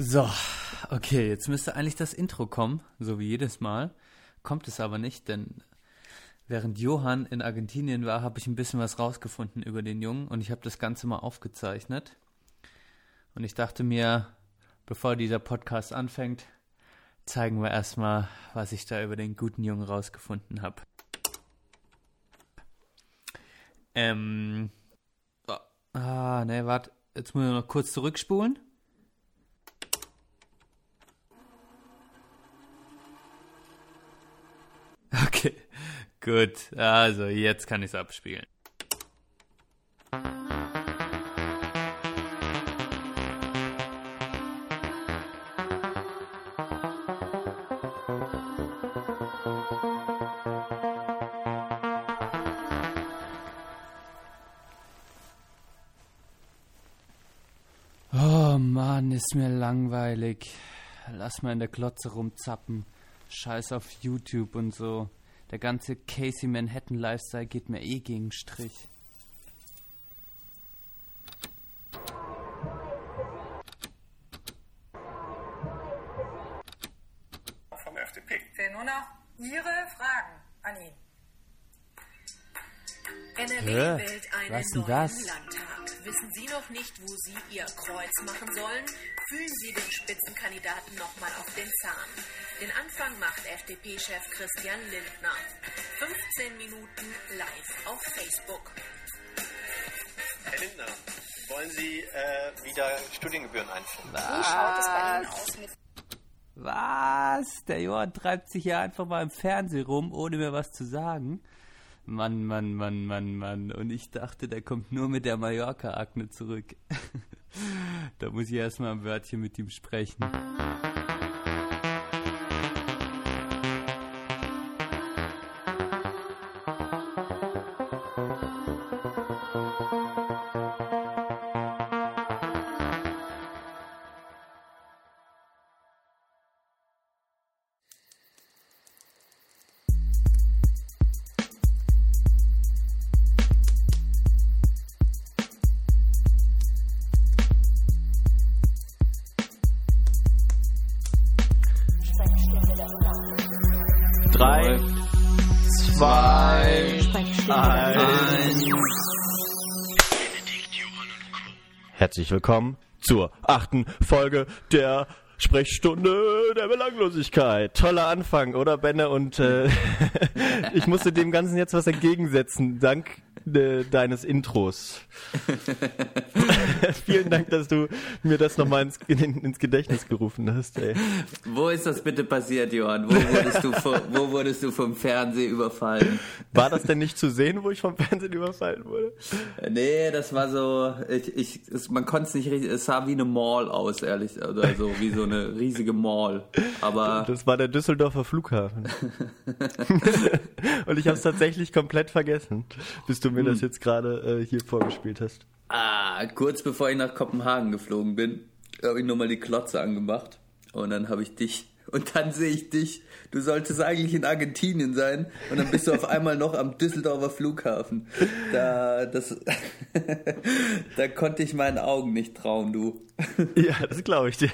So, okay, jetzt müsste eigentlich das Intro kommen, so wie jedes Mal. Kommt es aber nicht, denn während Johann in Argentinien war, habe ich ein bisschen was rausgefunden über den Jungen und ich habe das Ganze mal aufgezeichnet. Und ich dachte mir, bevor dieser Podcast anfängt, zeigen wir erstmal, was ich da über den guten Jungen rausgefunden habe. Ähm. Ah, ne, warte. Jetzt muss ich noch kurz zurückspulen. Okay, gut. Also, jetzt kann ich es abspielen. Oh Mann, ist mir langweilig. Lass mal in der Klotze rumzappen. Scheiß auf YouTube und so. Der ganze Casey Manhattan Lifestyle geht mir eh gegen Strich. vom FDP. Fehlen nur noch Ihre Fragen an ihn. NRW Hä? wählt einen Was denn neuen das? Landtag. Wissen Sie noch nicht, wo Sie Ihr Kreuz machen sollen? Fühlen Sie den Spitzenkandidaten nochmal auf den Zahn. Den Anfang macht FDP-Chef Christian Lindner. 15 Minuten live auf Facebook. Herr Lindner, wollen Sie äh, wieder Studiengebühren einführen? Wie schaut es bei Ihnen aus mit Was? Der Johann treibt sich ja einfach mal im Fernsehen rum, ohne mir was zu sagen. Mann, Mann, Mann, Mann, Mann. Und ich dachte, der kommt nur mit der Mallorca-Akne zurück. da muss ich erstmal ein Wörtchen mit ihm sprechen. Herzlich willkommen zur achten Folge der Sprechstunde der Belanglosigkeit. Toller Anfang, oder Benne? Und äh, ich musste dem Ganzen jetzt was entgegensetzen, dank äh, deines Intros. Vielen Dank, dass du mir das nochmal ins, in, ins Gedächtnis gerufen hast. Ey. Wo ist das bitte passiert, Johann? Wo wurdest du, vor, wo wurdest du vom Fernsehen überfallen? War das denn nicht zu sehen, wo ich vom Fernsehen überfallen wurde? Nee, das war so, ich, ich, es, man konnte es nicht richtig, es sah wie eine Mall aus, ehrlich, oder so, wie so eine riesige Mall. Aber Das war der Düsseldorfer Flughafen. Und ich habe es tatsächlich komplett vergessen, bis du mir das jetzt gerade äh, hier vorgespielt hast. ah, kurz bevor ich nach Kopenhagen geflogen bin, habe ich nochmal die Klotze angemacht und dann habe ich dich und dann sehe ich dich. Du solltest eigentlich in Argentinien sein und dann bist du auf einmal noch am Düsseldorfer Flughafen. Da, das, da konnte ich meinen Augen nicht trauen, du. Ja, das glaube ich dir.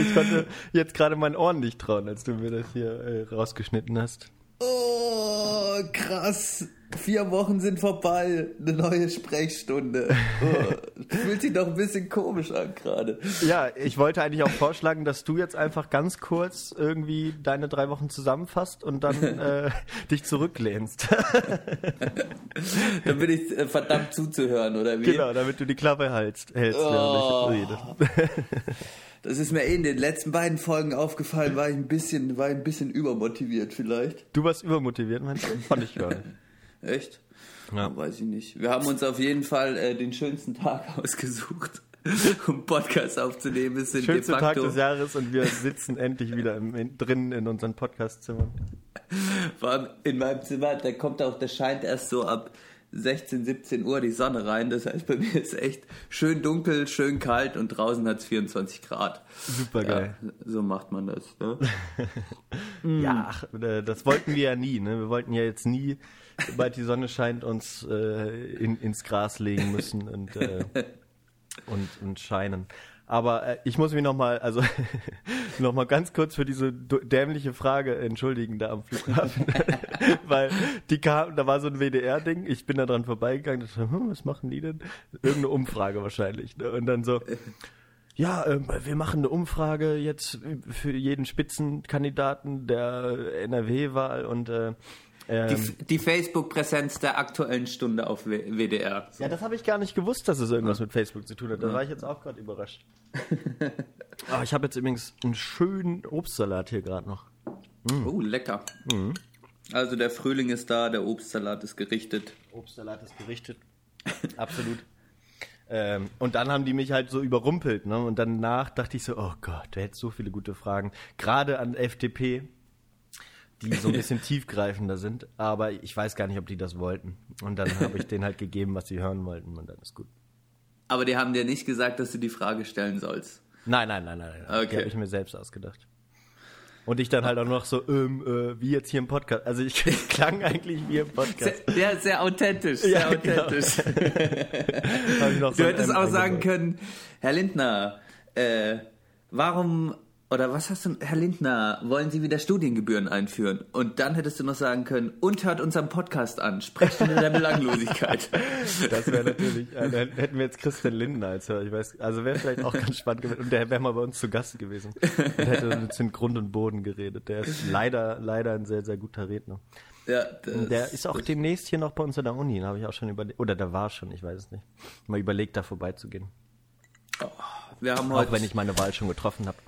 Ich konnte jetzt gerade meinen Ohren nicht trauen, als du mir das hier äh, rausgeschnitten hast. Oh, krass. Vier Wochen sind vorbei. Eine neue Sprechstunde. Oh, fühlt sich doch ein bisschen komisch an gerade. Ja, ich wollte eigentlich auch vorschlagen, dass du jetzt einfach ganz kurz irgendwie deine drei Wochen zusammenfasst und dann äh, dich zurücklehnst. Dann bin ich äh, verdammt zuzuhören, oder wie? genau, damit du die Klappe hältst, hältst Oh. Das ist mir eh in den letzten beiden Folgen aufgefallen, war ich ein bisschen, war ich ein bisschen übermotiviert vielleicht. Du warst übermotiviert, meinst du? Fand ich nicht. Echt? Ja. Weiß ich nicht. Wir haben uns auf jeden Fall äh, den schönsten Tag ausgesucht, um Podcast aufzunehmen. Es sind Schönster Tag des Jahres und wir sitzen endlich wieder im, in, drinnen in unseren Podcastzimmern. Vor allem in meinem Zimmer, da kommt auch, da scheint erst so ab 16, 17 Uhr die Sonne rein. Das heißt, bei mir ist echt schön dunkel, schön kalt und draußen hat es 24 Grad. Super geil. Ja, so macht man das. Ne? Ja, ach, äh, das wollten wir ja nie. Ne? Wir wollten ja jetzt nie, sobald die Sonne scheint, uns äh, in, ins Gras legen müssen und, äh, und, und scheinen. Aber äh, ich muss mich nochmal, also nochmal ganz kurz für diese dämliche Frage entschuldigen da am Flughafen. Weil die kam, da war so ein WDR-Ding, ich bin da dran vorbeigegangen, dachte, hm, was machen die denn? Irgendeine Umfrage wahrscheinlich. Ne? Und dann so, ja, ähm, wir machen eine Umfrage jetzt für jeden Spitzenkandidaten der NRW-Wahl und äh, ähm, Die, die Facebook-Präsenz der aktuellen Stunde auf WDR. Ja, das habe ich gar nicht gewusst, dass es irgendwas mit Facebook zu tun hat. Da war ich jetzt auch gerade überrascht. Aber ich habe jetzt übrigens einen schönen Obstsalat hier gerade noch. Oh, lecker. Also der Frühling ist da, der Obstsalat ist gerichtet. Obstsalat ist gerichtet. Absolut. Ähm, und dann haben die mich halt so überrumpelt. Ne? Und danach dachte ich so, oh Gott, du hättest so viele gute Fragen. Gerade an FDP, die so ein bisschen tiefgreifender sind. Aber ich weiß gar nicht, ob die das wollten. Und dann habe ich denen halt gegeben, was sie hören wollten. Und dann ist gut. Aber die haben dir nicht gesagt, dass du die Frage stellen sollst. Nein, nein, nein, nein. nein. Die Okay. habe ich mir selbst ausgedacht. Und ich dann halt auch noch so, ähm, äh, wie jetzt hier im Podcast. Also ich klang eigentlich wie im Podcast. Sehr, ja, sehr authentisch, sehr Ja, genau. authentisch. So Du ein hättest auch sagen können, Herr Lindner, äh, warum, oder was hast du, Herr Lindner, wollen Sie wieder Studiengebühren einführen? Und dann hättest du noch sagen können, und hört unseren Podcast an, Sprechstunde der Belanglosigkeit. Das wäre natürlich, äh, dann hätten wir jetzt Christian Lindner als Hörer. Ich weiß, also wäre vielleicht auch ganz spannend gewesen. Und der wäre mal bei uns zu Gast gewesen. Und hätte uns in Grund und Boden geredet. Der ist leider, leider ein sehr, sehr guter Redner. Ja, Der ist auch demnächst hier noch bei uns in der Uni, habe ich auch schon überlegt. Oder der war schon, ich weiß es nicht. Mal überlegt, da vorbeizugehen. wir haben Auch heute, wenn ich meine Wahl schon getroffen habe.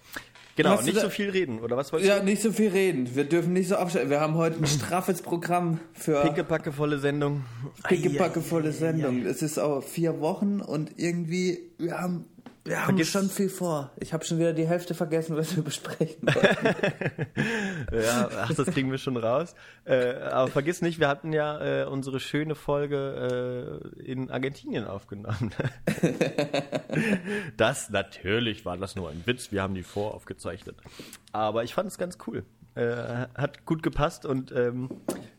Genau, nicht so viel reden, oder was wolltest ja, du? nicht so viel reden. Wir dürfen nicht so abstellen. Wir haben heute ein straffes Programm für Pickepackevolle Sendung. pickepackevolle Sendung. Es ist auch vier Wochen und irgendwie, wir haben, wir haben Vergiss- schon viel vor. Ich habe schon wieder die Hälfte vergessen, was wir besprechen wollten. Ja, ach, das kriegen wir schon raus. Äh, aber vergiss nicht, wir hatten ja äh, unsere schöne Folge äh, in Argentinien aufgenommen. das natürlich war das nur ein Witz. Wir haben die voraufgezeichnet. Aber ich fand es ganz cool. Äh, hat gut gepasst und ähm,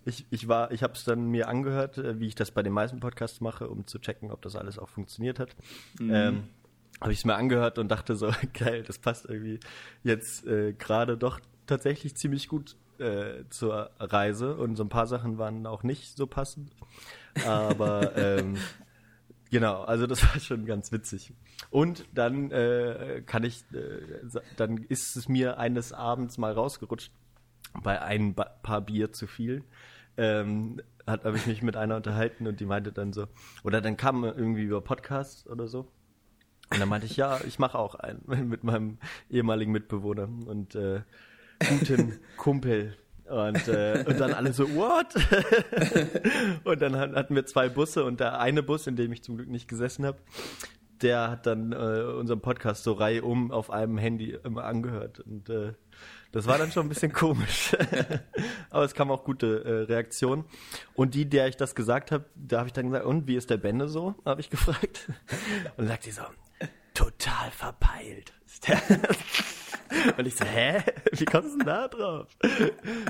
ich, ich war, ich habe es dann mir angehört, äh, wie ich das bei den meisten Podcasts mache, um zu checken, ob das alles auch funktioniert hat. Ähm, habe ich es mir angehört und dachte so, geil, das passt irgendwie jetzt äh, gerade doch tatsächlich ziemlich gut äh, zur Reise und so ein paar Sachen waren auch nicht so passend. Aber ähm, genau, also das war schon ganz witzig. Und dann äh, kann ich, äh, dann ist es mir eines Abends mal rausgerutscht, bei ein ba paar Bier zu viel. Ähm, hat habe ich mich mit einer unterhalten und die meinte dann so, oder dann kam irgendwie über Podcasts oder so. Und dann meinte ich, ja, ich mache auch einen mit meinem ehemaligen Mitbewohner und äh, guten Kumpel. Und, äh, und dann alle so, what? und dann hat- hatten wir zwei Busse und der eine Bus, in dem ich zum Glück nicht gesessen habe, der hat dann äh, unseren Podcast so reihum auf einem Handy immer angehört. Und äh, das war dann schon ein bisschen komisch. Aber es kam auch gute äh, Reaktionen. Und die, der ich das gesagt habe, da habe ich dann gesagt, und wie ist der Bände so? Habe ich gefragt. Und sagt sie so, total verpeilt. Und ich so, hä? Wie kommst du denn da drauf?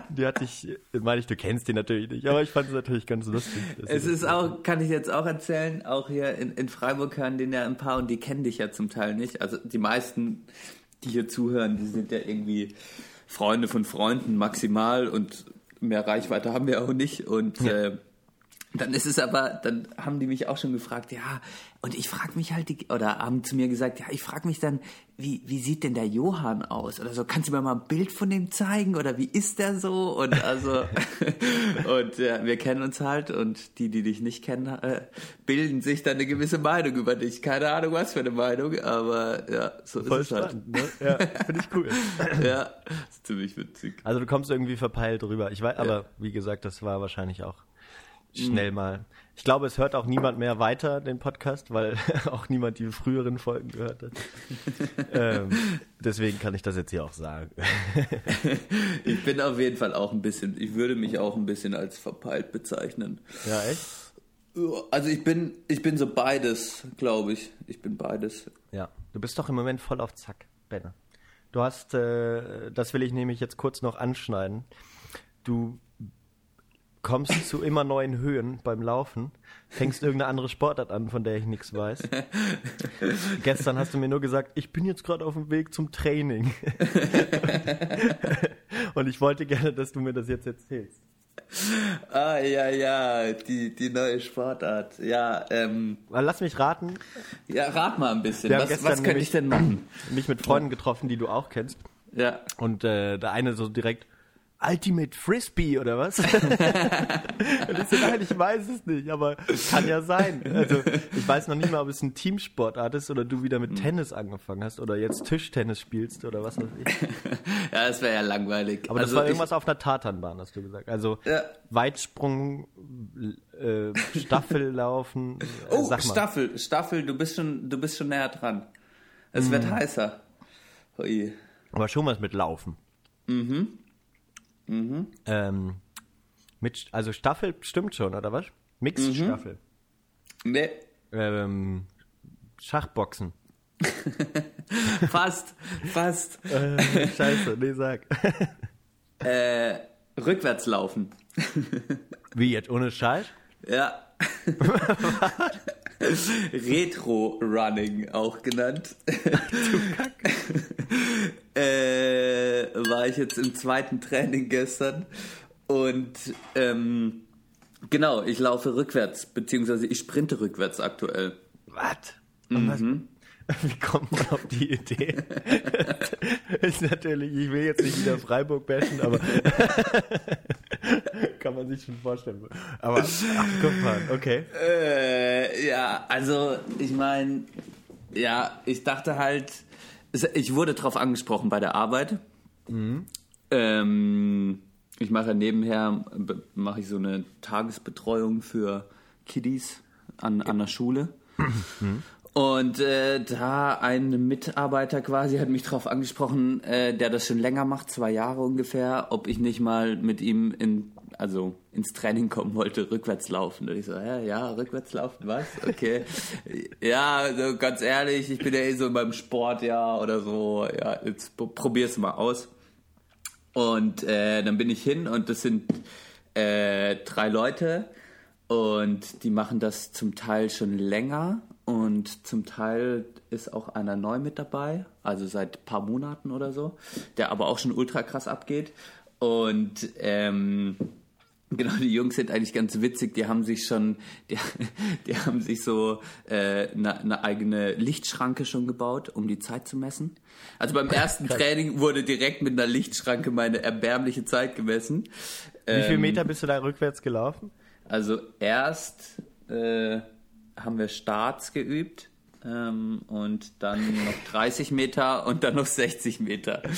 Die hatte ich, meine ich, du kennst den natürlich nicht, aber ich fand es natürlich ganz lustig. Es ist auch, kann ich jetzt auch erzählen, auch hier in, in Freiburg hören den ja ein paar und die kennen dich ja zum Teil nicht. Also die meisten, die hier zuhören, die sind ja irgendwie Freunde von Freunden maximal und mehr Reichweite haben wir auch nicht. Und äh, dann ist es aber, dann haben die mich auch schon gefragt, ja, und ich frage mich halt, die, oder haben zu mir gesagt, ja, ich frage mich dann, wie, wie sieht denn der Johann aus? Oder so, kannst du mir mal ein Bild von dem zeigen? Oder wie ist der so? Und also, und ja, wir kennen uns halt und die, die dich nicht kennen, äh, bilden sich dann eine gewisse Meinung über dich. Keine Ahnung, was für eine Meinung, aber ja, so Voll ist es halt. spannend, ne? Ja, finde ich cool. Ja, ist ziemlich witzig. Also du kommst irgendwie verpeilt rüber. Ich weiß, aber wie gesagt, das war wahrscheinlich auch schnell mal. Ich glaube, es hört auch niemand mehr weiter den Podcast, weil auch niemand die früheren Folgen gehört hat. ähm, deswegen kann ich das jetzt hier auch sagen. Ich bin auf jeden Fall auch ein bisschen, ich würde mich auch ein bisschen als verpeilt bezeichnen. ja, echt? Also ich bin, ich bin so beides, glaube ich. Ich bin beides. Ja. Du bist doch im Moment voll auf Zack, Benne. Du hast, äh, das will ich nämlich jetzt kurz noch anschneiden. Du kommst zu immer neuen Höhen beim Laufen, fängst irgendeine andere Sportart an, von der ich nichts weiß. Gestern hast du mir nur gesagt, ich bin jetzt gerade auf dem Weg zum Training. Und ich wollte gerne, dass du mir das jetzt erzählst. Ah, ja, ja, die, die neue Sportart. Ja, ähm, Lass mich raten. ja, rat mal ein bisschen. Wir Was, was könnte ich denn machen? Mich mit Freunden getroffen, die du auch kennst. Ja. Und äh, der eine so direkt, Ultimate Frisbee oder was? Und ich so, nein, ich weiß es nicht, aber kann ja sein. Also ich weiß noch nicht mal, ob es ein Teamsportart ist oder du wieder mit Tennis angefangen hast oder jetzt Tischtennis spielst oder was weiß ich. Ja, das wäre ja langweilig. Aber das Also war ich- irgendwas auf einer Tatanbahn, hast du gesagt. Also Ja. Weitsprung, äh, Staffellaufen. Äh, Oh. Staffel, Staffel, du bist schon, du bist schon näher dran. Es Mhm. wird heißer. Ui. Aber schon was mit Laufen. Mhm. Ähm, mit, also Staffel stimmt schon, oder was? Mixed-Staffel. Nee, Ähm, Schachboxen. fast, fast. Äh, scheiße, nee, sag. Äh, rückwärts laufen. Wie jetzt, ohne Scheiß? Ja. Retro-Running auch genannt. äh, war ich jetzt im zweiten Training gestern und ähm, genau, ich laufe rückwärts, beziehungsweise ich sprinte rückwärts aktuell. Was? Und was? Wie kommt man auf die Idee? ist natürlich, ich will jetzt nicht wieder Freiburg bashen, aber kann man sich schon vorstellen. Aber, ach, guck mal, okay. Äh, ja, also ich meine, ja, ich dachte halt, ich wurde drauf angesprochen bei der Arbeit. Ähm, ich mache nebenher, be- mache ich so eine Tagesbetreuung für Kiddies an, an der Schule. Und äh, da ein Mitarbeiter quasi hat mich darauf angesprochen, äh, der das schon länger macht, zwei Jahre ungefähr, ob ich nicht mal mit ihm in, also ins Training kommen wollte, rückwärts laufen. Und ich so, hä, ja, rückwärts laufen, was? Okay. ja, also ganz ehrlich, ich bin ja eh so beim Sport, ja, oder so. Ja, jetzt pro- probier's mal aus. Und äh, dann bin ich hin und das sind äh, drei Leute und die machen das zum Teil schon länger und zum Teil ist auch einer neu mit dabei, also seit ein paar Monaten oder so, der aber auch schon ultra krass abgeht. Und ähm, Genau, die Jungs sind eigentlich ganz witzig. Die haben sich schon, die, die haben sich so äh, eine, eine eigene Lichtschranke schon gebaut, um die Zeit zu messen. Also beim ersten Training wurde direkt mit einer Lichtschranke meine erbärmliche Zeit gemessen. Wie viele Ähm, Meter bist du da rückwärts gelaufen? Also erst äh, haben wir Starts geübt ähm, und dann noch 30 Meter und dann noch 60 Meter.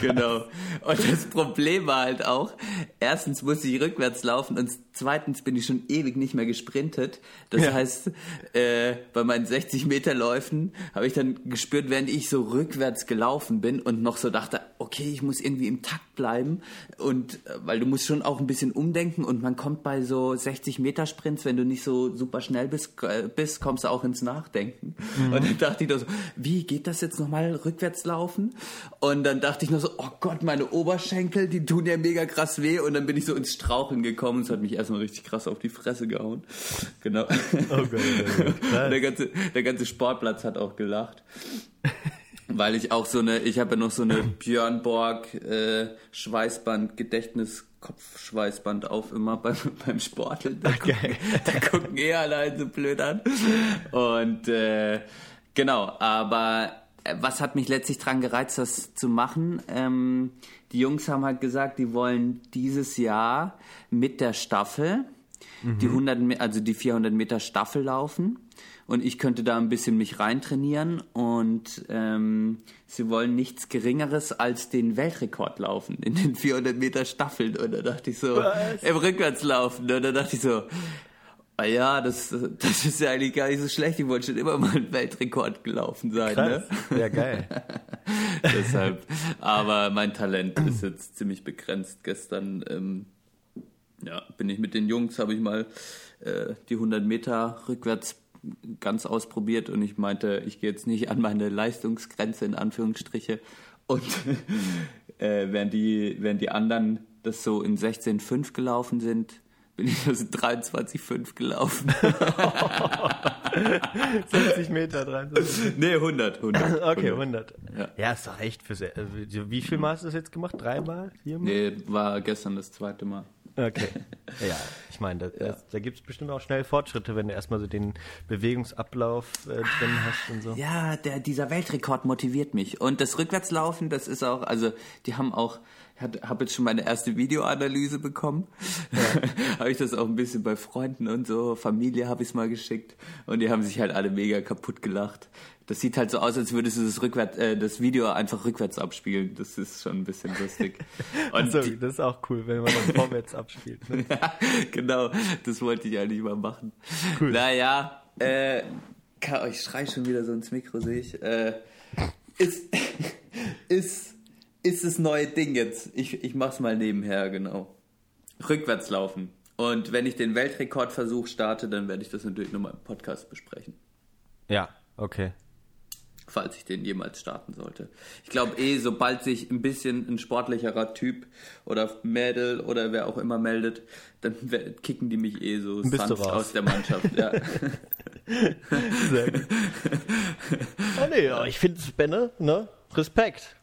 Genau. Und das Problem war halt auch, erstens musste ich rückwärts laufen und zweitens bin ich schon ewig nicht mehr gesprintet. Das Ja. heißt, äh, bei meinen 60 Meter Läufen habe ich dann gespürt, während ich so rückwärts gelaufen bin und noch so dachte, okay, ich muss irgendwie im Takt bleiben und äh, weil du musst schon auch ein bisschen umdenken und man kommt bei so 60 Meter Sprints, wenn du nicht so super schnell bist, äh, bist kommst du auch ins Nachdenken. Und dann dachte ich nur so, wie geht das jetzt nochmal rückwärts laufen? Und dann dachte ich nur so, oh Gott, meine Oberschenkel, die tun ja mega krass weh und dann bin ich so ins Straucheln gekommen. Es hat mich erstmal richtig krass auf die Fresse gehauen. Genau. Oh Gott, oh Gott. Krass. der, ganze, der ganze Sportplatz hat auch gelacht. Weil ich auch so eine, ich habe ja noch so eine Björn Borg äh, Schweißband, Gedächtnis, Kopfschweißband auf immer beim, beim Sporteln. Da, gucken, Geil. da gucken eh alle halt so blöd an. Und äh, genau, aber was hat mich letztlich dran gereizt, das zu machen? Ähm, die Jungs haben halt gesagt, die wollen dieses Jahr mit der Staffel die 100, Me- also die 400 Meter Staffel laufen. Und ich könnte da ein bisschen mich reintrainieren. Und ähm, sie wollen nichts Geringeres als den Weltrekord laufen in den 400 Meter Staffeln. Und da dachte ich so Was? im Rückwärtslaufen. Und da dachte ich so ja, das, das ist ja eigentlich gar nicht so schlecht. Ich wollte schon immer mal einen Weltrekord gelaufen sein. Krass. Ne? Ja, geil. Deshalb. Aber mein Talent ist jetzt ziemlich begrenzt. Gestern ähm, ja, bin ich mit den Jungs, habe ich mal äh, die 100 Meter rückwärts ganz ausprobiert und ich meinte, ich gehe jetzt nicht an meine Leistungsgrenze in Anführungsstriche und äh, während, die, während die anderen das so in 16,5 gelaufen sind, bin ich das 23,5 gelaufen. 60 Meter, 23. nee, 100, 100. Okay, 100. Ja. Ja, ist doch echt für sehr. äh, Wie viel Mal hast du das jetzt gemacht? Dreimal? Viermal? Nee, war gestern das zweite Mal. Okay. Ja, ich meine, da, das, da gibt es bestimmt auch schnell Fortschritte, wenn du erstmal so den Bewegungsablauf äh, drin hast und so. Ja, der, dieser Weltrekord motiviert mich. Und das Rückwärtslaufen, das ist auch, also die haben auch, habe jetzt schon meine erste Videoanalyse bekommen. habe ich das auch ein bisschen bei Freunden und so, Familie habe ich es mal geschickt. Und die haben sich halt alle mega kaputt gelacht. Das sieht halt so aus, als würdest du das, rückwärts, äh, das Video einfach rückwärts abspielen. Das ist schon ein bisschen lustig. Und So, die, das ist auch cool, wenn man dann vorwärts abspielt. Ne? ja, genau, das wollte ich eigentlich mal machen. Cool. Naja, äh, kann, ich schrei schon wieder so ins Mikro, sehe ich. Äh, ist, ist, ist das neue Ding jetzt. Ich, ich mach's mal nebenher, genau. Rückwärts laufen. Und wenn ich den Weltrekordversuch starte, dann werde ich das natürlich nochmal im Podcast besprechen. Ja, okay. Falls ich den jemals starten sollte. Ich glaube eh, sobald sich ein bisschen ein sportlicherer Typ oder Mädel oder wer auch immer meldet, dann kicken die mich eh so bist sanft aus der Mannschaft. Ja. Sehr gut. oh nee, aber ich finde es, Benne, ne? Respekt.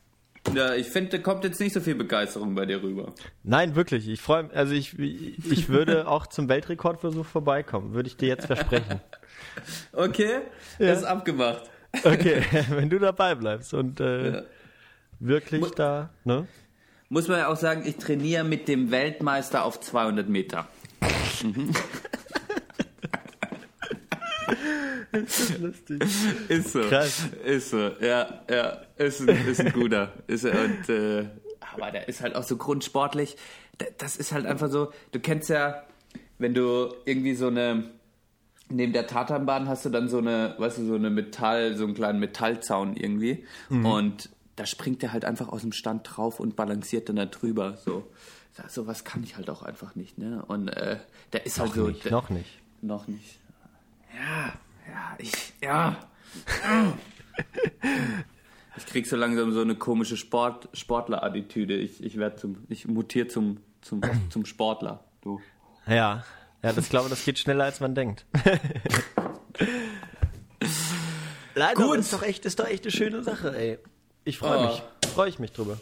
Ja, ich finde, da kommt jetzt nicht so viel Begeisterung bei dir rüber. Nein, wirklich. Ich freue mich, also ich, ich würde auch zum Weltrekordversuch vorbeikommen, würde ich dir jetzt versprechen. Okay, das ist abgemacht. Okay, wenn du dabei bleibst und äh, Ja. wirklich Mu- da, ne? Muss man ja auch sagen, ich trainiere mit dem Weltmeister auf 200 Meter. Lustig. Ist so. Krass. Ist so, ja, ja. Ist ein, ist ein guter. Ist er und, äh, aber der ist halt auch so grundsportlich. Da- Das ist halt einfach so, du kennst ja, wenn du irgendwie so eine, neben der Tatanbahn hast du dann so eine, weißt du, so eine Metall, so einen kleinen Metallzaun irgendwie. Und da springt der halt einfach aus dem Stand drauf und balanciert dann da drüber. So, so was kann ich halt auch einfach nicht, ne? Und äh, der ist halt Noch so. nicht, der, noch nicht. noch nicht. Ja, ja, ich, ja. Ich krieg so langsam so eine komische Sport, Sportler-Attitüde. Ich, ich werde zum, ich mutiere zum, zum, zum Sportler. Du. Ja, ja, das glaube das geht schneller als man denkt. Leider, Gut. ist doch echt, ist doch echt eine schöne Sache, ey. Ich freue Oh. mich, freue ich mich drüber.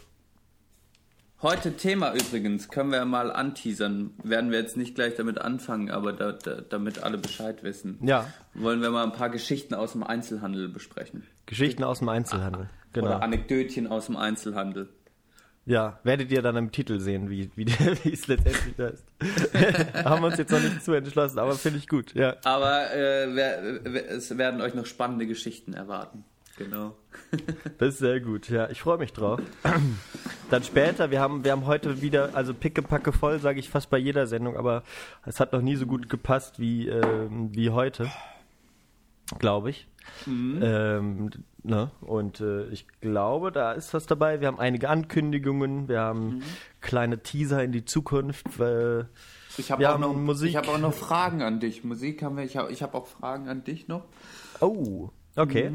Heute Thema übrigens, können wir mal anteasern. Werden wir jetzt nicht gleich damit anfangen, aber da, da, damit alle Bescheid wissen. Ja. Wollen wir mal ein paar Geschichten aus dem Einzelhandel besprechen. Geschichten aus dem Einzelhandel. Genau. Oder Anekdötchen aus dem Einzelhandel. Ja, werdet ihr dann im Titel sehen, wie, wie, wie es letztendlich heißt. Haben wir uns jetzt noch nicht zu entschlossen, aber finde ich gut, ja. Aber äh, wer, wer, es werden euch noch spannende Geschichten erwarten. Genau. Das ist sehr gut, ja. Ich freue mich drauf. Dann später, wir haben, wir haben heute wieder, also pickepacke voll, sage ich fast bei jeder Sendung, aber es hat noch nie so gut gepasst wie, ähm, wie heute, glaube ich. Ähm, ne? Und äh, ich glaube, da ist was dabei. Wir haben einige Ankündigungen, wir haben kleine Teaser in die Zukunft. Äh, Ich habe auch, noch, Musik. ich hab auch noch Fragen an dich. Musik haben wir, ich habe ich hab auch Fragen an dich noch. oh, okay.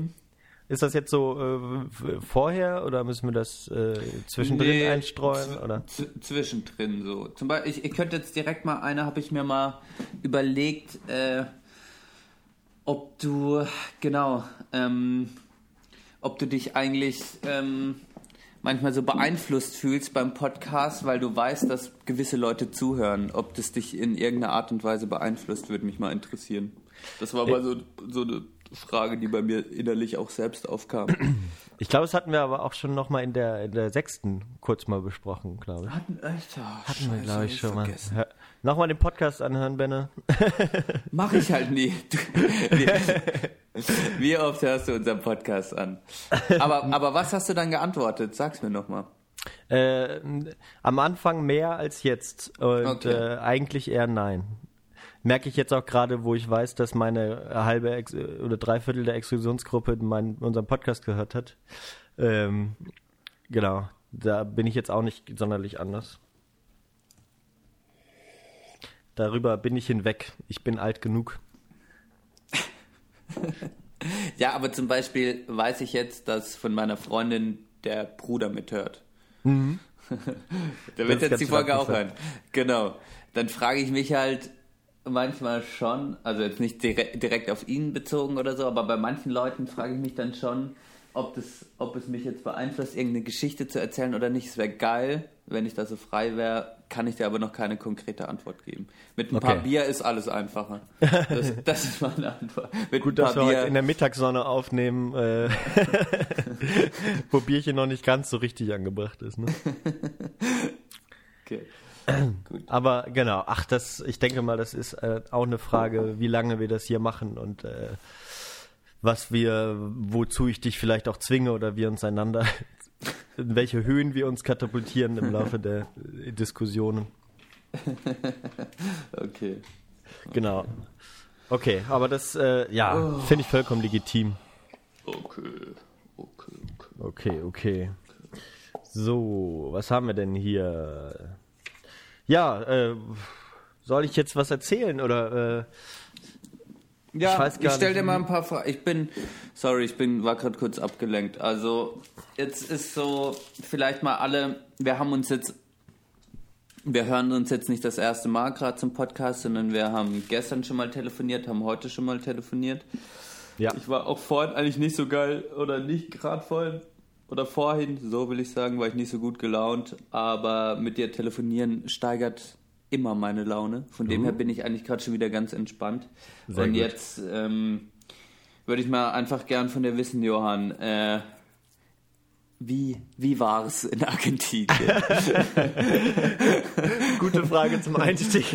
Ist das jetzt so äh, vorher oder müssen wir das äh, zwischendrin Nee, einstreuen? Oder? Zwischendrin so. Zum Beispiel, ich, ich könnte jetzt direkt mal, eine habe ich mir mal überlegt, äh, ob du, genau, ähm, ob du dich eigentlich ähm, manchmal so beeinflusst fühlst beim Podcast, weil du weißt, dass gewisse Leute zuhören. Ob das dich in irgendeiner Art und Weise beeinflusst, würde mich mal interessieren. Das war mal so, so eine Frage, die bei mir innerlich auch selbst aufkam. Ich glaube, das hatten wir aber auch schon noch mal in der, in der sechsten kurz mal besprochen, glaube ich. Hatten, echt? Oh, Hatten wir, glaube ich, schon mal. vergessen. Nochmal den Podcast anhören, Benne. Mach ich halt nie. Wie oft hörst du unseren Podcast an? Aber, aber was hast du dann geantwortet? Sag's mir nochmal. Äh, am Anfang mehr als jetzt und Okay. äh, eigentlich eher nein. Merke ich jetzt auch gerade, wo ich weiß, dass meine halbe Ex oder Dreiviertel der Exklusionsgruppe meinen, unseren Podcast gehört hat. Ähm, genau, da bin ich jetzt auch nicht sonderlich anders. Darüber bin ich hinweg. Ich bin alt genug. Ja, aber zum Beispiel weiß ich jetzt, dass von meiner Freundin der Bruder mithört. Der Mhm. Das wird jetzt die Folge auch hören. Genau. dann frage ich mich halt manchmal schon, also jetzt nicht direkt, direkt auf ihn bezogen oder so, aber bei manchen Leuten frage ich mich dann schon, ob, das, ob es mich jetzt beeinflusst, irgendeine Geschichte zu erzählen oder nicht. Es wäre geil, wenn ich da so frei wäre, kann ich dir aber noch keine konkrete Antwort geben. Mit ein paar Okay. Bier ist alles einfacher. Das, das ist meine Antwort. Mit Gut, dass paar wir Bier, heute in der Mittagssonne aufnehmen, äh, wo Bierchen noch nicht ganz so richtig angebracht ist. Ne? okay. Aber genau, ach, das, ich denke mal, das ist äh, auch eine Frage, wie lange wir das hier machen und äh, was wir, wozu ich dich vielleicht auch zwinge oder wir uns einander, in welche Höhen wir uns katapultieren im Laufe der Diskussionen. Okay. Genau. Okay, aber das, äh, ja, finde ich vollkommen legitim. Okay. Okay. Okay. Okay, okay. So, was haben wir denn hier? Ja, äh, soll ich jetzt was erzählen oder äh, Ja, Ich ich, stell dir mal ein paar Fragen. Ich bin, sorry, ich bin, war gerade kurz abgelenkt. Also, jetzt ist so, vielleicht mal alle, wir haben uns jetzt, wir hören uns jetzt nicht das erste Mal gerade zum Podcast, sondern wir haben gestern schon mal telefoniert, haben heute schon mal telefoniert. ja, Ich war auch vorhin eigentlich nicht so geil oder nicht gerade vorhin oder vorhin, so will ich sagen, war ich nicht so gut gelaunt, aber mit dir telefonieren steigert immer meine Laune. Von dem her bin ich eigentlich gerade schon wieder ganz entspannt. Sehr Und gut. jetzt ähm, würde ich mal einfach gern von dir wissen, Johann, äh, wie, wie war es in Argentinien? gute Frage zum Einstieg.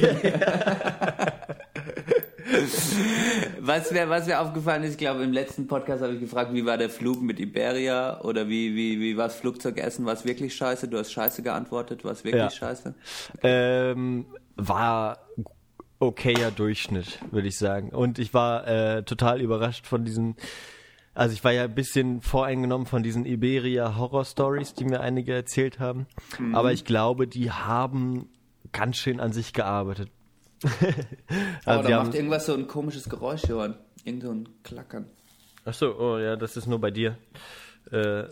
Was mir was mir aufgefallen ist, ich glaube, im letzten Podcast habe ich gefragt, wie war der Flug mit Iberia oder wie, wie, wie war das Flugzeugessen? War es wirklich scheiße? Du hast scheiße geantwortet. War es wirklich Ja. scheiße? ähm, war okayer Durchschnitt, würde ich sagen. Und ich war äh, total überrascht von diesen, also ich war ja ein bisschen voreingenommen von diesen Iberia Horror Stories, die mir einige erzählt haben. Aber ich glaube, die haben ganz schön an sich gearbeitet. Aber die da macht irgendwas so ein komisches Geräusch, Johann. Irgend so ein Klackern. Ach so, oh ja, das ist nur bei dir. Äh,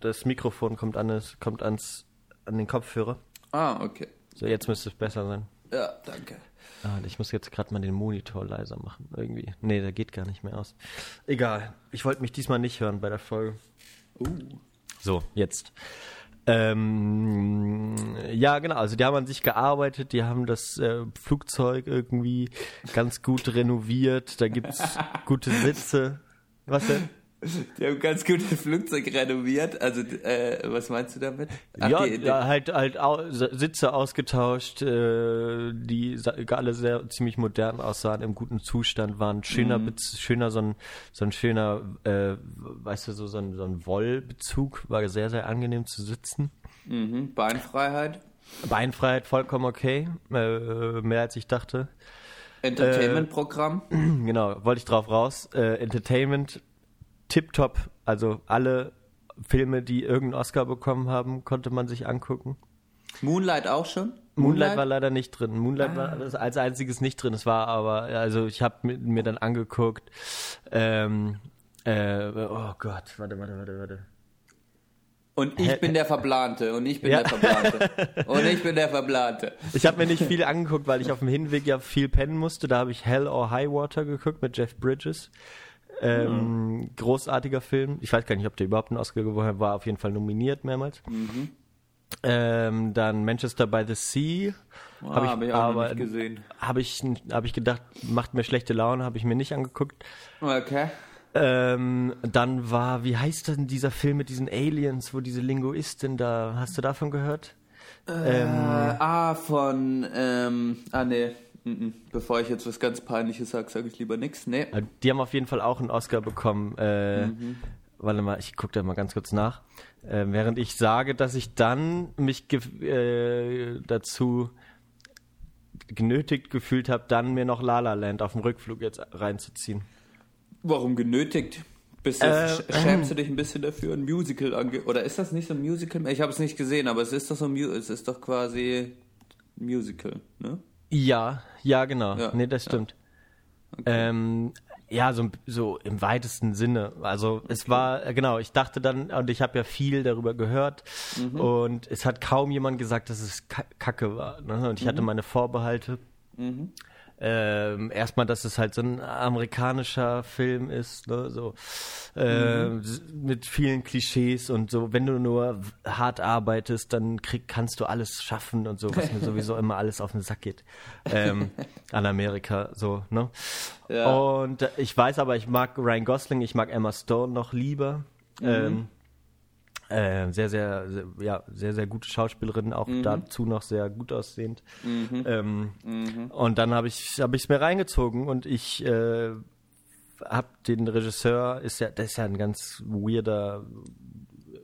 das Mikrofon kommt an, es kommt ans, an den Kopfhörer. Ah, okay. So, jetzt müsste es besser sein. Ja, danke. Ah, ich muss jetzt gerade mal den Monitor leiser machen, irgendwie. Nee, der geht gar nicht mehr aus. Egal, ich wollte mich diesmal nicht hören bei der Folge. Uh. So, jetzt. Ähm, ja, genau, also die haben an sich gearbeitet, die haben das äh, Flugzeug irgendwie ganz gut renoviert, da gibt's gute Sitze. Was denn? Die haben ganz gut das Flugzeug renoviert. Also, äh, was meinst du damit? Ach, ja, die- die- halt, halt au Sitze ausgetauscht, äh, die alle sehr ziemlich modern aussahen, im guten Zustand waren. Schöner, Mhm. Schöner so ein, so ein schöner, äh, weißt du, so, so ein, so ein Wollbezug, war sehr, sehr angenehm zu sitzen. mhm. Beinfreiheit. Beinfreiheit vollkommen okay, äh, mehr als ich dachte. Entertainment-Programm. genau, wollte ich drauf raus. Äh, Entertainment, tipptopp, also alle Filme, die irgendeinen Oscar bekommen haben, konnte man sich angucken. Moonlight auch schon? Moonlight war leider nicht drin. Moonlight war das als einziges nicht drin. Es war aber, also ich habe mir, mir dann angeguckt, ähm, äh, oh Gott, warte, warte, warte, warte. Und ich bin der Verplante. Und ich bin Ja. der Verplante. Und ich bin der Verplante. Ich habe mir nicht viel angeguckt, weil ich auf dem Hinweg ja viel pennen musste. Da habe ich Hell or High Water geguckt mit Jeff Bridges. Ähm, Großartiger Film. Ich weiß gar nicht, ob der überhaupt einen Oscar gewonnen hat. War auf jeden Fall nominiert mehrmals. Ähm, dann Manchester by the Sea. Ah, Hab ich hab ich aber- nicht gesehen. Habe ich, hab ich gedacht, macht mir schlechte Laune, habe ich mir nicht angeguckt. Okay. Ähm, dann war, wie heißt denn dieser Film mit diesen Aliens, wo diese Linguistin da, hast du davon gehört? Äh, ah, von, ähm, ah, nee. Mhm. Bevor ich jetzt was ganz Peinliches sage, sage ich lieber nichts. Nee. Die haben auf jeden Fall auch einen Oscar bekommen. Äh, Warte mal, ich gucke da mal ganz kurz nach. Äh, während ich sage, dass ich dann mich äh, dazu genötigt gefühlt habe, dann mir noch La La Land auf dem Rückflug jetzt reinzuziehen. Warum genötigt? Bist du, Äh, sch- schämst du dich ein bisschen dafür, ein Musical ange... Oder ist das nicht so ein Musical? Ich habe es nicht gesehen, aber es ist doch so ein Mu es ist doch quasi ein Musical, ne? Ja, ja, genau. Ja, nee, das stimmt. Ähm, Ja, so, so im weitesten Sinne. Also es war, äh, genau, ich dachte dann, und ich habe ja viel darüber gehört Mhm. und es hat kaum jemand gesagt, dass es ka- Kacke war. Ne? Und ich Mhm. hatte meine Vorbehalte. Ähm, erstmal, dass es halt so ein amerikanischer Film ist, ne? so ähm, s- mit vielen Klischees und so. Wenn du nur hart arbeitest, dann krieg, kannst du alles schaffen und so, was mir sowieso immer alles auf den Sack geht ähm, an Amerika, so. Ne? Ja. Und äh, ich weiß aber, ich mag Ryan Gosling, ich mag Emma Stone noch lieber. Ähm, äh, sehr, sehr, sehr, ja, sehr, sehr gute Schauspielerin, auch dazu noch sehr gut aussehend. Ähm, Und dann habe ich es mir reingezogen und ich äh, habe den Regisseur, ist ja, das ist ja ein ganz weirder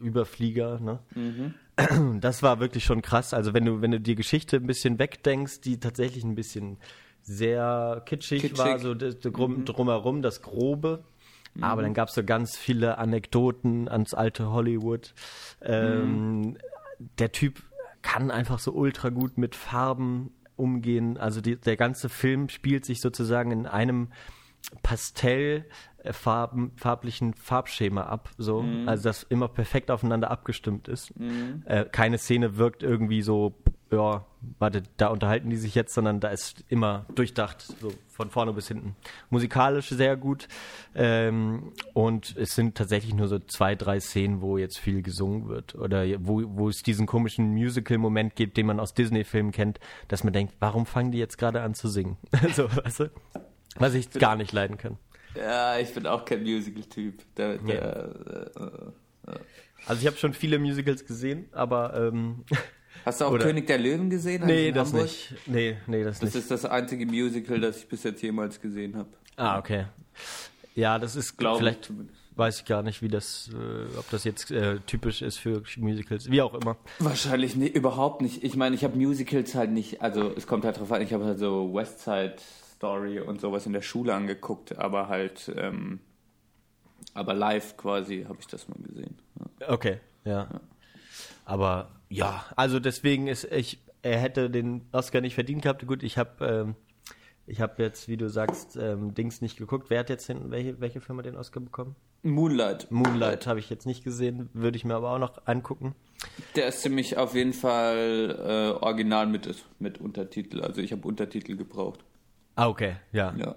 Überflieger, ne? Das war wirklich schon krass. Also wenn du, wenn du die Geschichte ein bisschen wegdenkst, die tatsächlich ein bisschen sehr kitschig, Kitschig. war, so das Grum- drumherum, das Grobe. Aber dann gab es so ganz viele Anekdoten ans alte Hollywood. Ähm, Der Typ kann einfach so ultra gut mit Farben umgehen. Also die, der ganze Film spielt sich sozusagen in einem Pastell Farben, farblichen Farbschema ab, so, also das immer perfekt aufeinander abgestimmt ist. Äh, keine Szene wirkt irgendwie so, ja, warte, da unterhalten die sich jetzt, sondern da ist immer durchdacht, so von vorne bis hinten. Musikalisch sehr gut ähm, und es sind tatsächlich nur so zwei, drei Szenen, wo jetzt viel gesungen wird oder wo, wo es diesen komischen Musical-Moment gibt, den man aus Disney-Filmen kennt, dass man denkt, warum fangen die jetzt gerade an zu singen? so, weißt du? Was ich gar nicht leiden kann. Ja, ich bin auch kein Musical-Typ. Der, der, äh, Also ich habe schon viele Musicals gesehen, aber ähm, Hast du auch Oder- König der Löwen gesehen? nee, das Hamburg? nicht. Nee, nee, das, Das nicht. ist das einzige Musical, das ich bis jetzt jemals gesehen habe. ah, okay. Ja, das ist Glaube ich vielleicht zumindest. weiß ich gar nicht, wie das äh, ob das jetzt äh, typisch ist für Musicals, wie auch immer. Wahrscheinlich nee, überhaupt nicht. Ich meine, ich habe Musicals halt nicht, also es kommt halt drauf an, ich habe halt so West Side Story und sowas in der Schule angeguckt, aber halt, ähm, aber live quasi habe ich das mal gesehen. Ja. Okay, ja. Aber ja, also deswegen ist ich er hätte den Oscar nicht verdient gehabt. Gut, ich habe ähm, ich habe jetzt, wie du sagst, ähm, Dings nicht geguckt. Wer hat jetzt den, welche welche Firma den Oscar bekommen? Moonlight. Moonlight habe ich jetzt nicht gesehen, würde ich mir aber auch noch angucken. Der ist ziemlich auf jeden Fall äh, original mit, mit Untertitel. Also ich habe Untertitel gebraucht. Ah, okay, ja. Ja.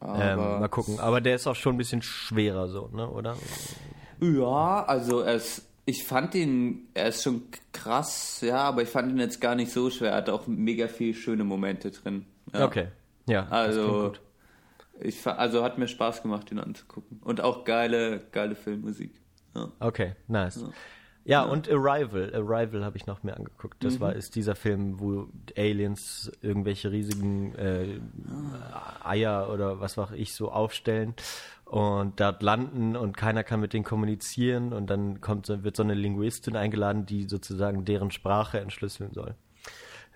Ähm, mal gucken. Aber der ist auch schon ein bisschen schwerer so, ne, oder? Ja, also ist, ich fand ihn, er ist schon krass, ja, aber ich fand ihn jetzt gar nicht so schwer. Er hat auch mega viel schöne Momente drin. Ja. Okay. Ja, Also, gut. ich, also hat mir Spaß gemacht, ihn anzugucken. Und auch geile, geile Filmmusik. Ja. Okay, nice. Ja, und Arrival. Arrival habe ich noch mehr angeguckt. Das war ist dieser Film, wo Aliens irgendwelche riesigen äh, Eier oder was auch ich so aufstellen und dort landen und keiner kann mit denen kommunizieren und dann kommt wird so eine Linguistin eingeladen, die sozusagen deren Sprache entschlüsseln soll.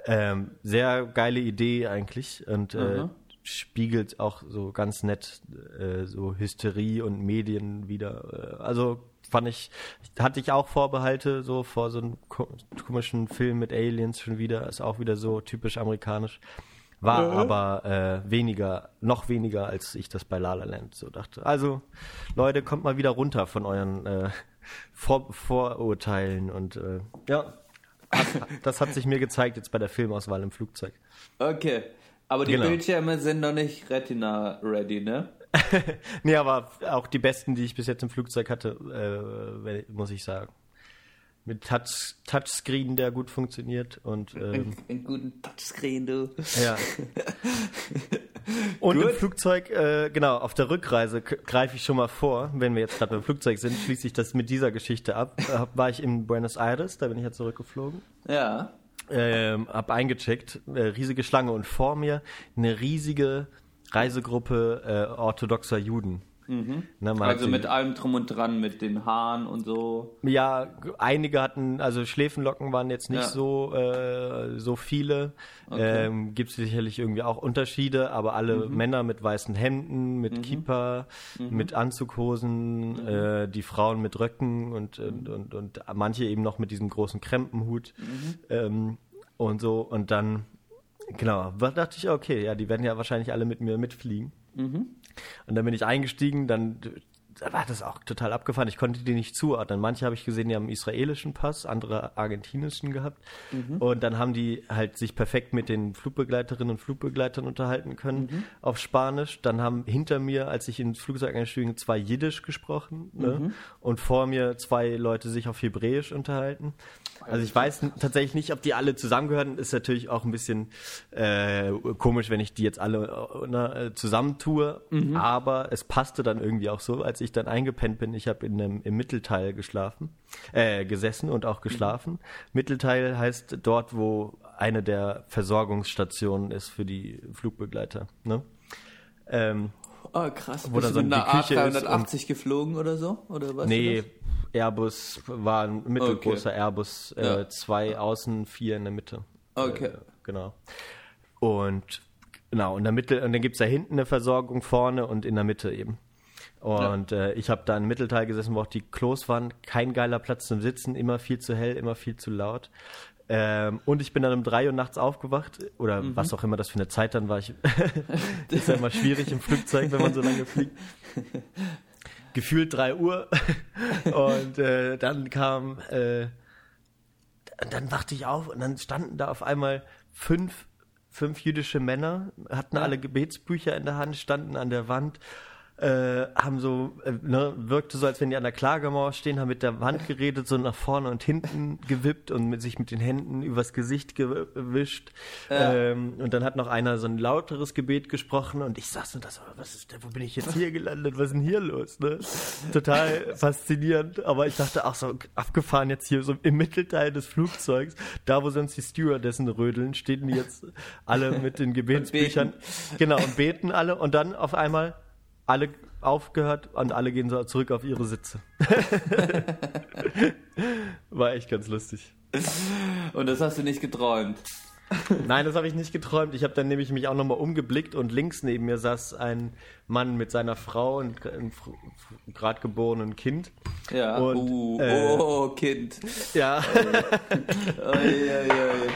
Ähm, sehr geile Idee eigentlich und äh, spiegelt auch so ganz nett äh, so Hysterie und Medien wieder. Äh, also fand ich, hatte ich auch Vorbehalte so vor so einem ko komischen Film mit Aliens schon wieder, ist auch wieder so typisch amerikanisch. War aber äh, weniger, noch weniger, als ich das bei La La Land so dachte. Also, Leute, kommt mal wieder runter von euren äh, Vor Vorurteilen und äh, ja, das hat sich mir gezeigt jetzt bei der Filmauswahl im Flugzeug. Okay. Aber die Genau. Bildschirme sind noch nicht Retina-ready, ne? Nee, aber auch die besten, die ich bis jetzt im Flugzeug hatte, äh, muss ich sagen. Mit Touch, Touchscreen, der gut funktioniert und ähm, Einen guten Touchscreen, du. ja. Und im Gut. Flugzeug, äh, genau, auf der Rückreise greife ich schon mal vor, wenn wir jetzt gerade beim Flugzeug sind, schließe ich das mit dieser Geschichte ab. Äh, war ich in Buenos Aires, da bin ich ja zurückgeflogen. Ja. ähm, hab eingecheckt, äh, riesige Schlange und vor mir eine riesige Reisegruppe äh, orthodoxer Juden. Ne, man hat Also mit allem drum und dran, mit den Haaren und so. ja, einige hatten, also Schläfenlocken waren jetzt nicht Ja. so äh, so viele. Ähm, Gibt es sicherlich irgendwie auch Unterschiede, aber alle Mhm. Männer mit weißen Hemden, mit Kippa, mit Anzughosen, Mhm. äh, die Frauen mit Röcken und, und, und, und manche eben noch mit diesem großen Krempenhut Mhm. ähm, und so. Und dann, genau, da dachte ich, okay, ja, die werden ja wahrscheinlich alle mit mir mitfliegen. Und dann bin ich eingestiegen, dann da war das auch total abgefahren. Ich konnte die nicht zuordnen. Manche habe ich gesehen, die haben einen israelischen Pass, andere argentinischen gehabt. Und dann haben die halt sich perfekt mit den Flugbegleiterinnen und Flugbegleitern unterhalten können auf Spanisch. Dann haben hinter mir, als ich ins Flugzeug eingestiegen zwei Jiddisch gesprochen. Ne? Und vor mir zwei Leute sich auf Hebräisch unterhalten. Also ich weiß tatsächlich nicht, ob die alle zusammengehören. Ist natürlich auch ein bisschen äh, komisch, wenn ich die jetzt alle äh, ne, äh, zusammentue. Aber es passte dann irgendwie auch so, als ich dann eingepennt bin. Ich habe in einem im Mittelteil geschlafen, äh, gesessen und auch geschlafen. Mittelteil heißt dort, wo eine der Versorgungsstationen ist für die Flugbegleiter. Ne? Ähm, Oh, krass. Wo Bist dann du so mit eine einer Küche ist A380 geflogen oder so? Oder was? nee, Airbus war ein mittelgroßer Okay. Airbus, äh, Ja. zwei außen, vier in der Mitte. Okay. Äh, genau. Und genau, in der Mitte, und dann gibt's da hinten eine Versorgung vorne und in der Mitte eben. Und äh, ich habe da im Mittelteil gesessen, wo auch die Klos waren. Kein geiler Platz zum Sitzen, immer viel zu hell, immer viel zu laut. Ähm, und ich bin dann um drei Uhr nachts aufgewacht, oder Mhm. was auch immer das für eine Zeit dann war. Ich, ist ja immer schwierig im Flugzeug, wenn man so lange fliegt. Gefühlt drei Uhr. Und äh, dann kam, äh, dann wachte ich auf und dann standen da auf einmal fünf, fünf jüdische Männer, hatten alle Gebetsbücher in der Hand, standen an der Wand, äh, haben so, äh, ne, wirkte so, als wenn die an der Klagemauer stehen, haben mit der Wand geredet, so nach vorne und hinten gewippt und mit sich mit den Händen übers Gesicht gewischt. Ähm, und dann hat noch einer so ein lauteres Gebet gesprochen und ich saß und das, was ist denn, wo bin ich jetzt hier gelandet? Was ist denn hier los? Ne? Total faszinierend, aber ich dachte auch so abgefahren jetzt hier so im Mittelteil des Flugzeugs, da wo sonst die Stewardessen rödeln, stehen die jetzt alle mit den Gebetsbüchern. Genau, und beten alle und dann auf einmal alle aufgehört und alle gehen so zurück auf ihre Sitze. War echt ganz lustig. Und das hast du nicht geträumt. Nein, das habe ich nicht geträumt. Ich habe dann nämlich mich auch nochmal umgeblickt und links neben mir saß ein Mann mit seiner Frau und einem gerade geborenen Kind. Ja. Und, uh, äh, oh, Kind. Ja,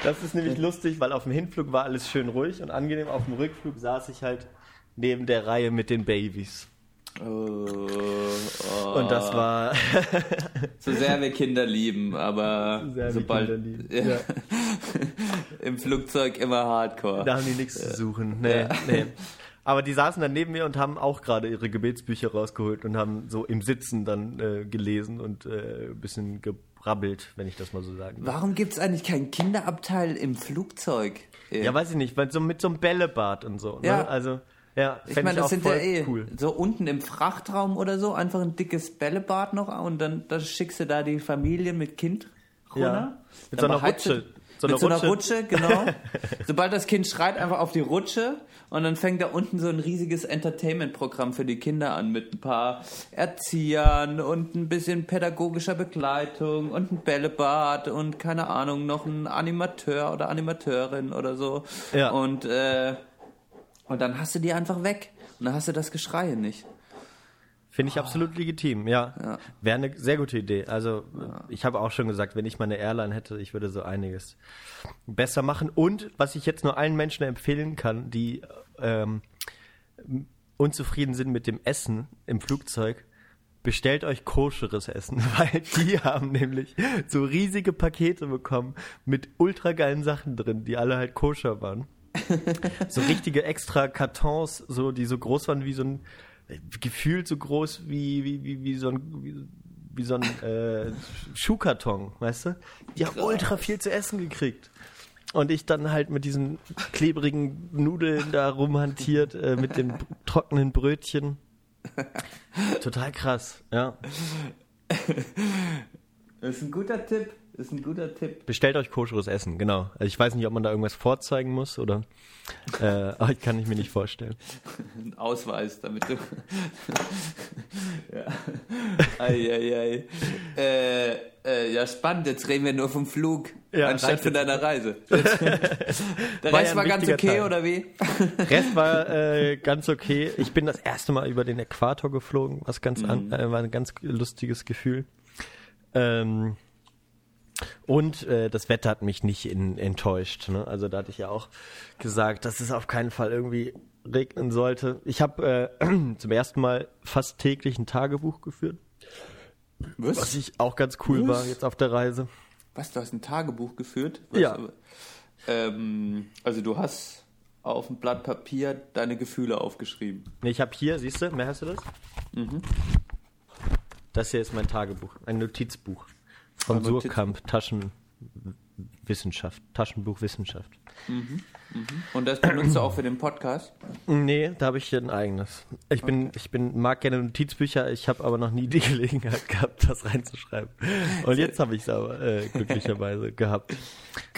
das ist nämlich lustig, weil auf dem Hinflug war alles schön ruhig und angenehm. Auf dem Rückflug saß ich halt neben der Reihe mit den Babys. Oh, oh. Und das war So sehr wir Kinder lieben, aber So sehr wir sobald lieben, Ja. ja. im Flugzeug immer Hardcore. Da haben die nichts zu suchen. Nee, nee. Aber die saßen dann neben mir und haben auch gerade ihre Gebetsbücher rausgeholt und haben so im Sitzen dann äh, gelesen und äh, ein bisschen gebrabbelt, wenn ich das mal so sagen darf. Warum gibt es eigentlich keinen Kinderabteil im Flugzeug? Ja, weiß ich nicht, weil so mit so einem Bällebad und so. Ne? Ja. Also, ja, ich meine, das sind ja eh cool. so unten im Frachtraum oder so, einfach ein dickes Bällebad noch und dann, dann schickst du da die Familie mit Kind runter. Ja. Mit Dann so einer Rutsche. So mit so einer Rutsche. Rutsche, genau. Sobald das Kind schreit, einfach auf die Rutsche und dann fängt da unten so ein riesiges Entertainment-Programm für die Kinder an mit ein paar Erziehern und ein bisschen pädagogischer Begleitung und ein Bällebad und keine Ahnung, noch ein Animateur oder Animateurin oder so. Ja. Und, äh, und dann hast du die einfach weg und dann hast du das Geschrei nicht. Finde ich absolut legitim, ja. Ja. Wäre eine sehr gute Idee. Also, ich habe auch schon gesagt, wenn ich mal eine Airline hätte, ich würde so einiges besser machen. Und was ich jetzt nur allen Menschen empfehlen kann, die ähm, unzufrieden sind mit dem Essen im Flugzeug, bestellt euch koscheres Essen, weil die haben nämlich so riesige Pakete bekommen mit ultra geilen Sachen drin, die alle halt koscher waren. so richtige extra Kartons, so die so groß waren wie so ein gefühlt so groß wie wie wie, wie so ein wie, wie so ein äh, Schuhkarton, weißt du? Die haben ultra viel zu essen gekriegt. Und ich dann halt mit diesen klebrigen Nudeln da rumhantiert, äh, mit den b- trockenen Brötchen. Total krass, ja. Das ist ein guter Tipp. Ist ein guter Tipp. Bestellt euch koscheres Essen, genau. Also ich weiß nicht, ob man da irgendwas vorzeigen muss oder äh, aber ich kann ich mir nicht vorstellen. Ein Ausweis, damit du. ja. Eieiei. Äh, äh, ja, spannend. Jetzt reden wir nur vom Flug, Ja, anstatt von deiner Reise. Der War Rest ja war ganz okay, Teil. oder wie? Rest war äh, ganz okay. Ich bin das erste Mal über den Äquator geflogen, was ganz an, äh, war ein ganz lustiges Gefühl. Ähm, und äh, das Wetter hat mich nicht in, enttäuscht. Ne? Also da hatte ich ja auch gesagt, das ist auf keinen Fall irgendwie regnen sollte. Ich habe äh, zum ersten Mal fast täglich ein Tagebuch geführt, Was? was ich auch ganz cool Was? war jetzt auf der Reise. Was, du hast ein Tagebuch geführt? Was, Ja. Ähm, also du hast auf ein Blatt Papier deine Gefühle aufgeschrieben. Mhm. Nee, ich habe hier, siehst du, mehr hast du das? Das hier ist mein Tagebuch, ein Notizbuch von Surkamp, Taschenwissenschaft, Taschenbuch Wissenschaft. Und das benutzt du auch für den Podcast? Nee, da habe ich hier ein eigenes. Ich bin, ich bin, mag gerne Notizbücher, ich habe aber noch nie die Gelegenheit gehabt, das reinzuschreiben. Und jetzt habe ich es aber äh, glücklicherweise gehabt.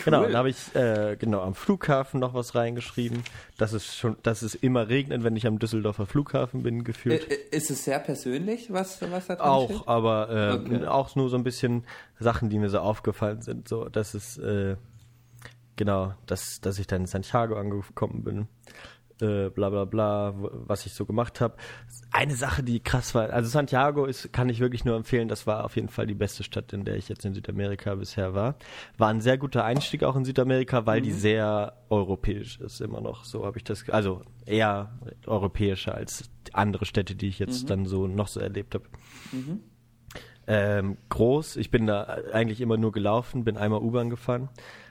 Genau, dann habe ich äh, genau am Flughafen noch was reingeschrieben. Das ist schon, dass es immer regnet, wenn ich am Düsseldorfer Flughafen bin, gefühlt. ist es sehr persönlich, was, was da drin auch, steht? aber äh, Okay. auch nur so ein bisschen Sachen, die mir so aufgefallen sind. So, dass es äh, genau, dass, dass ich dann in Santiago angekommen bin. Äh, bla bla bla, was ich so gemacht habe. Eine Sache, die krass war, also Santiago ist, kann ich wirklich nur empfehlen, das war auf jeden Fall die beste Stadt, in der ich jetzt in Südamerika bisher war. War ein sehr guter Einstieg auch in Südamerika, weil die sehr europäisch ist immer noch. So habe ich das, also eher europäischer als andere Städte, die ich jetzt dann so noch so erlebt habe ähm, groß. Ich bin da eigentlich immer nur gelaufen, bin einmal U-Bahn gefahren,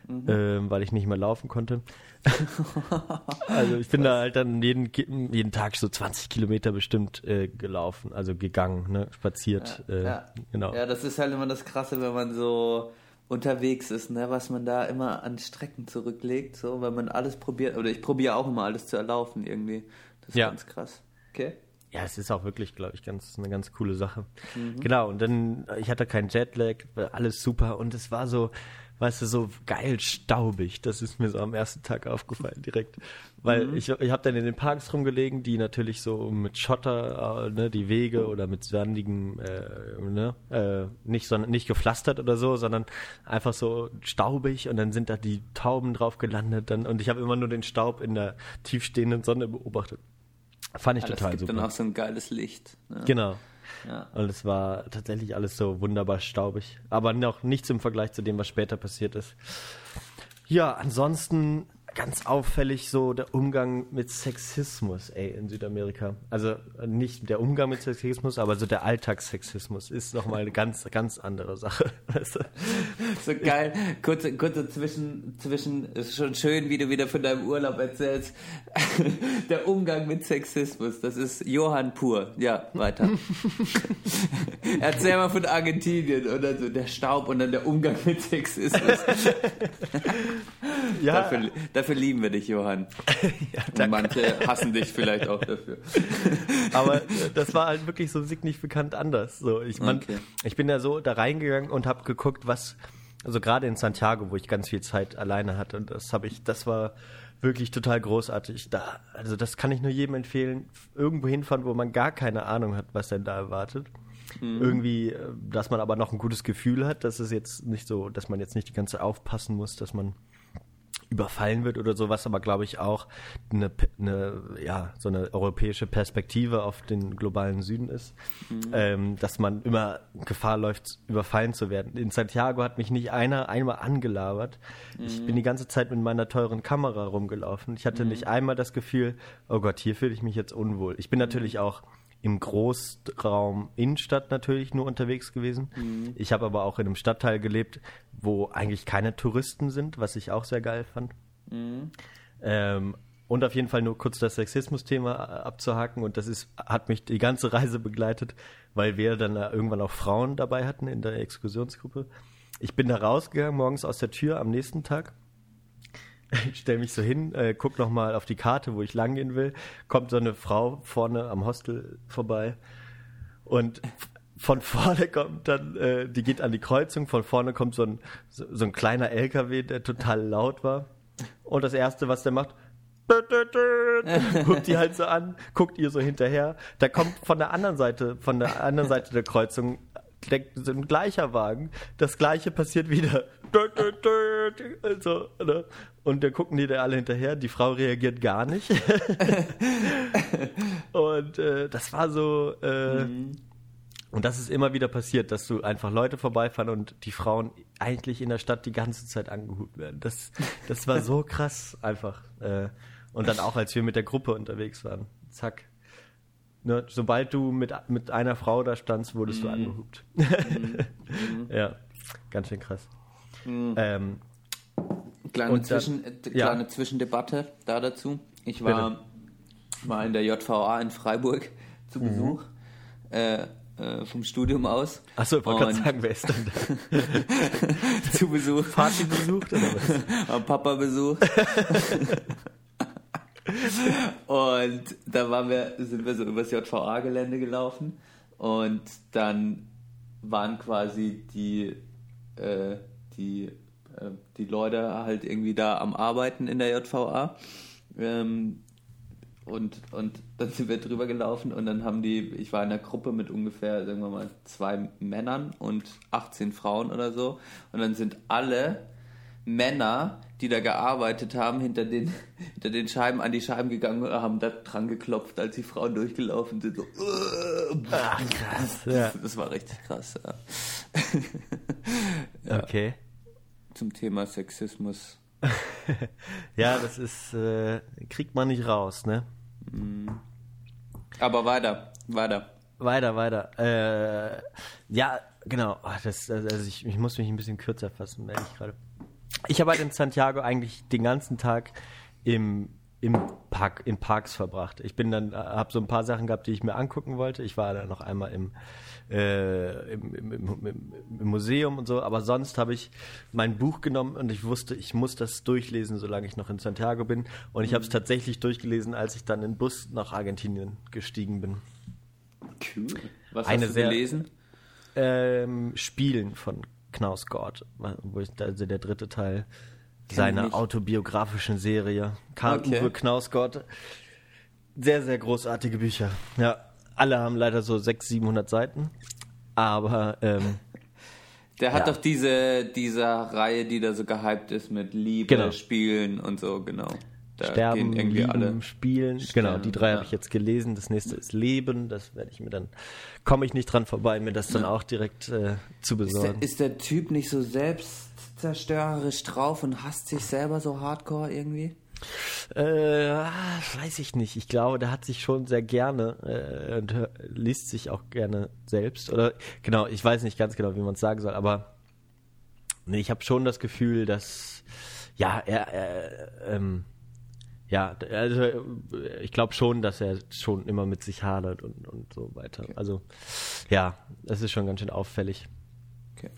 ähm, weil ich nicht mehr laufen konnte. also ich bin da halt dann jeden, jeden Tag so 20 Kilometer bestimmt äh, gelaufen, also gegangen, ne, spaziert. äh, ja. Genau. Ja, das ist halt immer das Krasse, wenn man so unterwegs ist, ne, was man da immer an Strecken zurücklegt, so, weil man alles probiert, oder ich probiere auch immer alles zu erlaufen irgendwie. Das ist Ja. ganz krass. Okay? Ja, es ist auch wirklich, glaube ich, ganz eine ganz coole Sache. Mhm. Genau, und dann, äh, ich hatte keinen Jetlag, alles super und es war so, weißt du, so geil staubig. Das ist mir so am ersten Tag aufgefallen direkt. Weil Mhm. ich, ich habe dann in den Parks rumgelegen, die natürlich so mit Schotter, äh, ne, die Wege oder mit sandigem, äh, ne, äh, nicht, sondern nicht gepflastert oder so, sondern einfach so staubig und dann sind da die Tauben drauf gelandet dann, und ich habe immer nur den Staub in der tiefstehenden Sonne beobachtet. Fand ich Ja, das total gibt super. dann auch so ein geiles Licht. Ne? Genau. Ja. Und es war tatsächlich alles so wunderbar staubig. Aber noch nichts im Vergleich zu dem, was später passiert ist. Ja, ansonsten ganz auffällig so der Umgang mit Sexismus, ey, in Südamerika. Also äh, nicht der Umgang mit Sexismus, aber so der Alltagssexismus ist nochmal eine ganz, ganz andere Sache. Weißt du? So geil. Kurze, kurze zwischen, zwischen, ist schon schön, wie du wieder von deinem Urlaub erzählst. Der Umgang mit Sexismus, das ist Johann pur. Ja, weiter. Erzähl mal von Argentinien oder so, der Staub und dann der Umgang mit Sexismus. Ja, Dafür, dafür lieben wir dich, Johann. und manche hassen dich vielleicht auch dafür. aber das war halt wirklich so signifikant anders. So, ich mein, Okay. ich bin ja so da reingegangen und habe geguckt, was, also gerade in Santiago, wo ich ganz viel Zeit alleine hatte, und das habe ich, das war wirklich total großartig. Da, also das kann ich nur jedem empfehlen, irgendwo hinfahren, wo man gar keine Ahnung hat, was denn da erwartet. Irgendwie, äh, dass man aber noch ein gutes Gefühl hat, dass es jetzt nicht so, dass man jetzt nicht die ganze Zeit aufpassen muss, dass man überfallen wird oder sowas, aber glaube ich auch eine, eine, ja, so eine europäische Perspektive auf den globalen Süden ist, ähm, dass man immer Gefahr läuft, überfallen zu werden. In Santiago hat mich nicht einer einmal angelabert. Ich bin die ganze Zeit mit meiner teuren Kamera rumgelaufen. Ich hatte nicht einmal das Gefühl, oh Gott, hier fühle ich mich jetzt unwohl. Ich bin natürlich auch im Großraum Innenstadt natürlich nur unterwegs gewesen. Ich habe aber auch in einem Stadtteil gelebt, wo eigentlich keine Touristen sind, was ich auch sehr geil fand. Ähm, und auf jeden Fall nur kurz das Sexismus-Thema äh, abzuhaken. Und das ist, hat mich die ganze Reise begleitet, weil wir dann irgendwann auch Frauen dabei hatten in der Exkursionsgruppe. Ich bin da rausgegangen, morgens aus der Tür am nächsten Tag. Ich stelle mich so hin, äh, guck noch mal auf die Karte, wo ich lang gehen will. Kommt so eine Frau vorne am Hostel vorbei und von vorne kommt dann, äh, die geht an die Kreuzung, von vorne kommt so ein, so, so ein kleiner LKW, der total laut war. Und das Erste, was der macht, guckt die halt so an, guckt ihr so hinterher. Da kommt von der anderen Seite, von der anderen Seite der Kreuzung ein gleicher Wagen. Das gleiche passiert wieder. Also, ne? Und da gucken die da alle hinterher. Die Frau reagiert gar nicht. Und äh, das war so. Äh, Und das ist immer wieder passiert, dass du einfach Leute vorbeifahren und die Frauen eigentlich in der Stadt die ganze Zeit angehupt werden. Das, das war so krass einfach. Äh, Und dann auch, als wir mit der Gruppe unterwegs waren. Zack. Ne, sobald du mit, mit einer Frau da standst, wurdest du angehupt. ja, ganz schön krass. Ähm, Kleine, dann- Zwischen, äh, ja. kleine Zwischendebatte da dazu. Ich war mal in der JVA in Freiburg zu Mhm. Besuch äh, äh, vom Studium aus. achso, ich wollte gerade sagen, wer ist denn da? zu Besuch. Party besucht oder was? am Papa-Besuch. und da waren wir, sind wir so übers JVA-Gelände gelaufen und dann waren quasi die, äh, die, die Leute halt irgendwie da am Arbeiten in der JVA. Ähm, und, und dann sind wir drüber gelaufen und dann haben die, ich war in einer Gruppe mit ungefähr, sagen wir mal, zwei Männern und 18 Frauen oder so. Und dann sind alle Männer, die da gearbeitet haben, hinter den, hinter den Scheiben an die Scheiben gegangen und haben da dran geklopft, als die Frauen durchgelaufen sind. So, Ach, krass. Ja. Das war richtig krass. Ja. Okay. Zum Thema Sexismus. Ja, das ist, äh, kriegt man nicht raus, ne? Aber weiter, weiter. Weiter, weiter. Äh, ja, genau. Ach, Das, also ich, ich muss mich ein bisschen kürzer fassen, merke ich gerade. Ich habe halt in Santiago eigentlich den ganzen Tag im, im Park, in Parks verbracht. Ich bin dann, habe so ein paar Sachen gehabt, die ich mir angucken wollte. Ich war dann noch einmal im, äh, im, im, im, im, Museum und so, aber sonst habe ich mein Buch genommen und ich wusste, ich muss das durchlesen, solange ich noch in Santiago bin. Und ich habe es tatsächlich durchgelesen, als ich dann in den Bus nach Argentinien gestiegen bin. Cool. Was Eine hast du sehr- gelesen? ähm, Spielen von Knausgård, wo ich, also der dritte Teil seiner autobiografischen Serie. Karl-Uwe Okay. Knausgård. Sehr, sehr großartige Bücher. Ja, alle haben leider so 600, 700 Seiten. Aber ähm, Der hat Ja. doch diese, diese Reihe, die da so gehypt ist mit Liebe, Genau. Spielen und so, genau. Da Sterben, gehen irgendwie Lieben, alle. Spielen. Sterben, genau, die drei ja. habe ich jetzt gelesen. Das nächste ist Leben. Das werde ich mir dann, komme ich nicht dran vorbei, mir das dann auch direkt äh, zu Ist besorgen. der, ist der Typ nicht so selbstzerstörerisch drauf und hasst sich selber so hardcore irgendwie? Äh, ah, weiß ich nicht. Ich glaube, der hat sich schon sehr gerne äh, und hör- liest sich auch gerne selbst. Oder genau, ich weiß nicht ganz genau, wie man es sagen soll, aber nee, ich habe schon das Gefühl, dass ja, er, er ähm, ja, also äh, ich glaube schon, dass er schon immer mit sich hadert und, und so weiter. Also ja, das ist schon ganz schön auffällig. Okay.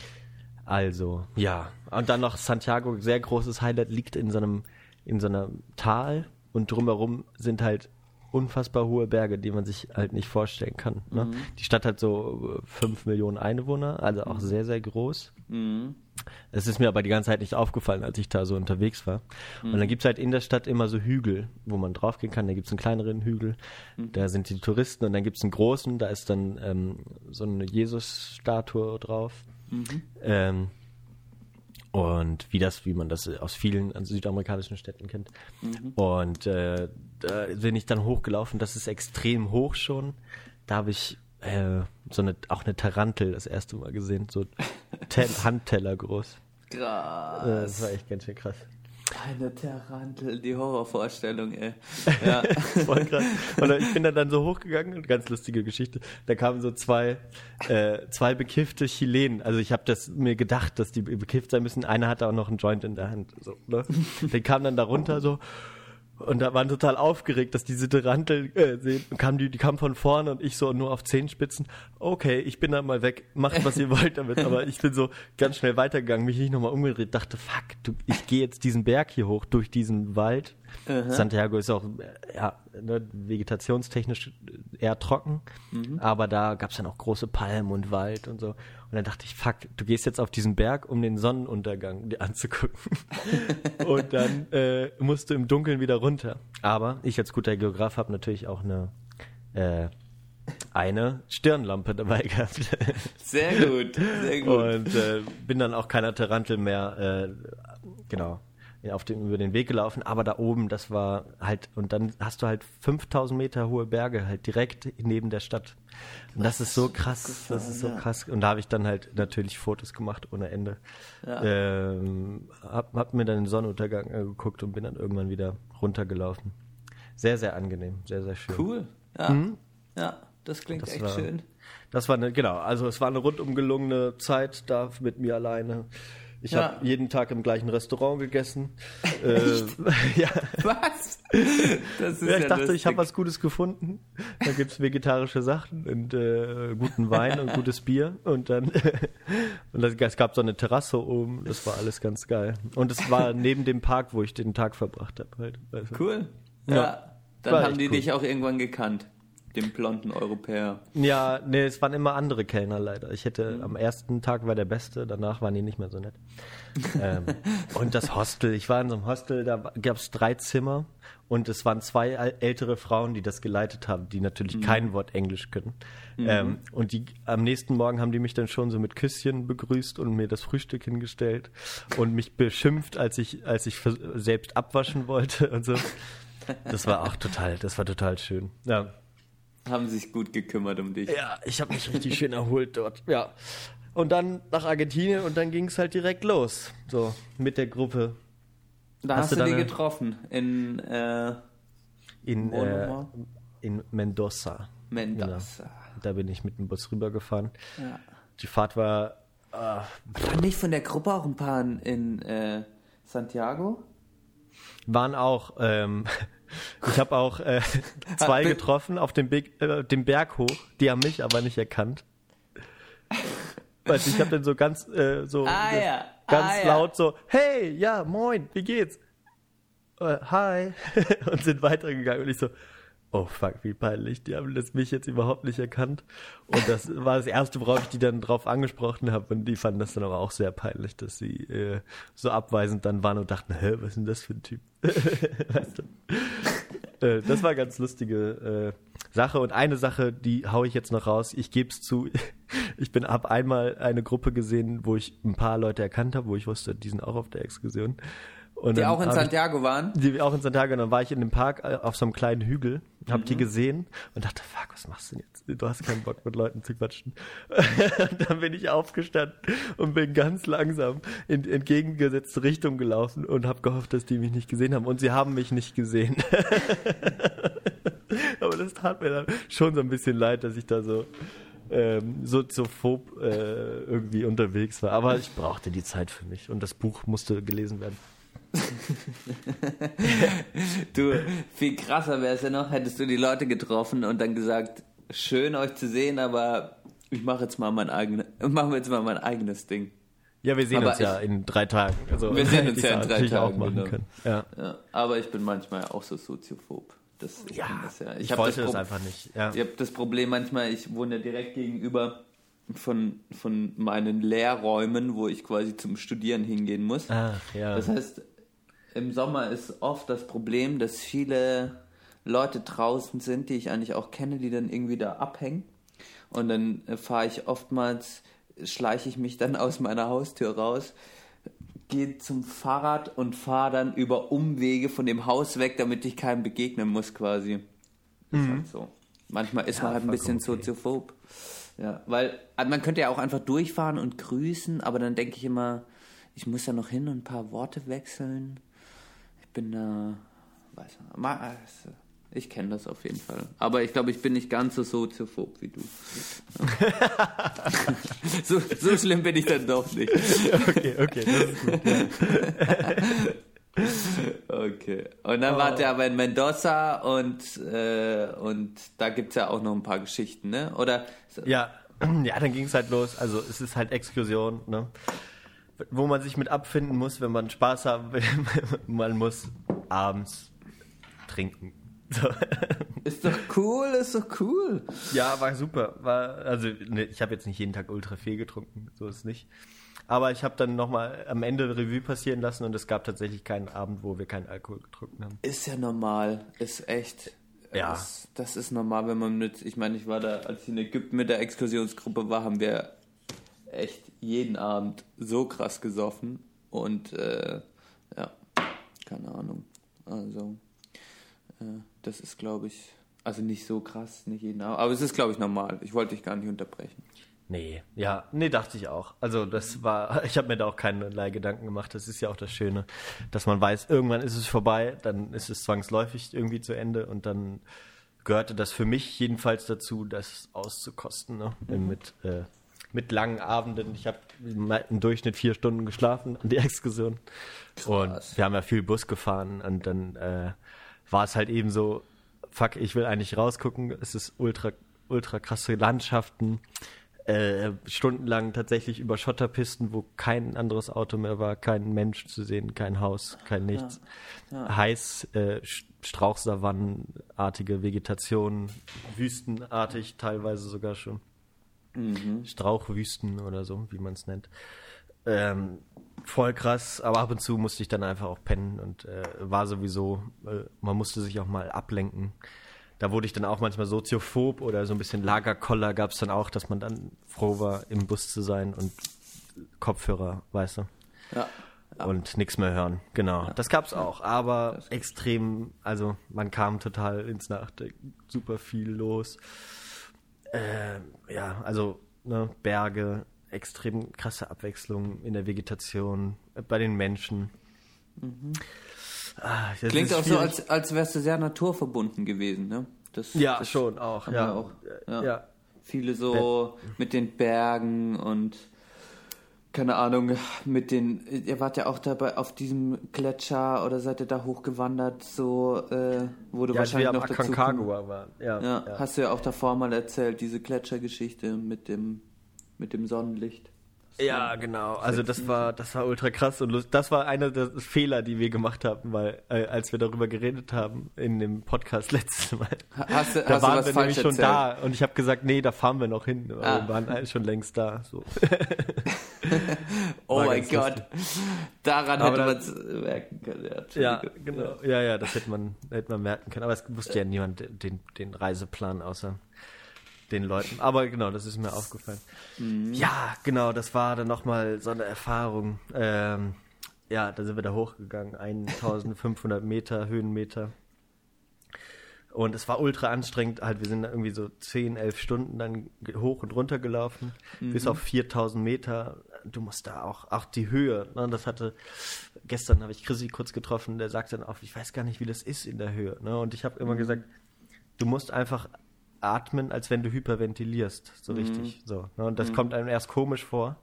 Also, ja. Und dann noch Santiago, sehr großes Highlight, liegt in so einem, in so einem Tal und drumherum sind halt unfassbar hohe Berge, die man sich halt nicht vorstellen kann. Ne? Die Stadt hat so 5 Millionen Einwohner, also auch sehr, sehr groß. Es ist mir aber die ganze Zeit nicht aufgefallen, als ich da so unterwegs war. Und dann gibt's halt in der Stadt immer so Hügel, wo man draufgehen kann. Da gibt's einen kleineren Hügel, da sind die Touristen. Und dann gibt's einen großen, da ist dann ähm, so eine Jesus-Statue drauf. Ähm, und wie das, wie man das aus vielen also südamerikanischen Städten kennt. Und äh, da bin ich dann hochgelaufen, das ist extrem hoch schon. Da habe ich äh, so eine, auch eine Tarantel das erste Mal gesehen, so Tel Handteller groß. Krass. Äh, das war echt ganz schön krass. Eine Tarantel, die Horrorvorstellung, ey. Ja. Voll krass. Und ich bin dann, dann so hochgegangen, ganz lustige Geschichte. Da kamen so zwei, äh, zwei bekiffte Chilenen. Also ich habe das mir gedacht, dass die bekifft sein müssen. Einer hatte auch noch einen Joint in der Hand. So, ne? Die kamen dann da runter so und da waren total aufgeregt, dass diese Tarantel äh, sehen. Kam die, die kamen von vorne und ich so nur auf Zehenspitzen. Okay, ich bin dann mal weg. Macht, was ihr wollt damit. Aber ich bin so ganz schnell weitergegangen, mich nicht nochmal umgedreht. Dachte, fuck, du, ich gehe jetzt diesen Berg hier hoch durch diesen Wald. Santiago ist auch äh, ja, ne, vegetationstechnisch eher trocken, aber da gab es dann auch große Palmen und Wald und so. Und dann dachte ich, fuck, du gehst jetzt auf diesen Berg, um den Sonnenuntergang dir anzugucken. und dann äh, musst du im Dunkeln wieder runter. Aber ich als guter Geograf habe natürlich auch eine, äh, eine Stirnlampe dabei gehabt. Sehr gut, sehr gut. Und äh, bin dann auch keiner Tarantel mehr, äh, genau, auf dem, über den Weg gelaufen. Aber da oben, das war halt, und dann hast du halt 5000 Meter hohe Berge halt direkt neben der Stadt. Und das ist so krass, das ist so krass. Und da habe ich dann halt natürlich Fotos gemacht ohne Ende. Ähm, hab, hab mir dann den Sonnenuntergang angeguckt und bin dann irgendwann wieder runtergelaufen. Sehr, sehr angenehm, sehr, sehr schön. Cool. Ja. Ja, das klingt Das echt war- schön. Das war eine, genau, also es war eine rundum gelungene Zeit da mit mir alleine. Ich Ja. habe jeden Tag im gleichen Restaurant gegessen. äh, ja, Was? Das ist ja, ich dachte, lustig. ich habe was Gutes gefunden. Da gibt's vegetarische Sachen und äh, guten Wein und gutes Bier. Und dann und das, es gab so eine Terrasse oben. Das war alles ganz geil. Und es war neben dem Park, wo ich den Tag verbracht habe. Halt. Also, Cool. Ja. Ja. Dann haben die cool. dich auch irgendwann gekannt. Den blonden Europäer. Ja, nee, es waren immer andere Kellner leider. Ich hätte Mhm. am ersten Tag war der beste, danach waren die nicht mehr so nett. ähm, und das Hostel, ich war in so einem Hostel, da gab es drei Zimmer und es waren zwei ältere Frauen, die das geleitet haben, die natürlich Mhm. kein Wort Englisch können. Ähm, und die am nächsten Morgen haben die mich dann schon so mit Küsschen begrüßt und mir das Frühstück hingestellt und mich beschimpft, als ich als ich selbst abwaschen wollte und so. Das war auch total, das war total schön. Ja. Haben sich gut gekümmert um dich. Ja, ich habe mich richtig schön erholt dort. Ja. Und dann nach Argentinien und dann ging es halt direkt los. So, mit der Gruppe Da Hast hast, du die getroffen in äh, in, äh, in Mendoza. Mendoza. Da bin ich mit dem Bus rübergefahren. Ja. Die Fahrt war. Äh, Waren nicht von der Gruppe auch ein paar in, in äh, Santiago? waren auch. Ähm, ich habe auch äh, zwei getroffen auf dem, Big, äh, dem Berg hoch. Die haben mich aber nicht erkannt. Weißt ich habe dann so ganz so, so Ah, ja. ganz Ah, laut so, hey, ja, moin, wie geht's? Äh, hi. und sind weitergegangen und ich so, oh fuck, wie peinlich, die haben das mich jetzt überhaupt nicht erkannt. Und das war das erste, worauf ich die dann drauf angesprochen habe und die fanden das dann aber auch sehr peinlich, dass sie äh, so abweisend dann waren und dachten, hä, was ist denn das für ein Typ? weißt du? Äh, das war ganz lustige äh, Sache und eine Sache, die hau ich jetzt noch raus. Ich gebe es zu, ich bin ab einmal eine Gruppe gesehen, wo ich ein paar Leute erkannt habe, wo ich wusste, die sind auch auf der Exkursion. Und Die auch in hab ich- Santiago waren? die auch in Santiago, und dann war ich in dem Park äh, auf so einem kleinen Hügel, hab Mhm. die gesehen und dachte, fuck, was machst du denn jetzt? Du hast keinen Bock mit Leuten zu quatschen. und dann bin ich aufgestanden und bin ganz langsam in entgegengesetzte Richtung gelaufen und habe gehofft, dass die mich nicht gesehen haben. Und sie haben mich nicht gesehen. Aber das tat mir dann schon so ein bisschen leid, dass ich da so ähm, soziophob äh, irgendwie unterwegs war. Aber ich brauchte die Zeit für mich und das Buch musste gelesen werden. Du, viel krasser wäre es ja noch, hättest du die Leute getroffen und dann gesagt, schön euch zu sehen, aber ich mache jetzt mal mein eigenes, machen wir jetzt mal mein eigenes Ding. Ja, wir sehen Aber uns ja ich- in drei Tagen. Also, Wir sehen uns ich ja in drei Tagen, machen genau. können. Ja. Ja, aber ich bin manchmal auch so soziophob. Das, ich Ja, das ja. ich hab wollte das Pro- einfach nicht. Ja. Ich habe das Problem manchmal, ich wohne ja direkt gegenüber von, von meinen Lehrräumen, wo ich quasi zum Studieren hingehen muss. Ach, ja. Das heißt, im Sommer ist oft das Problem, dass viele Leute draußen sind, die ich eigentlich auch kenne, die dann irgendwie da abhängen. Und dann äh, fahre ich oftmals, schleiche ich mich dann aus meiner Haustür raus, gehe zum Fahrrad und fahre dann über Umwege von dem Haus weg, damit ich keinem begegnen muss quasi. Das ist halt so. Manchmal ist man halt ein bisschen okay. soziophob. Ja, weil also man könnte ja auch einfach durchfahren und grüßen, aber dann denke ich immer, ich muss ja noch hin und ein paar Worte wechseln. Ich bin da, weiß nicht, also, ich kenne das auf jeden Fall. Aber ich glaube, ich bin nicht ganz so soziophob wie du. So, so schlimm bin ich dann doch nicht. Okay, okay, das ist gut. Okay. Und dann wart ihr aber in Mendoza und, äh, und da gibt es ja auch noch ein paar Geschichten, ne? Oder? Ja, ja dann ging es halt los. Also es ist halt Exkursion, ne? Wo man sich mit abfinden muss, wenn man Spaß haben will. man muss abends trinken. So. Ist doch cool, ist doch cool. Ja, war super. War, also ne, ich habe jetzt nicht jeden Tag ultra viel getrunken, so ist nicht. Aber ich habe dann nochmal am Ende Revue passieren lassen und es gab tatsächlich keinen Abend, wo wir keinen Alkohol getrunken haben. Ist ja normal, ist echt. Ja. Das, das ist normal, wenn man mit, ich meine, ich war da, als ich in Ägypten mit der Exkursionsgruppe war, haben wir echt jeden Abend so krass gesoffen und äh, ja, keine Ahnung. Also, äh, das ist, glaube ich, also nicht so krass, nicht jeden Abend, aber es ist, glaube ich, normal. Ich wollte dich gar nicht unterbrechen. Nee, ja, nee, dachte ich auch. Also das war, ich habe mir da auch keinerlei Gedanken gemacht. Das ist ja auch das Schöne, dass man weiß, irgendwann ist es vorbei, dann ist es zwangsläufig irgendwie zu Ende und dann gehörte das für mich jedenfalls dazu, das auszukosten, ne? mit, äh, mit langen Abenden. Ich habe im Durchschnitt vier Stunden geschlafen an die Exkursion und wir haben ja viel Bus gefahren und dann äh, war es halt eben so, fuck, ich will eigentlich rausgucken, es ist ultra, ultra krasse Landschaften, äh, stundenlang tatsächlich über Schotterpisten, wo kein anderes Auto mehr war, kein Mensch zu sehen, kein Haus, kein nichts. Heiß, äh, Strauchsavannenartige Vegetation, wüstenartig teilweise sogar schon. Strauchwüsten oder so, wie man es nennt. Ähm, voll krass, aber ab und zu musste ich dann einfach auch pennen und äh, war sowieso, äh, man musste sich auch mal ablenken. Da wurde ich dann auch manchmal soziophob oder so ein bisschen Lagerkoller gab es dann auch, dass man dann froh war, im Bus zu sein und Kopfhörer, weißt du, Ja. und nichts mehr hören. Genau, das gab's auch, aber extrem, also man kam total ins Nachdenken, super viel los. Äh, ja, also ne, Berge, extrem krasse Abwechslung in der Vegetation, äh, bei den Menschen. Ah, das Klingt auch so, schwierig. als, als wärst du sehr naturverbunden gewesen, ne? Das, Ja, das schon auch, ja. auch. Ja. ja. Viele so mit den Bergen und keine Ahnung, mit den, ihr wart ja auch dabei auf diesem Gletscher oder seid ihr da hochgewandert, so, äh, wo du Ja, wahrscheinlich noch dazu. Aconcagua waren. Ja, Ja, ja. hast du ja auch davor mal erzählt, diese Gletschergeschichte mit dem, mit dem Sonnenlicht. Ja, genau. Also das war, das war ultra krass und lust. Das war einer der Fehler, die wir gemacht haben, weil äh, als wir darüber geredet haben in dem Podcast letztes Mal, Ha- Hast du, da hast du waren was wir nämlich schon erzählt? da und ich habe gesagt, nee, da fahren wir noch hin. Ah. Wir waren alle schon längst da. So. Oh mein Gott. Daran Aber hätte man es merken können. Ja, Ja, genau. Ja, ja, das hätte man, hätte man merken können. Aber es wusste ja niemand den, den Reiseplan außer den Leuten. Aber genau, das ist mir aufgefallen. Ja, genau, das war dann nochmal so eine Erfahrung. Ähm, ja, da sind wir da hochgegangen, 1500 Meter, Höhenmeter. Und es war ultra anstrengend. Halt, wir sind da irgendwie so 10, 11 Stunden dann hoch und runter gelaufen, bis auf 4000 Meter. Du musst da auch, auch die Höhe. Ne? Das hatte, gestern habe ich Chrissy kurz getroffen, der sagt dann auch, ich weiß gar nicht, wie das ist in der Höhe. Ne? Und ich habe immer gesagt, du musst einfach atmen, als wenn du hyperventilierst, so richtig. So, ne? Und das kommt einem erst komisch vor.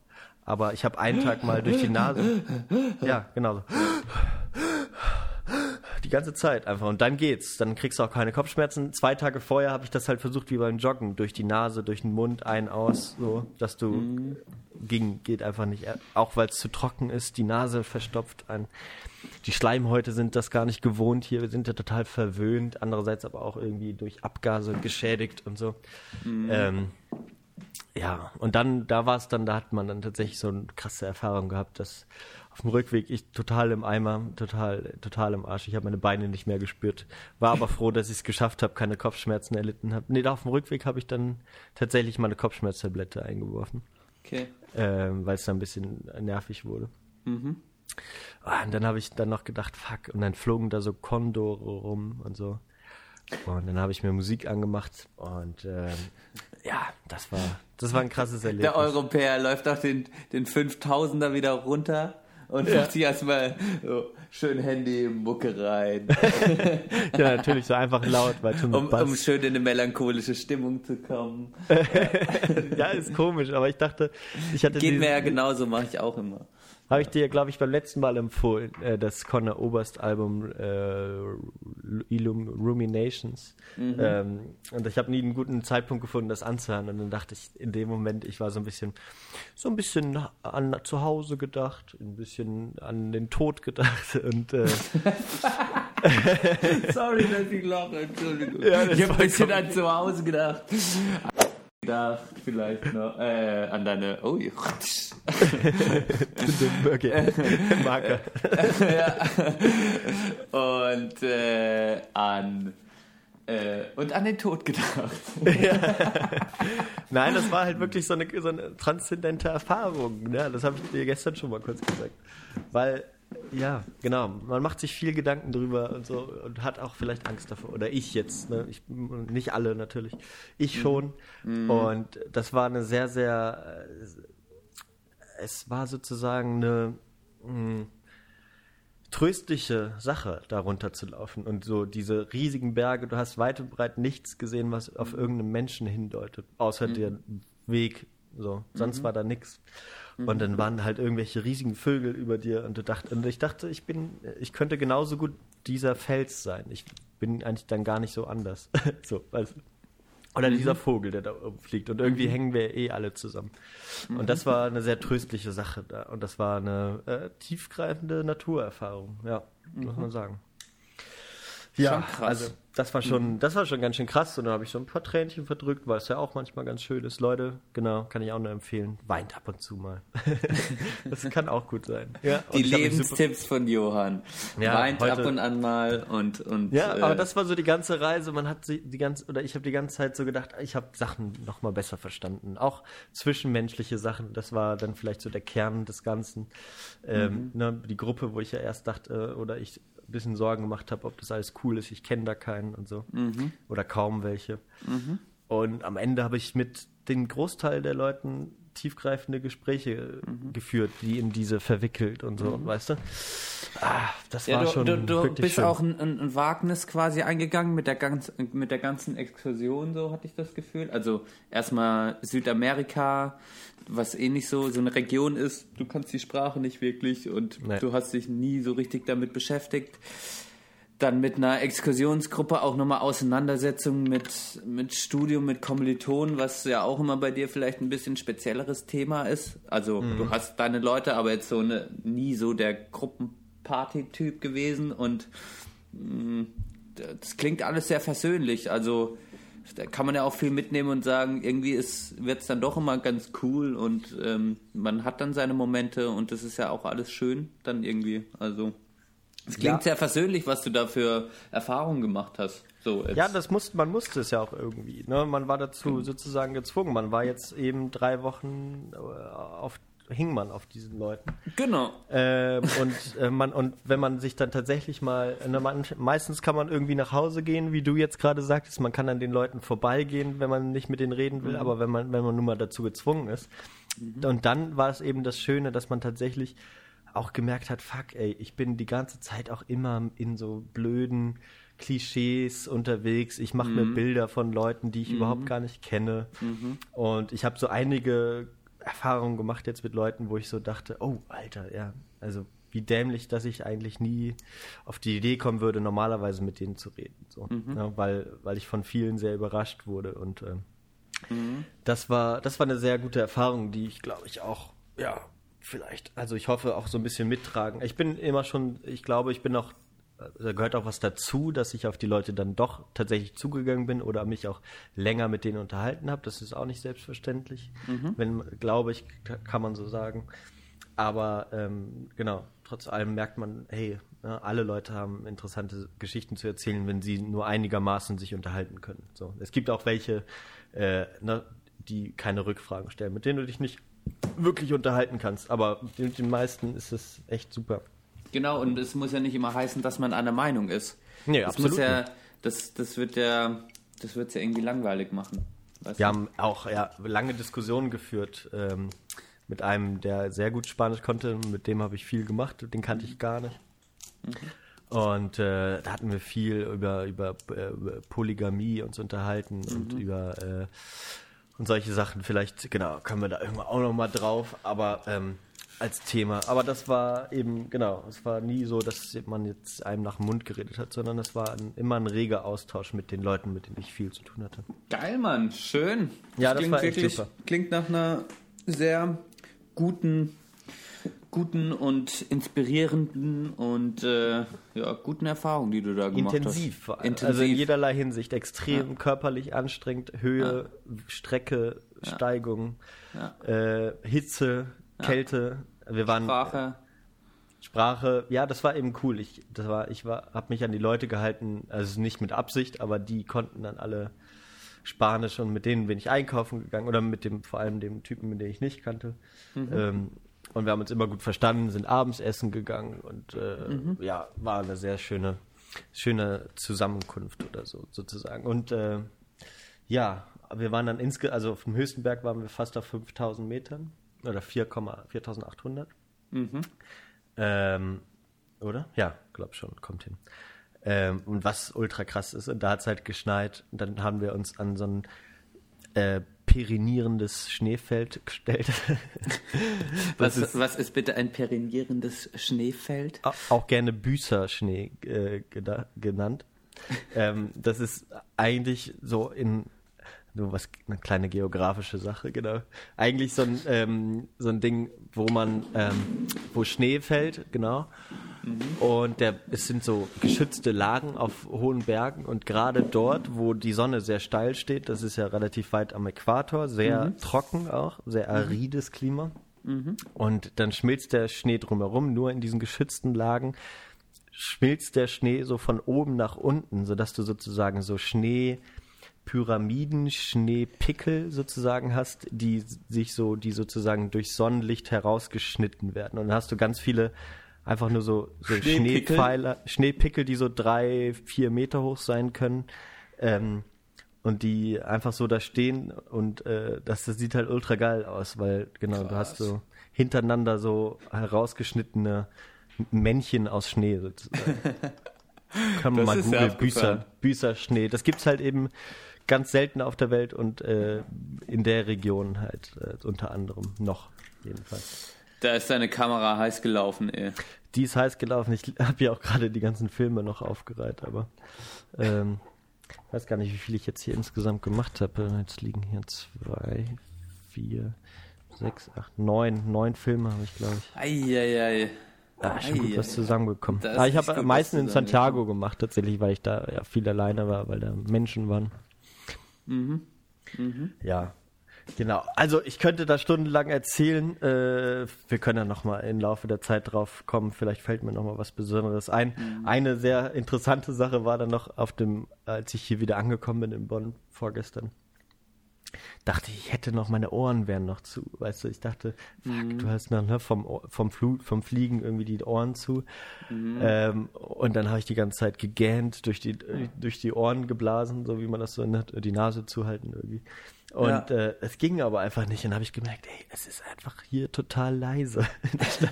Aber ich habe einen Tag mal durch die Nase. Ja, genau so. Die ganze Zeit einfach. Und dann geht's. Dann kriegst du auch keine Kopfschmerzen. Zwei Tage vorher habe ich das halt versucht wie beim Joggen. Durch die Nase, durch den Mund, ein, aus, so, dass du ging, geht einfach nicht. Auch weil es zu trocken ist, die Nase verstopft ein. Die Schleimhäute sind das gar nicht gewohnt hier. Wir sind ja total verwöhnt. Andererseits aber auch irgendwie durch Abgase geschädigt und so. Ähm, ja, und dann, da war es dann, da hat man dann tatsächlich so eine krasse Erfahrung gehabt, dass auf dem Rückweg ich total im Eimer, total, total im Arsch. Ich habe meine Beine nicht mehr gespürt. War aber froh, dass ich es geschafft habe, keine Kopfschmerzen erlitten habe. Nee, da auf dem Rückweg habe ich dann tatsächlich mal eine Kopfschmerztablette eingeworfen, Okay. ähm, weil es dann ein bisschen nervig wurde. Ah, Und dann habe ich dann noch gedacht, fuck, und dann flogen da so Kondore rum und so. Und dann habe ich mir Musik angemacht und ähm, ja, das war, das war ein krasses Erlebnis. Der Europäer läuft auch den, den 5000er wieder runter und macht sich erstmal so schön Handy Mucke rein, Ja, natürlich so einfach laut, weil schon um, um schön in eine melancholische Stimmung zu kommen. Ja, ist komisch, aber ich dachte, ich hatte Geht mir ja genauso, mache ich auch immer. Habe ich dir, glaube ich, beim letzten Mal empfohlen, äh, das Conor Oberst Album äh, Illum Ruminations. Mhm. Ähm, und ich habe nie einen guten Zeitpunkt gefunden, das anzuhören. Und dann dachte ich, in dem Moment, ich war so ein bisschen, so ein bisschen an zu Hause gedacht, ein bisschen an den Tod gedacht und äh, Sorry, dass ich lache, Entschuldigung. Ja, ich habe ein bisschen an zu Hause gedacht. Gedacht, vielleicht noch, äh, an deine, oh, okay, Marker. und äh, an äh, und an den Tod gedacht. Nein, das war halt wirklich so eine, so eine transzendente Erfahrung. Ne? Das habe ich dir gestern schon mal kurz gesagt. Weil ja, genau. Man macht sich viel Gedanken drüber und so und hat auch vielleicht Angst davor. Oder ich jetzt, ne? Ich, nicht alle natürlich. Ich schon. Und das war eine sehr, sehr, es war sozusagen eine mh, tröstliche Sache, darunter zu laufen. Und so diese riesigen Berge, du hast weit und breit nichts gesehen, was auf irgendeinen Menschen hindeutet, außer der Weg. So, sonst war da nichts. Und dann waren halt irgendwelche riesigen Vögel über dir und du dacht, und ich dachte, ich bin, ich könnte genauso gut dieser Fels sein. Ich bin eigentlich dann gar nicht so anders. so, weißt du? Oder dieser Vogel, der da oben fliegt. Und irgendwie hängen wir eh alle zusammen. Und das war eine sehr tröstliche Sache da. Und das war eine äh, tiefgreifende Naturerfahrung, ja, muss man sagen. Ja, Schon krass. also das war schon, das war schon ganz schön krass. Und da habe ich so ein paar Tränchen verdrückt, weil es ja auch manchmal ganz schön ist. Leute, genau, kann ich auch nur empfehlen. Weint ab und zu mal. das kann auch gut sein. Ja, Die Lebenstipps von Johann. Ja, Weint heute- ab und an mal und, und Ja, äh, aber das war so die ganze Reise. Man hat sie die ganze oder ich habe die ganze Zeit so gedacht, ich habe Sachen noch mal besser verstanden, auch zwischenmenschliche Sachen. Das war dann vielleicht so der Kern des Ganzen. Ähm, ne, die Gruppe, wo ich ja erst dachte äh, oder ich bisschen Sorgen gemacht habe, ob das alles cool ist. Ich kenne da keinen und so oder kaum welche. Und am Ende habe ich mit dem Großteil der Leuten tiefgreifende Gespräche äh, geführt, die in diese verwickelt und so, weißt du? Ah, das Ja, war du, schon du, du wirklich bist schön. auch ein, ein, ein Wagnis quasi eingegangen mit der, ganz, mit der ganzen Exkursion, so hatte ich das Gefühl. Also erstmal Südamerika, was eh nicht so, so eine Region ist. Du kannst die Sprache nicht wirklich und Nee. du hast dich nie so richtig damit beschäftigt. Dann mit einer Exkursionsgruppe auch nochmal Auseinandersetzung mit, mit Studium, mit Kommilitonen, was ja auch immer bei dir vielleicht ein bisschen spezielleres Thema ist. Also du hast deine Leute, aber jetzt so eine, nie so der Gruppenparty-Typ gewesen und mh, das klingt alles sehr versöhnlich. Also da kann man ja auch viel mitnehmen und sagen, irgendwie wird es dann doch immer ganz cool und ähm, man hat dann seine Momente und das ist ja auch alles schön dann irgendwie. Also es klingt Ja. sehr versöhnlich, was du da für Erfahrungen gemacht hast. So. Ja, das musste, man musste es ja auch irgendwie. Ne? Man war dazu sozusagen gezwungen. Man war jetzt eben drei Wochen äh, auf, hing man auf diesen Leuten. genau. Ähm, und, äh, man, und wenn man sich dann tatsächlich mal, ne, man, meistens kann man irgendwie nach Hause gehen, wie du jetzt gerade sagtest, man kann an den Leuten vorbeigehen, wenn man nicht mit denen reden will, aber wenn man, wenn man nun mal dazu gezwungen ist. Und dann war es eben das Schöne, dass man tatsächlich auch gemerkt hat, fuck, ey, ich bin die ganze Zeit auch immer in so blöden Klischees unterwegs. Ich mache mir Bilder von Leuten, die ich überhaupt gar nicht kenne. Und ich habe so einige Erfahrungen gemacht jetzt mit Leuten, wo ich so dachte, oh, Alter, ja, also wie dämlich, dass ich eigentlich nie auf die Idee kommen würde, normalerweise mit denen zu reden. So. Ja, weil, weil ich von vielen sehr überrascht wurde. Und ähm, das war, das war eine sehr gute Erfahrung, die ich glaube ich auch, ja, vielleicht, also ich hoffe auch so ein bisschen mittragen. Ich bin immer schon, ich glaube, ich bin auch, da gehört auch was dazu, dass ich auf die Leute dann doch tatsächlich zugegangen bin oder mich auch länger mit denen unterhalten habe. Das ist auch nicht selbstverständlich. Wenn, glaube ich, kann man so sagen. Aber ähm, genau, trotz allem merkt man, hey, ja, alle Leute haben interessante Geschichten zu erzählen, wenn sie nur einigermaßen sich unterhalten können. So, es gibt auch welche, äh, ne, die keine Rückfragen stellen, mit denen du dich nicht wirklich unterhalten kannst. Aber mit den meisten ist es echt super. Genau, und es muss ja nicht immer heißen, dass man einer Meinung ist. Nee, das absolut muss ja, das, das wird ja, das wird ja irgendwie langweilig machen. Weißt Wir du? haben auch ja, lange Diskussionen geführt ähm, mit einem, der sehr gut Spanisch konnte. Mit dem habe ich viel gemacht. Den kannte ich gar nicht. Und äh, da hatten wir viel über, über, äh, Polygamie uns unterhalten und über äh, und solche Sachen. Vielleicht, genau, können wir da irgendwann auch nochmal drauf, aber ähm, als Thema. Aber das war eben, genau, es war nie so, dass man jetzt einem nach dem Mund geredet hat, sondern es war ein, immer ein reger Austausch mit den Leuten, mit denen ich viel zu tun hatte. Geil, Mann, schön. Ja, das klingt war echt wirklich, super. Klingt nach einer sehr guten, guten und inspirierenden und äh, ja, guten Erfahrung, die du da gemacht Intensiv, hast. vor allem. also in jederlei Hinsicht. Extrem körperlich anstrengend, Höhe, Strecke, Steigung, äh, Hitze, Kälte. Wir waren Sprache. Sprache, ja, das war eben cool. Ich, das war, ich war, habe mich an die Leute gehalten, also nicht mit Absicht, aber die konnten dann alle Spanisch und mit denen bin ich einkaufen gegangen oder mit dem, vor allem dem Typen, mit dem ich nicht kannte. Ähm, und wir haben uns immer gut verstanden, sind abends essen gegangen und äh, ja, war eine sehr schöne, schöne Zusammenkunft oder so sozusagen. Und äh, ja, wir waren dann insge also auf dem höchsten Berg waren wir fast auf 5000 Metern oder 4, 4800. Ähm, oder? Ja, glaub schon, kommt hin. Ähm, und was ultra krass ist, und da hat es halt geschneit und dann haben wir uns an so ein äh, perinierendes Schneefeld gestellt. Was, was ist bitte ein perinierendes Schneefeld? Au- auch gerne Büßerschnee äh, genannt. ähm, das ist eigentlich so in nur was eine kleine geografische Sache, genau. Eigentlich so ein ähm, so ein Ding, wo man ähm, wo Schnee fällt, genau. Und der, es sind so geschützte Lagen auf hohen Bergen. Und gerade dort, wo die Sonne sehr steil steht, das ist ja relativ weit am Äquator, sehr trocken auch, sehr arides Klima. Und dann schmilzt der Schnee drumherum, nur in diesen geschützten Lagen schmilzt der Schnee so von oben nach unten, sodass du sozusagen so Schneepyramiden, Schneepickel sozusagen hast, die sich so, die sozusagen durch Sonnenlicht herausgeschnitten werden. Und dann hast du ganz viele einfach nur so, so Schneepickel? Schneepfeiler, Schneepickel, die so drei, vier Meter hoch sein können. Ähm, und die einfach so da stehen und äh, das, das sieht halt ultra geil aus, weil genau, du hast Krass. so hintereinander so herausgeschnittene Männchen aus Schnee sozusagen. Kann man mal googeln. Büßer, Büßerschnee. Das gibt's halt eben ganz selten auf der Welt und äh, in der Region halt äh, unter anderem noch jedenfalls. Da ist deine Kamera heiß gelaufen, ey. Die ist heiß gelaufen. Ich habe ja auch gerade die ganzen Filme noch aufgereiht, aber ähm, weiß gar nicht, wie viel ich jetzt hier insgesamt gemacht habe. Jetzt liegen hier zwei, vier, sechs, acht, neun, neun Filme habe ich, glaube ich. Eieiei. Ja, schon gut was zusammengekommen. Aber ich habe am meisten in Santiago gemacht, tatsächlich, weil ich da ja viel alleine war, weil da Menschen waren. Ja, genau. Also ich könnte da stundenlang erzählen. Äh, wir können ja noch mal im Laufe der Zeit drauf kommen. Vielleicht fällt mir noch mal was Besonderes ein. Eine sehr interessante Sache war dann noch auf dem, als ich hier wieder angekommen bin in Bonn vorgestern. Dachte ich, hätte noch meine Ohren wären noch zu. Weißt du, ich dachte, fuck, du hast noch ne, vom, vom, Flu vom Fliegen irgendwie die Ohren zu. Ähm, und dann habe ich die ganze Zeit gegähnt, durch die, durch die Ohren geblasen, so wie man das so nennt, die Nase zuhalten irgendwie. Und Ja. äh, es ging aber einfach nicht. Und dann habe ich gemerkt, ey, es ist einfach hier total leise in der Stadt.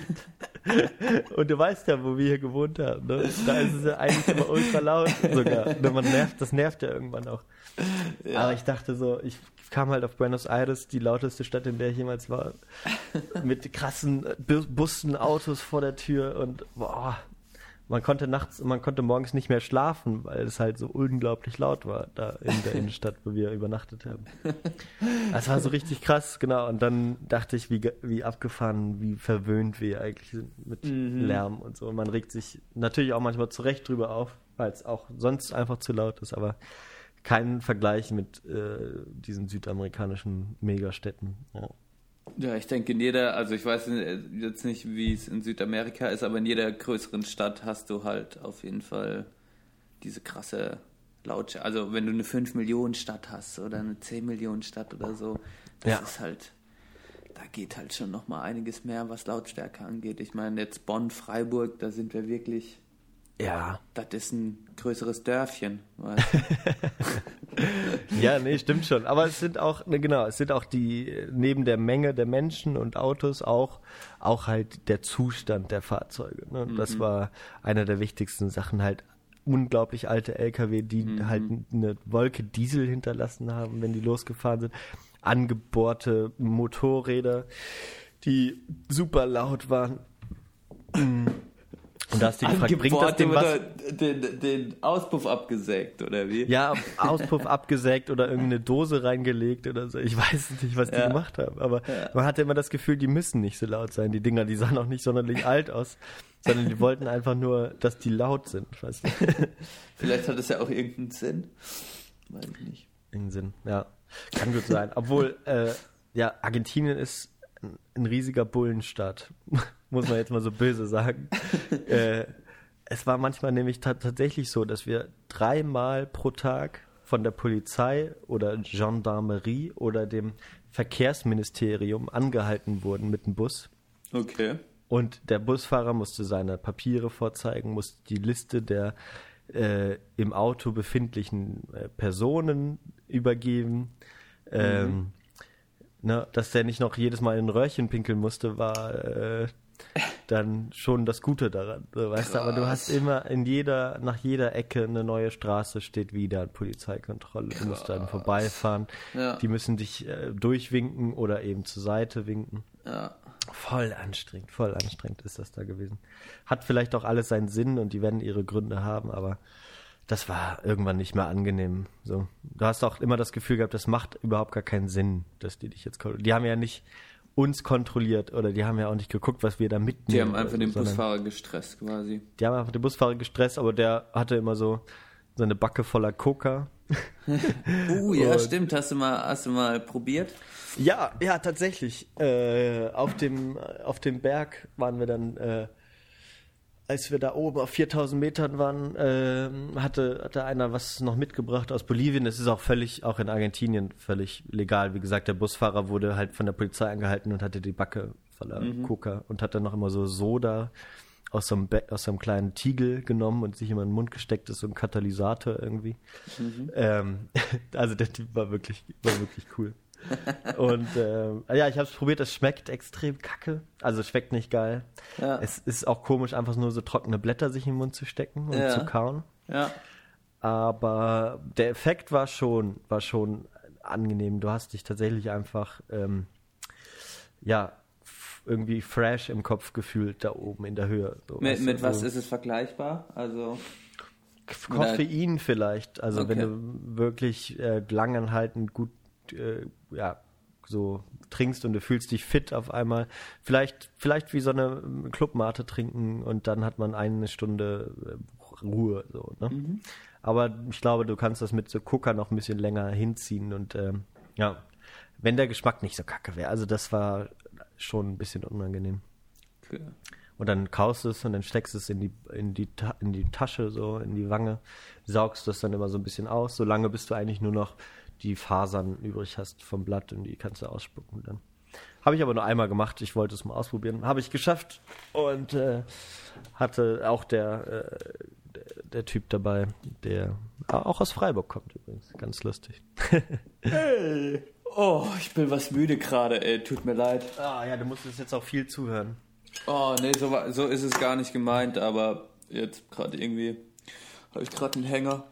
und du weißt ja, wo wir hier gewohnt haben. Ne? Da ist es ja eigentlich immer ultra laut sogar. Ne, Man nervt, das nervt ja irgendwann auch. Aber ich dachte so, ich kam halt auf Buenos Aires, die lauteste Stadt, in der ich jemals war, mit krassen äh, Bu- Bussen, Autos vor der Tür und boah, man konnte nachts, man konnte morgens nicht mehr schlafen, weil es halt so unglaublich laut war da in der Innenstadt, wo wir übernachtet haben. Das war so richtig krass, genau. Und dann dachte ich, wie, wie abgefahren, wie verwöhnt wir eigentlich sind mit Lärm und so. Und man regt sich natürlich auch manchmal zurecht drüber auf, weil es auch sonst einfach zu laut ist, aber kein Vergleich mit äh, diesen südamerikanischen Megastädten. Ja. Ja, ich denke in jeder, also ich weiß jetzt nicht, wie es in Südamerika ist, aber in jeder größeren Stadt hast du halt auf jeden Fall diese krasse Lautstärke. Also wenn du eine 5 Millionen Stadt hast oder eine 10 Millionen Stadt oder so, das Ja. ist halt, da geht halt schon nochmal einiges mehr, was Lautstärke angeht. Ich meine jetzt Bonn, Freiburg, da sind wir wirklich, ja. das ist ein größeres Dörfchen. Ja, nee, stimmt schon. Aber es sind auch, ne, genau, es sind auch die, neben der Menge der Menschen und Autos auch, auch halt der Zustand der Fahrzeuge. Ne? Das war eine der wichtigsten Sachen halt. Unglaublich alte LKW, die halt eine Wolke Diesel hinterlassen haben, wenn die losgefahren sind. Angebohrte Motorräder, die super laut waren. Und da hast du gefragt, bringt das dem was? den, den Auspuff abgesägt, oder wie? Ja, Auspuff abgesägt oder irgendeine Dose reingelegt oder so. Ich weiß nicht, was die Ja. gemacht haben. Aber man hatte immer das Gefühl, die müssen nicht so laut sein. Die Dinger, die sahen auch nicht sonderlich alt aus, sondern die wollten einfach nur, dass die laut sind. Weißt du? Vielleicht hat es ja auch irgendeinen Sinn. Weiß ich nicht. In Sinn, ja. Kann gut sein. Obwohl, äh, ja, Argentinien ist ein, ein riesiger Bullenstaat. Muss man jetzt mal so böse sagen. äh, es war manchmal nämlich ta tatsächlich so, dass wir dreimal pro Tag von der Polizei oder Gendarmerie oder dem Verkehrsministerium angehalten wurden mit dem Bus. Okay. Und der Busfahrer musste seine Papiere vorzeigen, musste die Liste der äh, im Auto befindlichen äh, Personen übergeben. Ähm, ne, dass der nicht noch jedes Mal in ein Röhrchen pinkeln musste, war äh, dann schon das Gute daran. Weißt du, aber du hast immer in jeder, nach jeder Ecke eine neue Straße steht wieder eine Polizeikontrolle. Du musst dann vorbeifahren. Ja. Die müssen dich äh, durchwinken oder eben zur Seite winken. Ja. Voll anstrengend, voll anstrengend ist das da gewesen. Hat vielleicht auch alles seinen Sinn und die werden ihre Gründe haben, aber das war irgendwann nicht mehr angenehm. So, du hast auch immer das Gefühl gehabt, das macht überhaupt gar keinen Sinn, dass die dich jetzt kontrollieren. Die haben ja nicht uns kontrolliert oder die haben ja auch nicht geguckt, was wir da mitnehmen. Die haben einfach den Busfahrer gestresst quasi. Die haben einfach den Busfahrer gestresst, aber der hatte immer so seine Backe voller Coca. Uh, ja, Und- stimmt. Hast du mal, hast du mal probiert? Ja, ja, tatsächlich. Äh, auf, dem, auf dem Berg waren wir dann, äh, als wir da oben auf 4000 Metern waren, ähm, hatte, hatte einer was noch mitgebracht aus Bolivien. Es ist auch völlig, auch in Argentinien völlig legal. Wie gesagt, der Busfahrer wurde halt von der Polizei angehalten und hatte die Backe voller Coca und hat dann noch immer so Soda aus so, einem Be aus so einem kleinen Tiegel genommen und sich immer in den Mund gesteckt. Das ist so ein Katalysator irgendwie. Ähm, also der Typ war wirklich, war wirklich cool. Und ähm, ja, ich habe es probiert, es schmeckt extrem kacke. Also es schmeckt nicht geil. Ja. Es ist auch komisch, einfach nur so trockene Blätter sich in den Mund zu stecken und Ja. zu kauen. Ja. Aber der Effekt war schon, war schon angenehm. Du hast dich tatsächlich einfach, ähm, ja, irgendwie fresh im Kopf gefühlt da oben in der Höhe. So, Mit, mit was so ist es vergleichbar? Also, Koffein vielleicht. Also wenn Okay. du wirklich äh, langanhaltend gut, äh, ja, so trinkst und du fühlst dich fit auf einmal. Vielleicht, vielleicht wie so eine ähm, Clubmate trinken und dann hat man eine Stunde äh, Ruhe. So, ne? Mhm. Aber ich glaube, du kannst das mit so Coca noch ein bisschen länger hinziehen und ähm, ja, wenn der Geschmack nicht so kacke wäre. Also das war schon ein bisschen unangenehm. okay. Und dann kaust du es und dann steckst du es in die, in die, in die Tasche, so in die Wange, saugst das dann immer so ein bisschen aus, solange bis du eigentlich nur noch die Fasern übrig hast vom Blatt und die kannst du ausspucken dann. Habe ich aber nur einmal gemacht, ich wollte es mal ausprobieren. Habe ich geschafft und äh, hatte auch der, äh, der, der Typ dabei, der auch aus Freiburg kommt übrigens. Ganz lustig. Oh, ich bin was müde gerade, ey. Tut mir leid. Ah ja, du musstest jetzt auch viel zuhören. Oh, nee, so, so ist es gar nicht gemeint, aber jetzt gerade irgendwie habe ich gerade einen Hänger.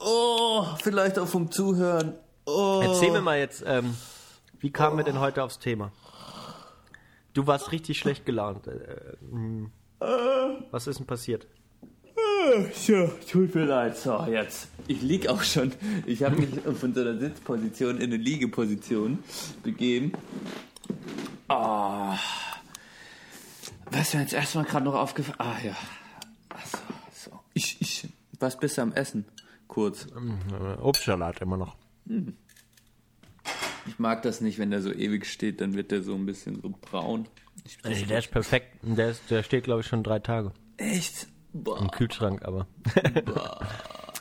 Oh, vielleicht auch vom Zuhören. Oh. Erzähl mir mal jetzt, ähm, wie kamen wir denn heute aufs Thema? Du warst richtig schlecht gelaunt. Äh, hm. was ist denn passiert? So, tut mir leid. So, jetzt. Ich lieg auch schon. Ich habe mich von so einer Sitzposition in eine Liegeposition begeben. Ah. Was mir jetzt erstmal gerade noch aufgefallen? Ah, ja. Ach so, so. Ich, ich. Was bist du am Essen? Kurz. Obstsalat immer noch. Ich mag das nicht, wenn der so ewig steht, dann wird der so ein bisschen so braun. Ich, Ey, der ist perfekt. Der, ist, der steht, glaube ich, schon drei Tage echt? im Boah. Kühlschrank, aber.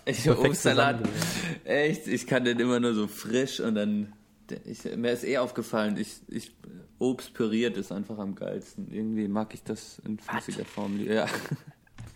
Ich Perfekt Obstsalat. Echt, ich kann den immer nur so frisch und dann. Ich, mir ist eh aufgefallen, ich, ich, Obst püriert ist einfach am geilsten. Irgendwie mag ich das in flüssiger Form. Ja.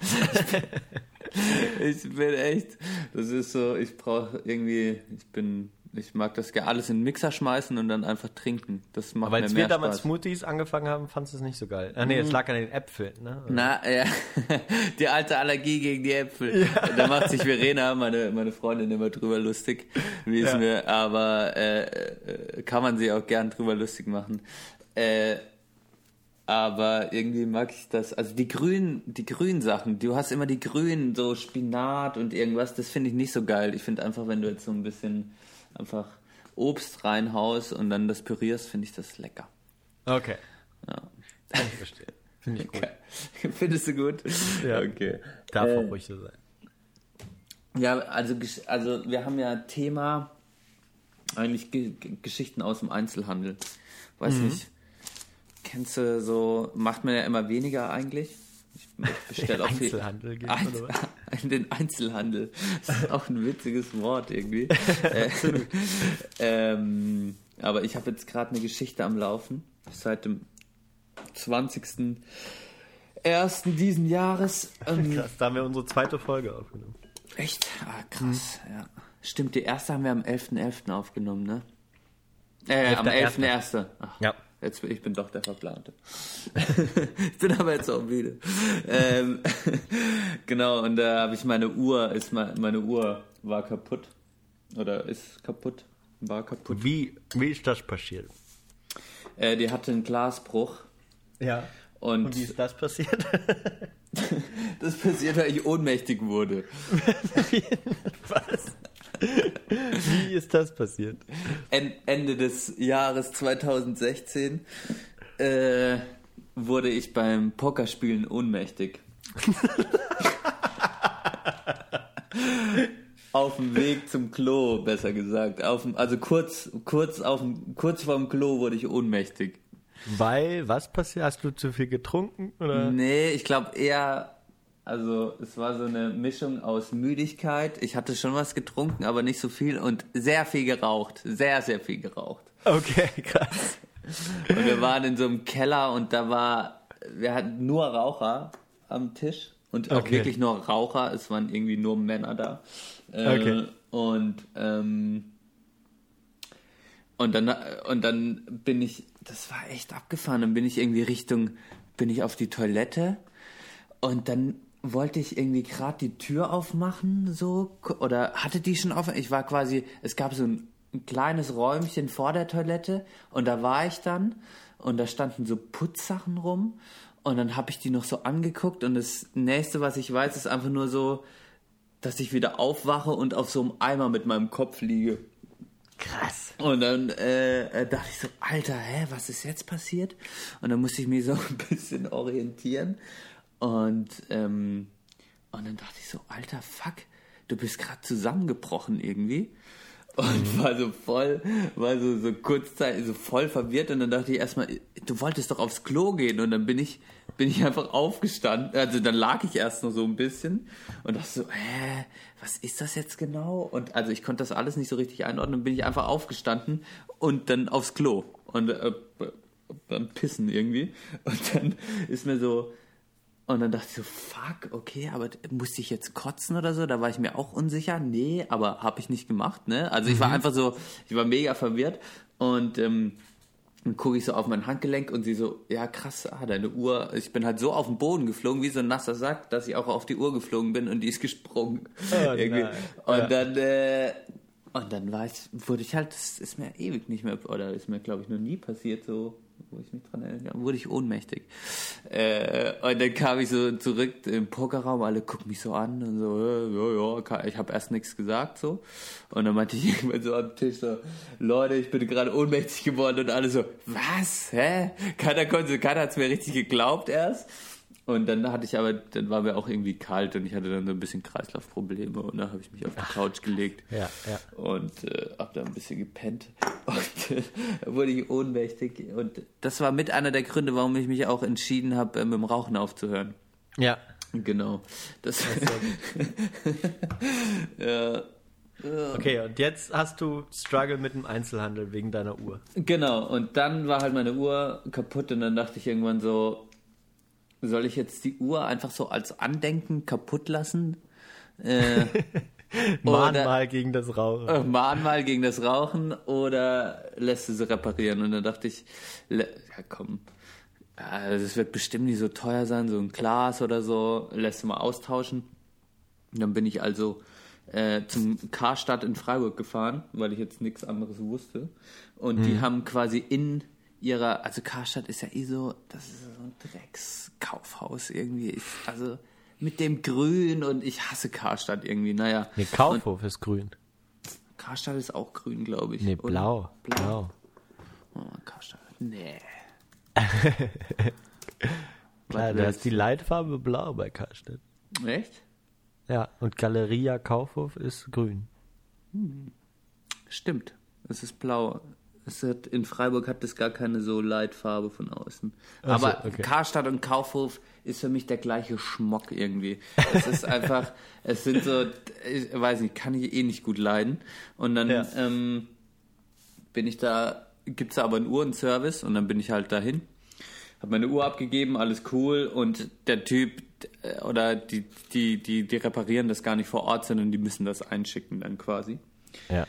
ich bin echt, das ist so, ich brauche irgendwie, ich bin, ich mag das gerne alles in den Mixer schmeißen und dann einfach trinken. Das macht Aber mir als mehr wir damals Spaß. Smoothies angefangen haben, fandest du es nicht so geil. Ah, nee, es lag an den Äpfeln, ne? Na, ja, die alte Allergie gegen die Äpfel. Da macht sich Verena, meine, meine Freundin, immer drüber lustig, wie es Ja. mir, aber äh, äh, kann man sie auch gern drüber lustig machen. Äh, aber irgendwie mag ich das, also die grünen, die grünen Sachen, du hast immer die grünen, so Spinat und irgendwas, das finde ich nicht so geil. Ich finde einfach, wenn du jetzt so ein bisschen einfach Obst reinhaust und dann das pürierst, finde ich das lecker. Okay. Ja. Ich verstehen. Finde ich gut. Findest du gut? Ja. Okay. Darf Äh, auch ruhig so sein. Ja, also, also wir haben ja Thema eigentlich Ge Ge- Geschichten aus dem Einzelhandel. Weiß Mhm. nicht. Kennst du so, macht man ja immer weniger eigentlich. Ich, bestelle auch viel. Einzelhandel gehen, Ein, oder was? den Einzelhandel. Das ist auch ein witziges Wort irgendwie. Äh, ähm, aber ich habe jetzt gerade eine Geschichte am Laufen. Seit dem 20. ersten diesen Jahres. Ähm, Krass, da haben wir unsere zweite Folge aufgenommen. echt? Ah, krass, ja. Stimmt, die erste haben wir am 11.11. aufgenommen, ne? Äh, am 11.1.. 11.1. Ach, Ja. Jetzt, bin- ich bin doch der Verplante. ich bin aber jetzt auch müde. ähm, genau, und da habe ich meine Uhr, ist meine, meine Uhr war kaputt. Oder ist kaputt. War kaputt. Wie, wie ist das passiert? Äh, die hatte einen Glasbruch. Ja. Und, Und wie ist das passiert? das passiert, weil ich ohnmächtig wurde. Was? Wie ist das passiert? En Ende des Jahres 2016 äh, wurde ich beim Pokerspielen ohnmächtig. auf dem Weg zum Klo, besser gesagt. Auf dem, also kurz, kurz, auf dem, kurz vorm Klo wurde ich ohnmächtig. Weil, was passiert? Hast du zu viel getrunken? Oder? Nee, ich glaube eher, also es war so eine Mischung aus Müdigkeit. Ich hatte schon was getrunken, aber nicht so viel und sehr viel geraucht. Sehr, sehr viel geraucht. Okay, krass. Und wir waren in so einem Keller und da war, wir hatten nur Raucher am Tisch und auch Okay. wirklich nur Raucher. Es waren irgendwie nur Männer da. Äh, Okay. Und ähm, und dann und dann bin ich, das war echt abgefahren. Dann bin ich irgendwie Richtung, bin ich auf die Toilette und dann wollte ich irgendwie gerade die Tür aufmachen, so, oder hatte die schon offen? Ich war quasi, es gab so ein, ein kleines Räumchen vor der Toilette und da war ich dann und da standen so Putzsachen rum und dann habe ich die noch so angeguckt und das nächste, was ich weiß, ist einfach nur so, dass ich wieder aufwache und auf so einem Eimer mit meinem Kopf liege. Krass. Und dann äh, äh, dachte ich so, Alter, hä, was ist jetzt passiert? Und dann musste ich mich so ein bisschen orientieren. Und, ähm, und dann dachte ich so, Alter, fuck, du bist gerade zusammengebrochen irgendwie. Und war so voll, war so, so kurzzeitig so voll verwirrt. Und dann dachte ich erstmal, du wolltest doch aufs Klo gehen. Und dann bin ich, bin ich einfach aufgestanden. Also dann lag ich erst noch so ein bisschen und dachte so, hä, was ist das jetzt genau? Und also ich konnte das alles nicht so richtig einordnen. Dann bin ich einfach aufgestanden und dann aufs Klo. Und äh, beim Pissen irgendwie. Und dann ist mir so, und dann dachte ich so, fuck, okay, aber musste ich jetzt kotzen oder so? Da war ich mir auch unsicher. Nee, aber habe ich nicht gemacht, ne? Also ich war einfach so, ich war mega verwirrt und ähm, dann gucke ich so auf mein Handgelenk und sie so, ja krass, ah, deine Uhr, ich bin halt so auf den Boden geflogen, wie so ein nasser Sack, dass ich auch auf die Uhr geflogen bin und die ist gesprungen. Oh. Und Ja. dann, äh, und dann war ich, wurde ich halt, das ist mir ewig nicht mehr, oder ist mir, glaube ich, noch nie passiert, so, wo ich mich dran erinnere, wurde ich ohnmächtig. Äh, und dann kam ich so zurück im Pokerraum, alle gucken mich so an und so, äh, ja, ja, ich habe erst nichts gesagt, so. Und dann meinte ich irgendwann so am Tisch so, Leute, ich bin gerade ohnmächtig geworden und alle so, was, hä? Keiner konnte, keiner hat's mir richtig geglaubt erst. Und dann hatte ich aber, dann war mir auch irgendwie kalt und ich hatte dann so ein bisschen Kreislaufprobleme und dann habe ich mich auf die Couch gelegt Ja, ja. und äh, hab da ein bisschen gepennt und äh, da wurde ich ohnmächtig und das war mit einer der Gründe, warum ich mich auch entschieden habe, äh, mit dem Rauchen aufzuhören. Ja. Genau. Das, ja, Okay, und jetzt hast du Struggle mit dem Einzelhandel wegen deiner Uhr. genau. Und dann war halt meine Uhr kaputt und dann dachte ich irgendwann so, soll ich jetzt die Uhr einfach so als Andenken kaputt lassen? Äh, Mahnmal gegen das Rauchen. äh, Mahnmal gegen das Rauchen oder lässt du sie reparieren? Und dann dachte ich, ja komm, das wird bestimmt nicht so teuer sein, so ein Glas oder so, lässt du mal austauschen. Und dann bin ich also äh, zum Karstadt in Freiburg gefahren, weil ich jetzt nichts anderes wusste. Und die haben quasi in ihrer, also Karstadt ist ja eh so, das ist Dreckskaufhaus irgendwie. Ich, also mit dem Grün und ich hasse Karstadt irgendwie. Naja. Nee, Kaufhof ist grün. Karstadt ist auch grün, glaube ich. Nee, oder? blau. Blau. Blau. Oh, Karstadt. Nee. Klar, da ist die Leitfarbe blau bei Karstadt. Echt? Ja, und Galeria Kaufhof ist grün. Stimmt. Es ist blau. Es hat, in Freiburg hat es gar keine so Leitfarbe von außen. Ach so, Aber okay. Karstadt und Kaufhof ist für mich der gleiche Schmock irgendwie. Es ist einfach, es sind so, ich weiß nicht, kann ich eh nicht gut leiden. Und dann Ja. ähm, bin ich da, gibt's da aber einen Uhrenservice und dann bin ich halt dahin. habe meine Uhr abgegeben, alles cool und der Typ äh, oder die, die, die, die reparieren das gar nicht vor Ort, sondern die müssen das einschicken dann quasi. Ja.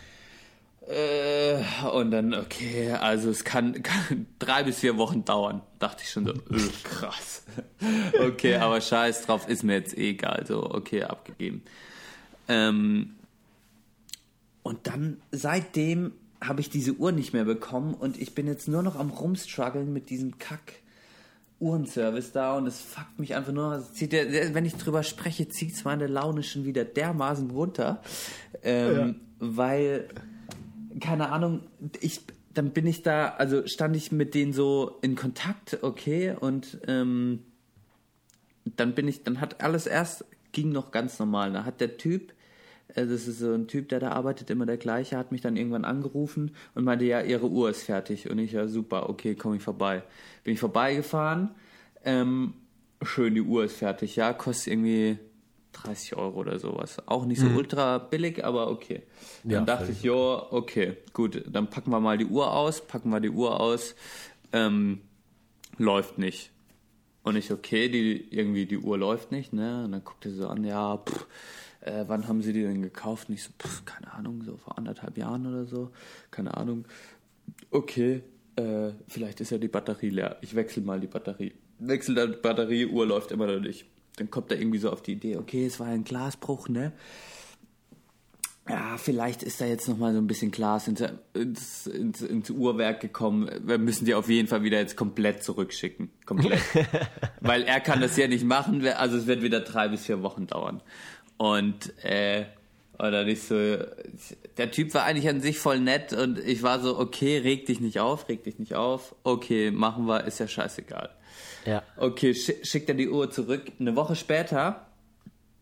Äh, und dann, okay, also es kann, kann drei bis vier Wochen dauern. Dachte ich schon so, öh, krass. okay, aber scheiß drauf, ist mir jetzt eh egal. So, okay, abgegeben. Ähm, und dann, seitdem habe ich diese Uhr nicht mehr bekommen und ich bin jetzt nur noch am rumstruggeln mit diesem Kack. Uhrenservice da und es fuckt mich einfach nur, also zieht der, wenn ich drüber spreche, zieht es meine Laune schon wieder dermaßen runter, ähm, weil keine Ahnung, ich, dann bin ich da, also stand ich mit denen so in Kontakt, okay, und ähm, dann bin ich, dann hat alles erst, ging noch ganz normal. Da hat der Typ, äh, das ist so ein Typ, der da arbeitet, immer der gleiche, hat mich dann irgendwann angerufen und meinte, ja, ihre Uhr ist fertig. Und ich, ja, super, okay, komme ich vorbei. Bin ich vorbeigefahren, ähm, schön, die Uhr ist fertig, ja, kostet irgendwie 30 Euro oder sowas. Auch nicht so ultra billig, aber okay. Dann Ja, dachte ich, jo, okay, gut, dann packen wir mal die Uhr aus, packen wir die Uhr aus, ähm, läuft nicht. Und ich, okay, die, irgendwie die Uhr läuft nicht, ne? Und dann guckt er so an, ja, pff, äh, wann haben sie die denn gekauft? Und ich so, pff, keine Ahnung, so vor anderthalb Jahren oder so, keine Ahnung. Okay, äh, vielleicht ist ja die Batterie leer. Ich wechsle mal die Batterie. Wechsel die Batterie, Uhr läuft immer noch nicht. Dann kommt er irgendwie so auf die Idee, okay, es war ein Glasbruch, ne? Ja, vielleicht ist da jetzt nochmal so ein bisschen Glas ins, ins, ins, ins Uhrwerk gekommen. Wir müssen die auf jeden Fall wieder jetzt komplett zurückschicken. Komplett. Weil er kann das ja nicht machen, also es wird wieder drei bis vier Wochen dauern. Und, äh, oder nicht so, der Typ war eigentlich an sich voll nett und ich war so, okay, reg dich nicht auf, reg dich nicht auf. Okay, machen wir, ist ja scheißegal. Ja. Okay, schi- schickt er die Uhr zurück. Eine Woche später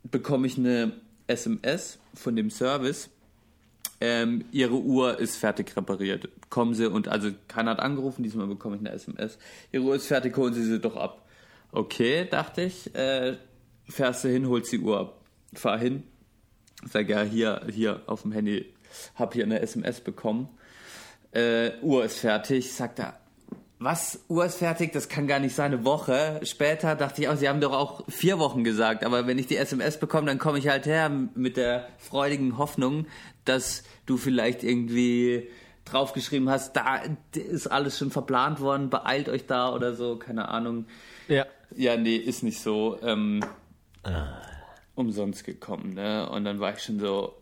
bekomme ich eine SMS von dem Service. Ähm, ihre Uhr ist fertig repariert. Kommen Sie und also keiner hat angerufen, diesmal bekomme ich eine SMS. Ihre Uhr ist fertig, holen Sie sie doch ab. Okay, dachte ich. Äh, fährst du hin, holst die Uhr ab. Fahr hin. Sag ja, hier, hier auf dem Handy, hab hier eine SMS bekommen. Äh, Uhr ist fertig. Sagt er, was? Uhr ist fertig? Das kann gar nicht sein. Eine Woche später dachte ich auch, sie haben doch auch vier Wochen gesagt. Aber wenn ich die SMS bekomme, dann komme ich halt her mit der freudigen Hoffnung, dass du vielleicht irgendwie draufgeschrieben hast, da ist alles schon verplant worden, beeilt euch da oder so, keine Ahnung. Ja. Ja, nee, ist nicht so. Ähm, Umsonst gekommen, ne? Und dann war ich schon so,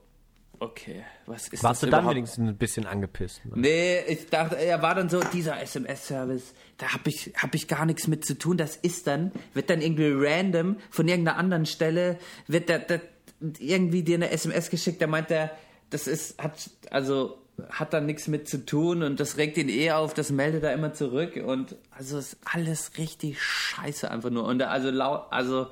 okay, was ist Warst das du dann überhaupt? wenigstens ein bisschen angepisst? Ne? Nee, ich dachte, er war dann so, dieser SMS-Service, da hab ich, hab ich gar nichts mit zu tun. Das ist dann, wird dann irgendwie random von irgendeiner anderen Stelle, wird da, da irgendwie dir eine SMS geschickt, da meint er, das ist, hat, also, hat da nichts mit zu tun und das regt ihn eh auf, das meldet er immer zurück und also ist alles richtig scheiße einfach nur. Und also laut, also,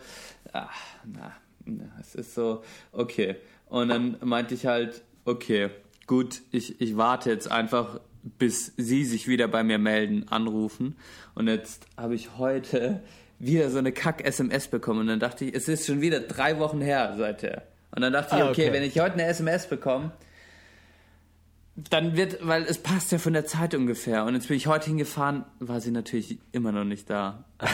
ach, na, na, es ist so, okay. Und dann meinte ich halt, okay, gut, ich, ich warte jetzt einfach, bis sie sich wieder bei mir melden, anrufen. Und jetzt habe ich heute wieder so eine Kack-SMS bekommen. Und dann dachte ich, es ist schon wieder drei Wochen her seither. Und dann dachte ich, Ah, okay, okay. wenn ich heute eine SMS bekomme, dann wird, weil es passt ja von der Zeit ungefähr. Und jetzt bin ich heute hingefahren, war sie natürlich immer noch nicht da.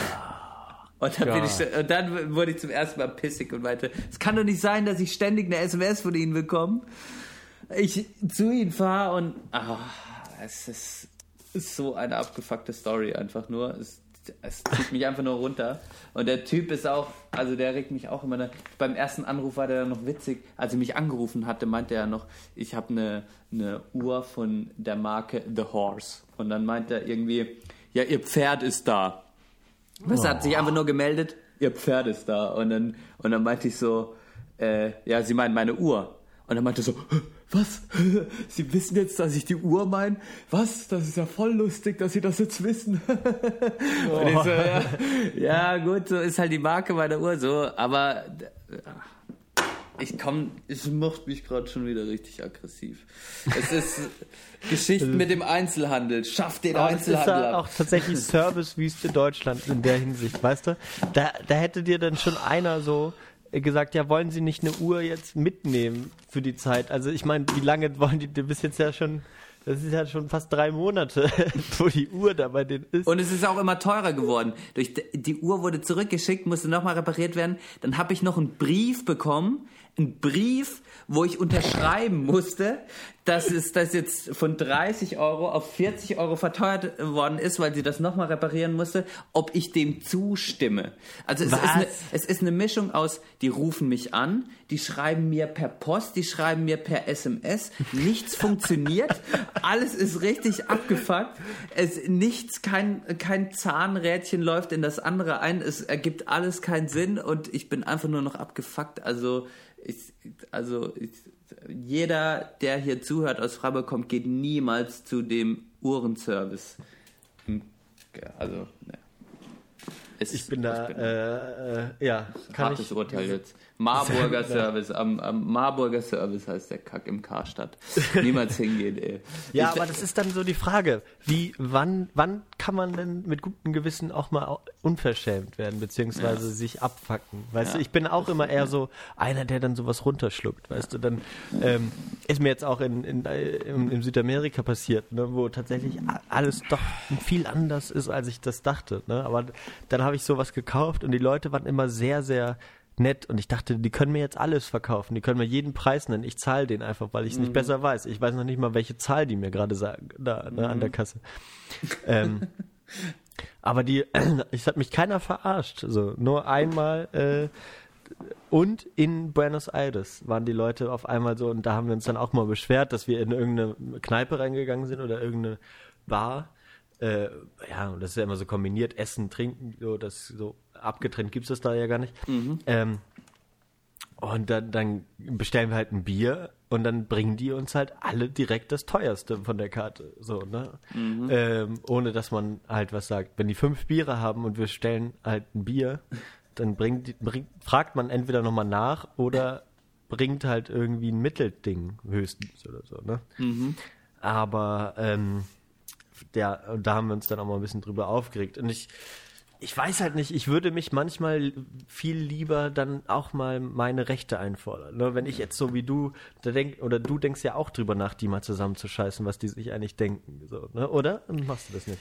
Und dann, bin ich, und dann wurde ich zum ersten Mal pissig und meinte, es kann doch nicht sein, dass ich ständig eine SMS von Ihnen bekomme. Ich zu Ihnen fahre und ah, es ist, ist so eine abgefuckte Story einfach nur. Es, es zieht mich einfach nur runter. Und der Typ ist auch, also der regt mich auch immer. ne- Beim ersten Anruf war der dann noch witzig. Als er mich angerufen hatte, meinte er noch, ich habe eine, eine Uhr von der Marke The Horse. Und dann meinte er irgendwie, ja, ihr Pferd ist da. Das hat sich einfach nur gemeldet, ihr Pferd ist da. Und dann, und dann meinte ich so, äh, ja, sie meinen meine Uhr. Und dann meinte er so, "Hä, was? Sie wissen jetzt, dass ich die Uhr meine? Was? Das ist ja voll lustig, dass Sie das jetzt wissen. Und ich so, ja, ja, gut, so ist halt die Marke meiner Uhr so, aber äh, ich komm, es macht mich gerade schon wieder richtig aggressiv. Es ist Geschichten mit dem Einzelhandel. Schafft den Aber es ist Einzelhandel ja auch tatsächlich Servicewüste Deutschland in der Hinsicht, weißt du? Da, da hätte dir dann schon einer so gesagt, ja, wollen Sie nicht eine Uhr jetzt mitnehmen für die Zeit? Also ich meine, wie lange wollen die, du bist jetzt ja schon Das ist ja schon fast drei Monate, wo die Uhr da bei denen ist. Und es ist auch immer teurer geworden. Durch die Uhr wurde zurückgeschickt, musste nochmal repariert werden. Dann habe ich noch einen Brief bekommen, einen Brief, wo ich unterschreiben musste, dass es das jetzt von 30 Euro auf 40 Euro verteuert worden ist, weil sie das nochmal reparieren musste, ob ich dem zustimme. Also es ist, eine, es ist eine Mischung aus, die rufen mich an, die schreiben mir per Post, die schreiben mir per SMS, nichts funktioniert, alles ist richtig abgefuckt, es nichts, kein, kein Zahnrädchen läuft in das andere ein, es ergibt alles keinen Sinn und ich bin einfach nur noch abgefuckt, also ich, also ich, jeder, der hier zuhört aus Freiburg kommt, geht niemals zu dem Uhrenservice. Hm, ja, Also, ne. Es- Ich bin da, äh, äh, ja, kann Hartes ich. Urteil jetzt. Marburger Service, am, am Marburger Service heißt der Kack im Karstadt. Niemals hingehen, ey. Ja, ich, aber das ist dann so die Frage, wie, wann, wann kann man denn mit gutem Gewissen auch mal unverschämt werden, beziehungsweise sich abfacken? Weißt du, ich bin auch immer eher so einer, der dann sowas runterschluckt, weißt du, dann ähm, ist mir jetzt auch in, in, im, im Südamerika passiert, ne, wo tatsächlich alles doch viel anders ist, als ich das dachte, ne, aber dann habe ich sowas gekauft und die Leute waren immer sehr, sehr nett und ich dachte, die können mir jetzt alles verkaufen, die können mir jeden Preis nennen, ich zahle den einfach, weil ich es nicht besser weiß. Ich weiß noch nicht mal, welche Zahl die mir gerade sagen, da ne, an der Kasse. ähm, aber die, es hat mich keiner verarscht, so nur einmal äh, und in Buenos Aires waren die Leute auf einmal so und da haben wir uns dann auch mal beschwert, dass wir in irgendeine Kneipe reingegangen sind oder irgendeine Bar. Äh, ja, und das ist ja immer so kombiniert, Essen, Trinken, so das so abgetrennt gibt's das da ja gar nicht. Ähm, und dann, dann bestellen wir halt ein Bier und dann bringen die uns halt alle direkt das teuerste von der Karte. So, ne? Ähm, ohne dass man halt was sagt. Wenn die fünf Biere haben und wir stellen halt ein Bier, dann bringt, die- bringt, fragt man entweder nochmal nach oder bringt halt irgendwie ein Mittelding höchstens oder so, ne? Aber ähm, ja, und da haben wir uns dann auch mal ein bisschen drüber aufgeregt. Und ich, ich weiß halt nicht, ich würde mich manchmal viel lieber dann auch mal meine Rechte einfordern. Ne? Wenn ich jetzt so wie du, da denk, oder du denkst ja auch drüber nach, die mal zusammenzuscheißen, was die sich eigentlich denken. So, ne? Oder? Machst du das nicht?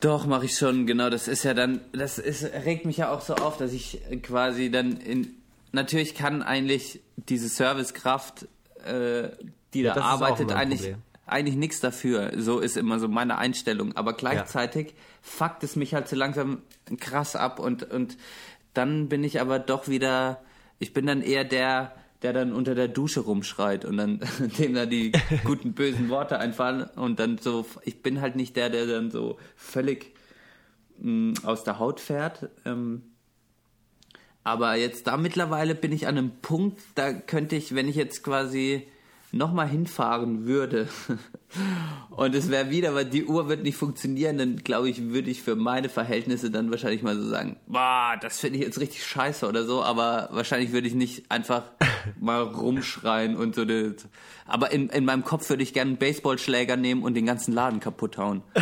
Doch, mache ich schon, genau. Das ist ja dann, das ist, regt mich ja auch so auf, dass ich quasi dann in, natürlich kann eigentlich diese Servicekraft, äh, die da ist auch arbeitet, eigentlich, Problem. Eigentlich nichts dafür. So ist immer so meine Einstellung. Aber gleichzeitig fuckt es mich halt so langsam krass ab und, und dann bin ich aber doch wieder, ich bin dann eher der, der dann unter der Dusche rumschreit und dann dem da die guten bösen Worte einfallen und dann so, ich bin halt nicht der, der dann so völlig mh, aus der Haut fährt. Ähm, aber jetzt da mittlerweile bin ich an einem Punkt, da könnte ich, wenn ich jetzt quasi nochmal hinfahren würde und es wäre wieder, weil die Uhr wird nicht funktionieren, dann glaube ich, würde ich für meine Verhältnisse dann wahrscheinlich mal so sagen, boah, das finde ich jetzt richtig scheiße oder so, aber wahrscheinlich würde ich nicht einfach mal rumschreien und so. Aber in, in meinem Kopf würde ich gerne einen Baseballschläger nehmen und den ganzen Laden kaputt hauen.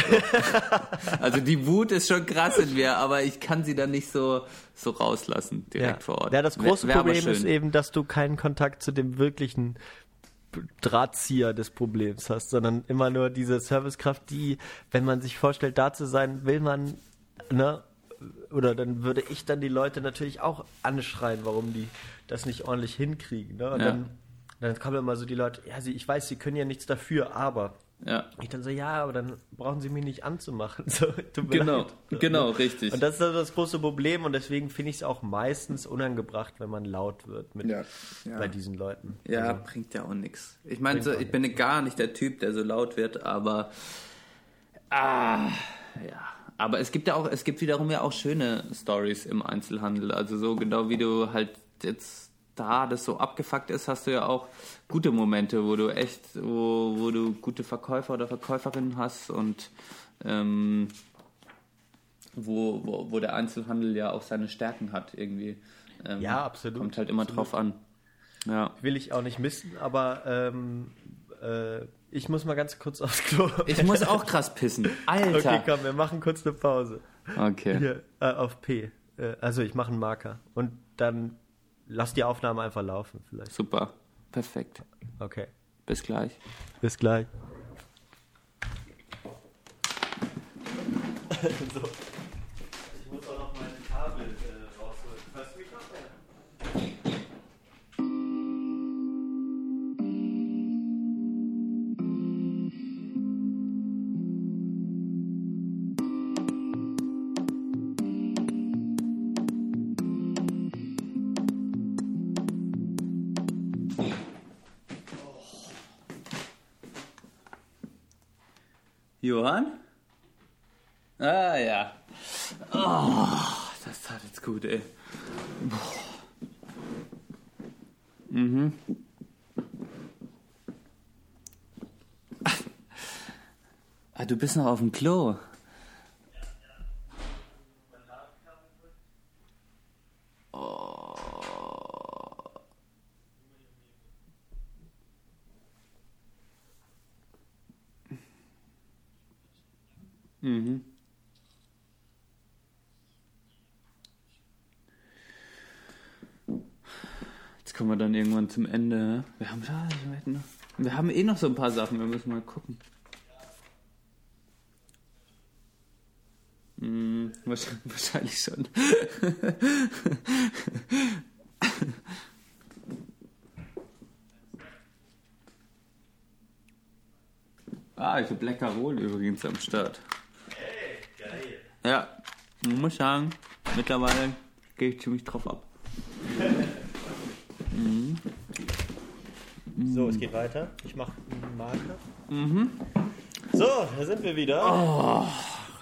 Also die Wut ist schon krass in mir, aber ich kann sie dann nicht so, so rauslassen direkt vor Ort. Ja, das Wär- große wär aber Problem ist eben, dass du keinen Kontakt zu dem wirklichen Drahtzieher des Problems hast, sondern immer nur diese Servicekraft, die, wenn man sich vorstellt, da zu sein, will man, ne, oder dann würde ich dann die Leute natürlich auch anschreien, warum die das nicht ordentlich hinkriegen, ne? Und Ja. dann, dann kommen immer so die Leute, ja, sie, ich weiß, sie können ja nichts dafür, aber Ja, ich dann so, ja, aber dann brauchen sie mich nicht anzumachen. So, tut mir genau, leid. Genau, richtig. Und das ist also das große Problem und deswegen finde ich es auch meistens unangebracht, wenn man laut wird mit, Ja, ja. bei diesen Leuten. Ja, Also, bringt ja auch nichts. Ich meine, so, ich bin gar nicht der Typ, der so laut wird, aber ah, ja. Aber es gibt ja auch, es gibt wiederum ja auch schöne Stories im Einzelhandel. Also so genau wie du halt jetzt da das so abgefuckt ist, hast du ja auch gute Momente, wo du echt, wo, wo du gute Verkäufer oder Verkäuferinnen hast und ähm, wo, wo, wo der Einzelhandel ja auch seine Stärken hat irgendwie. Ähm, Ja, absolut. Kommt halt immer drauf an. Ja. will ich auch nicht missen, aber ähm, äh, ich muss mal ganz kurz aufs Klo. Ich muss auch krass pissen. Alter. okay, komm, wir machen kurz eine Pause. Okay. Hier, äh, auf P. Äh, also ich mache einen Marker und dann lass die Aufnahme einfach laufen. Vielleicht. Super, perfekt. Okay. Bis gleich. Bis gleich. so. Johann? Ah ja. Oh, das tat jetzt gut, ey. Boah. Mhm. Ah, du bist noch auf dem Klo. Jetzt kommen wir dann irgendwann zum Ende. ne? Wir haben, wir haben eh noch so ein paar Sachen, wir müssen mal gucken. Hm, wahrscheinlich, wahrscheinlich schon. ah, ich habe lecker Roll übrigens am Start. Ja, man muss sagen, mittlerweile gehe ich ziemlich drauf ab. So, es geht weiter. Ich mache einen Marker. So, da sind wir wieder.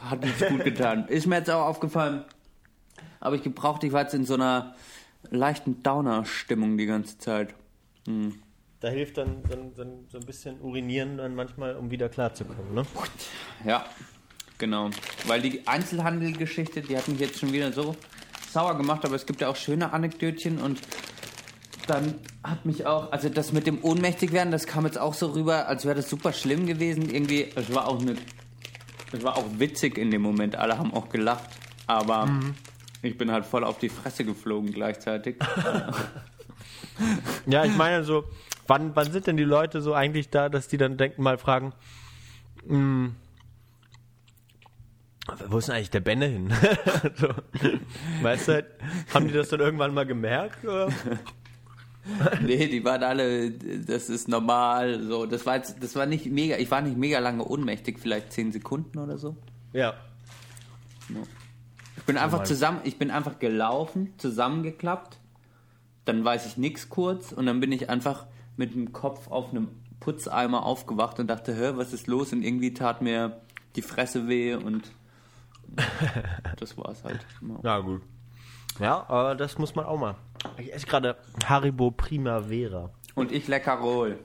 Hat mir gut getan. Ist mir jetzt auch aufgefallen. Aber ich gebraucht, ich war jetzt in so einer leichten Downer-Stimmung die ganze Zeit. Da hilft dann so, ein- so, ein- so ein bisschen Urinieren dann manchmal, um wieder klarzukommen. Ne? Ja, genau. Weil die Einzelhandelgeschichte, die hat mich jetzt schon wieder so sauer gemacht, aber es gibt ja auch schöne Anekdötchen und dann hat mich auch, also das mit dem Ohnmächtigwerden, das kam jetzt auch so rüber, als wäre das super schlimm gewesen. Irgendwie, es war auch eine, es war auch witzig in dem Moment, alle haben auch gelacht, aber ich bin halt voll auf die Fresse geflogen gleichzeitig. Ja, ich meine so, wann, wann sind denn die Leute so eigentlich da, dass die dann denken, mal fragen, hm, wo ist denn eigentlich der Benne hin? so, weißt du, haben die das dann irgendwann mal gemerkt? Oder? Nee, die waren alle, das ist normal, so. Das war jetzt, das war nicht mega, ich war nicht mega lange ohnmächtig, vielleicht zehn Sekunden oder so. Ja. Ich bin einfach Mann. zusammen, ich bin einfach gelaufen, zusammengeklappt, dann weiß ich nichts kurz und dann bin ich einfach mit dem Kopf auf einem Putzeimer aufgewacht und dachte, hä, was ist los? Und irgendwie tat mir die Fresse weh und das war's halt. Ja. Ja, gut. Ja, aber das muss man auch mal. Ich esse gerade Haribo Primavera. Und ich lecker Roll.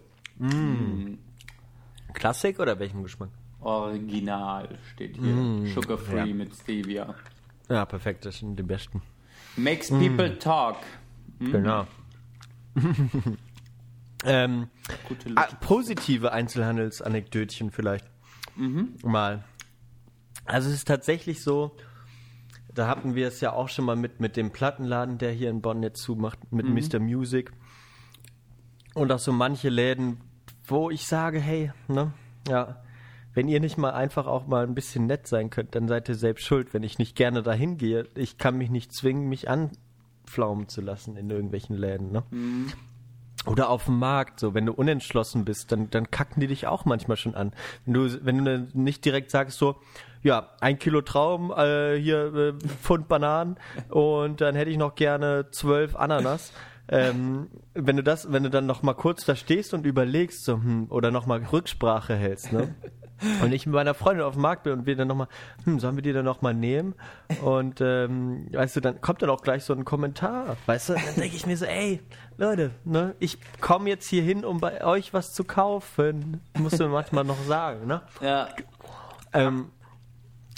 Klassik oder welchen Geschmack? Original steht hier. Sugar free ja. mit Stevia. Ja, perfekt, das sind die besten. Makes people talk. Genau. ähm, Gute positive Einzelhandelsanekdötchen vielleicht. Mal. Also es ist tatsächlich so, da hatten wir es ja auch schon mal mit, mit dem Plattenladen, der hier in Bonn jetzt zumacht, mit Mr. Music. Und auch so manche Läden, wo ich sage, hey, ne, ja, wenn ihr nicht mal einfach auch mal ein bisschen nett sein könnt, dann seid ihr selbst schuld, wenn ich nicht gerne dahin gehe. Ich kann mich nicht zwingen, mich anpflaumen zu lassen in irgendwelchen Läden, ne? Oder auf dem Markt, so, wenn du unentschlossen bist, dann, dann kacken die dich auch manchmal schon an. Wenn du, wenn du nicht direkt sagst so, ja, ein Kilo Trauben, äh, hier äh, Pfund Bananen und dann hätte ich noch gerne zwölf Ananas. Ähm, wenn du das, wenn du dann noch mal kurz da stehst und überlegst, so, hm, oder noch mal Rücksprache hältst, ne? Und ich mit meiner Freundin auf dem Markt bin und wir dann nochmal, hm, sollen wir die dann nochmal nehmen? Und ähm, weißt du, dann kommt dann auch gleich so ein Kommentar. Weißt du, dann denke ich mir so, ey, Leute, ne, ich komme jetzt hier hin, um bei euch was zu kaufen. Musst du manchmal noch sagen, ne? Ja, Ähm,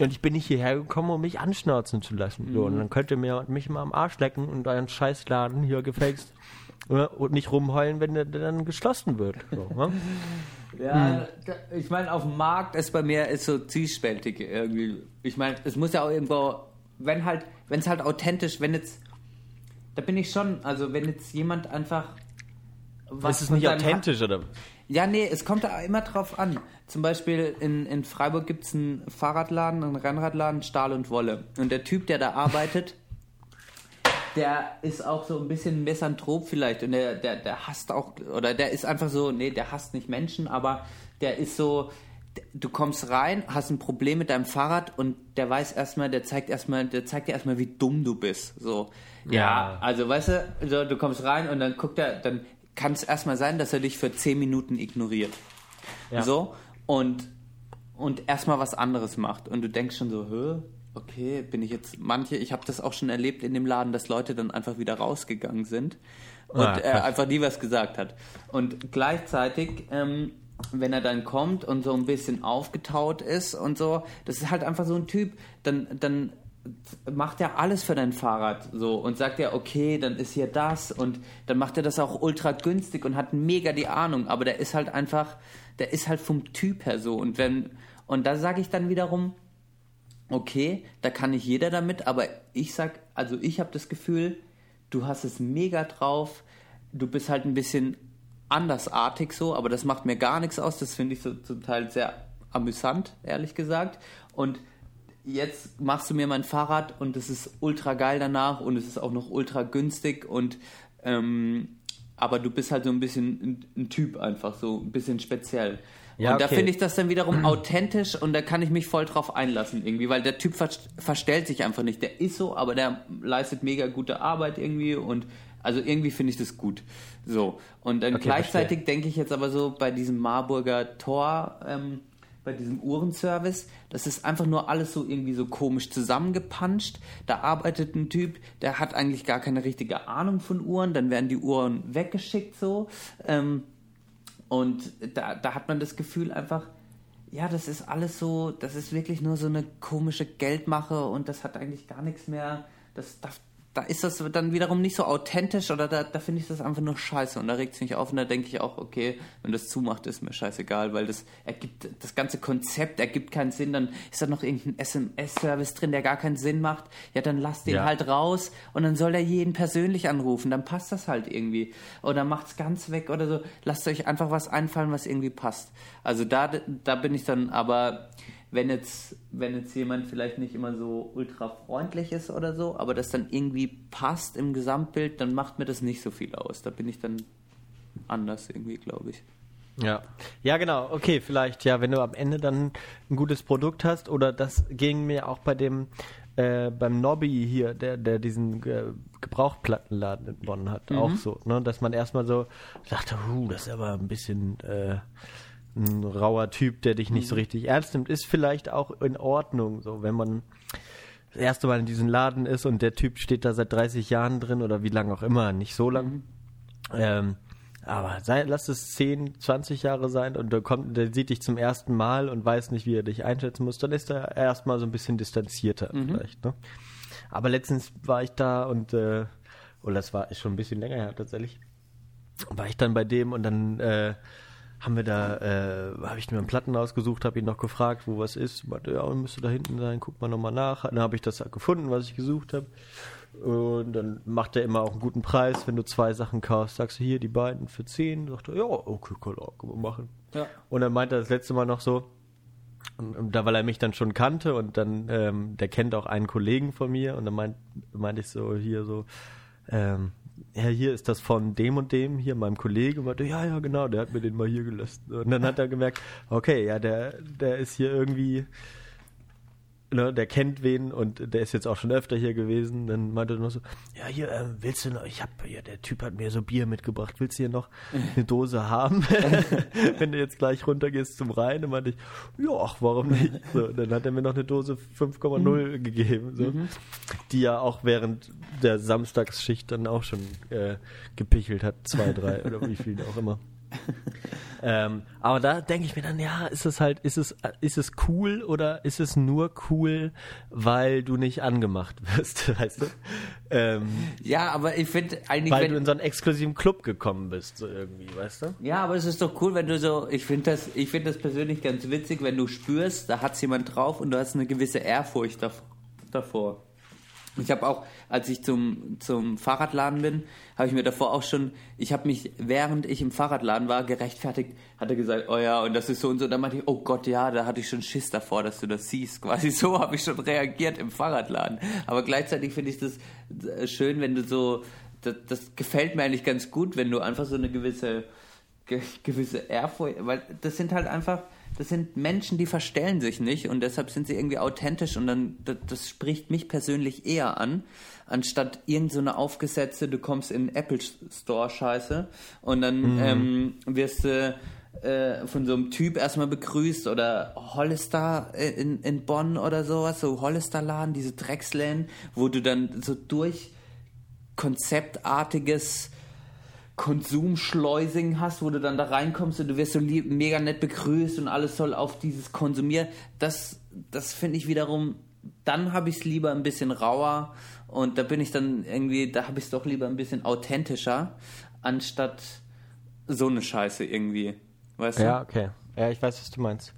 und ich bin nicht hierher gekommen, um mich anschnauzen zu lassen. So, und dann könnt ihr mir mich mal am Arsch lecken und euren Scheißladen hier gefälligst ne, und nicht rumheulen, wenn der, dann geschlossen wird. So, ne? Ja, da, ich meine, auf dem Markt ist bei mir ist so zwiespältig irgendwie. Ich meine, es muss ja auch irgendwo, wenn halt, wenn es halt authentisch, wenn jetzt, da bin ich schon, also wenn jetzt jemand einfach was Ist es nicht authentisch, oder? Ja, nee, es kommt da immer drauf an. Zum Beispiel in, in Freiburg gibt es einen Fahrradladen, einen Rennradladen, Stahl und Wolle. Und der Typ, der da arbeitet, der ist auch so ein bisschen Misanthrop vielleicht. Und der, der, der hasst auch, oder der ist einfach so, nee, der hasst nicht Menschen, aber der ist so, du kommst rein, hast ein Problem mit deinem Fahrrad und der weiß erstmal, der zeigt erstmal, der zeigt dir erstmal, wie dumm du bist. So. Ja, also weißt du, so, du kommst rein und dann guckt er, dann kann es erstmal sein, dass er dich für 10 Minuten ignoriert. Ja. So. Und, und erstmal was anderes macht. Und du denkst schon so, Hö, okay, bin ich jetzt, manche, ich habe das auch schon erlebt in dem Laden, dass Leute dann einfach wieder rausgegangen sind und Ah, er krass. einfach nie was gesagt hat. Und gleichzeitig, ähm, wenn er dann kommt und so ein bisschen aufgetaut ist und so, das ist halt einfach so ein Typ, dann, dann macht er alles für dein Fahrrad so und sagt ja, okay, dann ist hier das und dann macht er das auch ultra günstig und hat mega die Ahnung, aber der ist halt einfach, der ist halt vom Typ her so und wenn, und da sage ich dann wiederum, okay, da kann nicht jeder damit, aber ich sag, also ich habe das Gefühl, du hast es mega drauf, du bist halt ein bisschen andersartig so, aber das macht mir gar nichts aus, das finde ich so zum Teil sehr amüsant, ehrlich gesagt. Und jetzt machst du mir mein Fahrrad und es ist ultra geil danach und es ist auch noch ultra günstig und ähm, aber du bist halt so ein bisschen ein, ein Typ einfach, so ein bisschen speziell. Ja, und da okay. finde ich das dann wiederum authentisch und da kann ich mich voll drauf einlassen irgendwie, weil der Typ ver verstellt sich einfach nicht. Der ist so, aber der leistet mega gute Arbeit irgendwie und also irgendwie finde ich das gut. So. Und dann Okay, gleichzeitig denke ich jetzt aber so bei diesem Marburger Tor, ähm, bei diesem Uhrenservice, das ist einfach nur alles so irgendwie so komisch zusammengepanscht. Da arbeitet ein Typ, der hat eigentlich gar keine richtige Ahnung von Uhren, dann werden die Uhren weggeschickt so. Ähm, und da, da hat man das Gefühl einfach, ja, das ist alles so, das ist wirklich nur so eine komische Geldmache und das hat eigentlich gar nichts mehr. Das, da, da ist das dann wiederum nicht so authentisch oder da, da finde ich das einfach nur scheiße und da regt es mich auf und da denke ich auch, okay, wenn das zumacht, ist mir scheißegal, weil das ergibt, das ganze Konzept ergibt keinen Sinn, dann ist da noch irgendein SMS-Service drin, der gar keinen Sinn macht, ja, dann lass den Ja. halt raus und dann soll er jeden persönlich anrufen, dann passt das halt irgendwie. Oder macht's ganz weg oder so. Lasst euch einfach was einfallen, was irgendwie passt. Also da, da bin ich dann, aber wenn jetzt, wenn jetzt jemand vielleicht nicht immer so ultra freundlich ist oder so, aber das dann irgendwie passt im Gesamtbild, dann macht mir das nicht so viel aus. Da bin ich dann anders irgendwie, glaube ich. Ja. Ja, genau. Okay, vielleicht, ja, wenn du am Ende dann ein gutes Produkt hast, oder das ging mir auch bei dem, äh, beim Nobby hier, der, der diesen äh, Gebrauchtplattenladen in Bonn hat, auch so, ne, dass man erstmal so dachte, huh, das ist aber ein bisschen äh, ein rauer Typ, der dich nicht so richtig ernst nimmt, ist vielleicht auch in Ordnung, so, wenn man das erste Mal in diesem Laden ist und der Typ steht da seit 30 Jahren drin oder wie lange auch immer, nicht so lang. Ähm, aber sei, lass es 10, 20 Jahre sein und der kommt, der sieht dich zum ersten Mal und weiß nicht, wie er dich einschätzen muss, dann ist er erstmal so ein bisschen distanzierter vielleicht. Ne? Aber letztens war ich da und, äh, oder das war schon ein bisschen länger her tatsächlich, war ich dann bei dem und dann äh, haben wir da, äh, habe ich mir einen Platten ausgesucht, habe ihn noch gefragt, wo was ist. Meinte, ja, müsste da hinten sein, guck mal nochmal nach. Dann habe ich das gefunden, was ich gesucht habe. Und dann macht er immer auch einen guten Preis, wenn du zwei Sachen kaufst. Sagst du hier die beiden für 10? Sagt er, ja, okay, klar, können wir machen. Ja. Und dann meinte er das letzte Mal noch so, und, und da, weil er mich dann schon kannte und dann, ähm, der kennt auch einen Kollegen von mir und dann meint, meinte ich so, hier so, ähm, ja, hier ist das von dem und dem, hier meinem Kollegen und meinte, ja, ja, genau, der hat mir den mal hier gelassen. Und dann hat er gemerkt, okay, ja, der, der ist hier irgendwie, ne, der kennt wen und der ist jetzt auch schon öfter hier gewesen. Dann meinte er noch so, ja, hier, ähm, willst du noch, ich hab, hier, der Typ hat mir so Bier mitgebracht, willst du hier noch eine Dose haben? Wenn du jetzt gleich runtergehst zum Rhein, dann meinte ich, ja, ach, warum nicht? So, dann hat er mir noch eine Dose 5,0 gegeben, so, die ja auch während der Samstagsschicht dann auch schon äh, gepichelt hat, zwei, drei oder wie viel auch immer. Ähm, aber da denke ich mir dann, ja, ist es halt, ist es, ist es cool oder ist es nur cool, weil du nicht angemacht wirst, weißt du? Ähm, Ja, aber ich finde eigentlich, weil du in so einen exklusiven Club gekommen bist, so irgendwie, weißt du? Ja, aber es ist doch cool, wenn du so, ich finde das, ich finde das persönlich ganz witzig, wenn du spürst, da hat's jemand drauf und du hast eine gewisse Ehrfurcht dav- davor. Ich habe auch, als ich zum, zum Fahrradladen bin, habe ich mir davor auch schon, ich habe mich, während ich im Fahrradladen war, gerechtfertigt, hat er gesagt, oh ja, und das ist so und so. Dann meinte ich, oh Gott, ja, da hatte ich schon Schiss davor, dass du das siehst. Quasi so habe ich schon reagiert im Fahrradladen. Aber gleichzeitig finde ich das äh, schön, wenn du so, das, das gefällt mir eigentlich ganz gut, wenn du einfach so eine gewisse, ge, gewisse Ehrfurcht, weil das sind halt einfach, das sind Menschen, die verstellen sich nicht und deshalb sind sie irgendwie authentisch und dann, das, das spricht mich persönlich eher an, anstatt irgend so eine aufgesetzte, du kommst in Apple Store Scheiße und dann ähm, wirst du äh, von so einem Typ erstmal begrüßt oder Hollister in, in Bonn oder sowas, so Hollister-Laden, diese Drecksläden, wo du dann so durch konzeptartiges Konsumschleusing hast, wo du dann da reinkommst und du wirst so lieb, mega nett begrüßt und alles soll auf dieses Konsumieren. Das, das finde ich wiederum, dann habe ich es lieber ein bisschen rauer und da bin ich dann irgendwie, da habe ich es doch lieber ein bisschen authentischer, anstatt so eine Scheiße irgendwie. Weißt du? Ja, okay. Ja, ich weiß, was du meinst.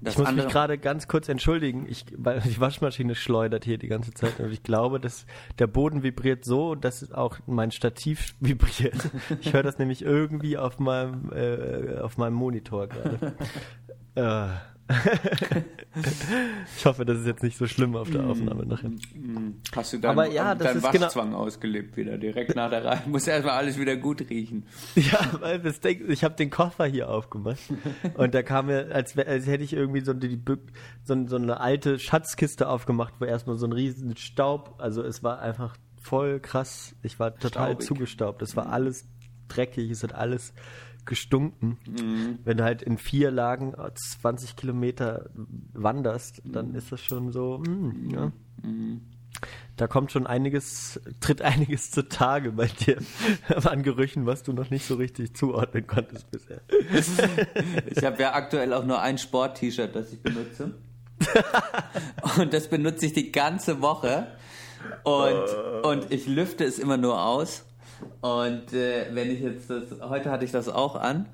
Das ich muss mich gerade ganz kurz entschuldigen, ich, weil die Waschmaschine schleudert hier die ganze Zeit und ich glaube, dass der Boden vibriert so, dass auch mein Stativ vibriert. Ich höre das nämlich irgendwie auf meinem, äh, auf meinem Monitor gerade. äh. ich hoffe, das ist jetzt nicht so schlimm auf der Aufnahme nachher. Hast du deinen, Aber ja, das deinen ist genau- Waschzwang ausgelebt wieder, direkt nach der Reihe. Muss erstmal alles wieder gut riechen. Ja, weil das Ding, ich habe den Koffer hier aufgemacht und da kam mir, als, als hätte ich irgendwie so, die, so, so eine alte Schatzkiste aufgemacht, wo erstmal so ein riesen Staub, also es war einfach voll krass. Ich war total Staubig. zugestaubt. Es war alles dreckig, es hat alles gestunken. Wenn du halt in vier Lagen 20 Kilometer wanderst, dann ist das schon so, mm, ja. Da kommt schon einiges, tritt einiges zutage bei dir an Gerüchen, was du noch nicht so richtig zuordnen konntest bisher. Ich habe ja aktuell auch nur ein Sport-T-Shirt, das ich benutze. Und das benutze ich die ganze Woche. Und, und ich lüfte es immer nur aus. Und äh, wenn ich jetzt das, heute hatte ich das auch an.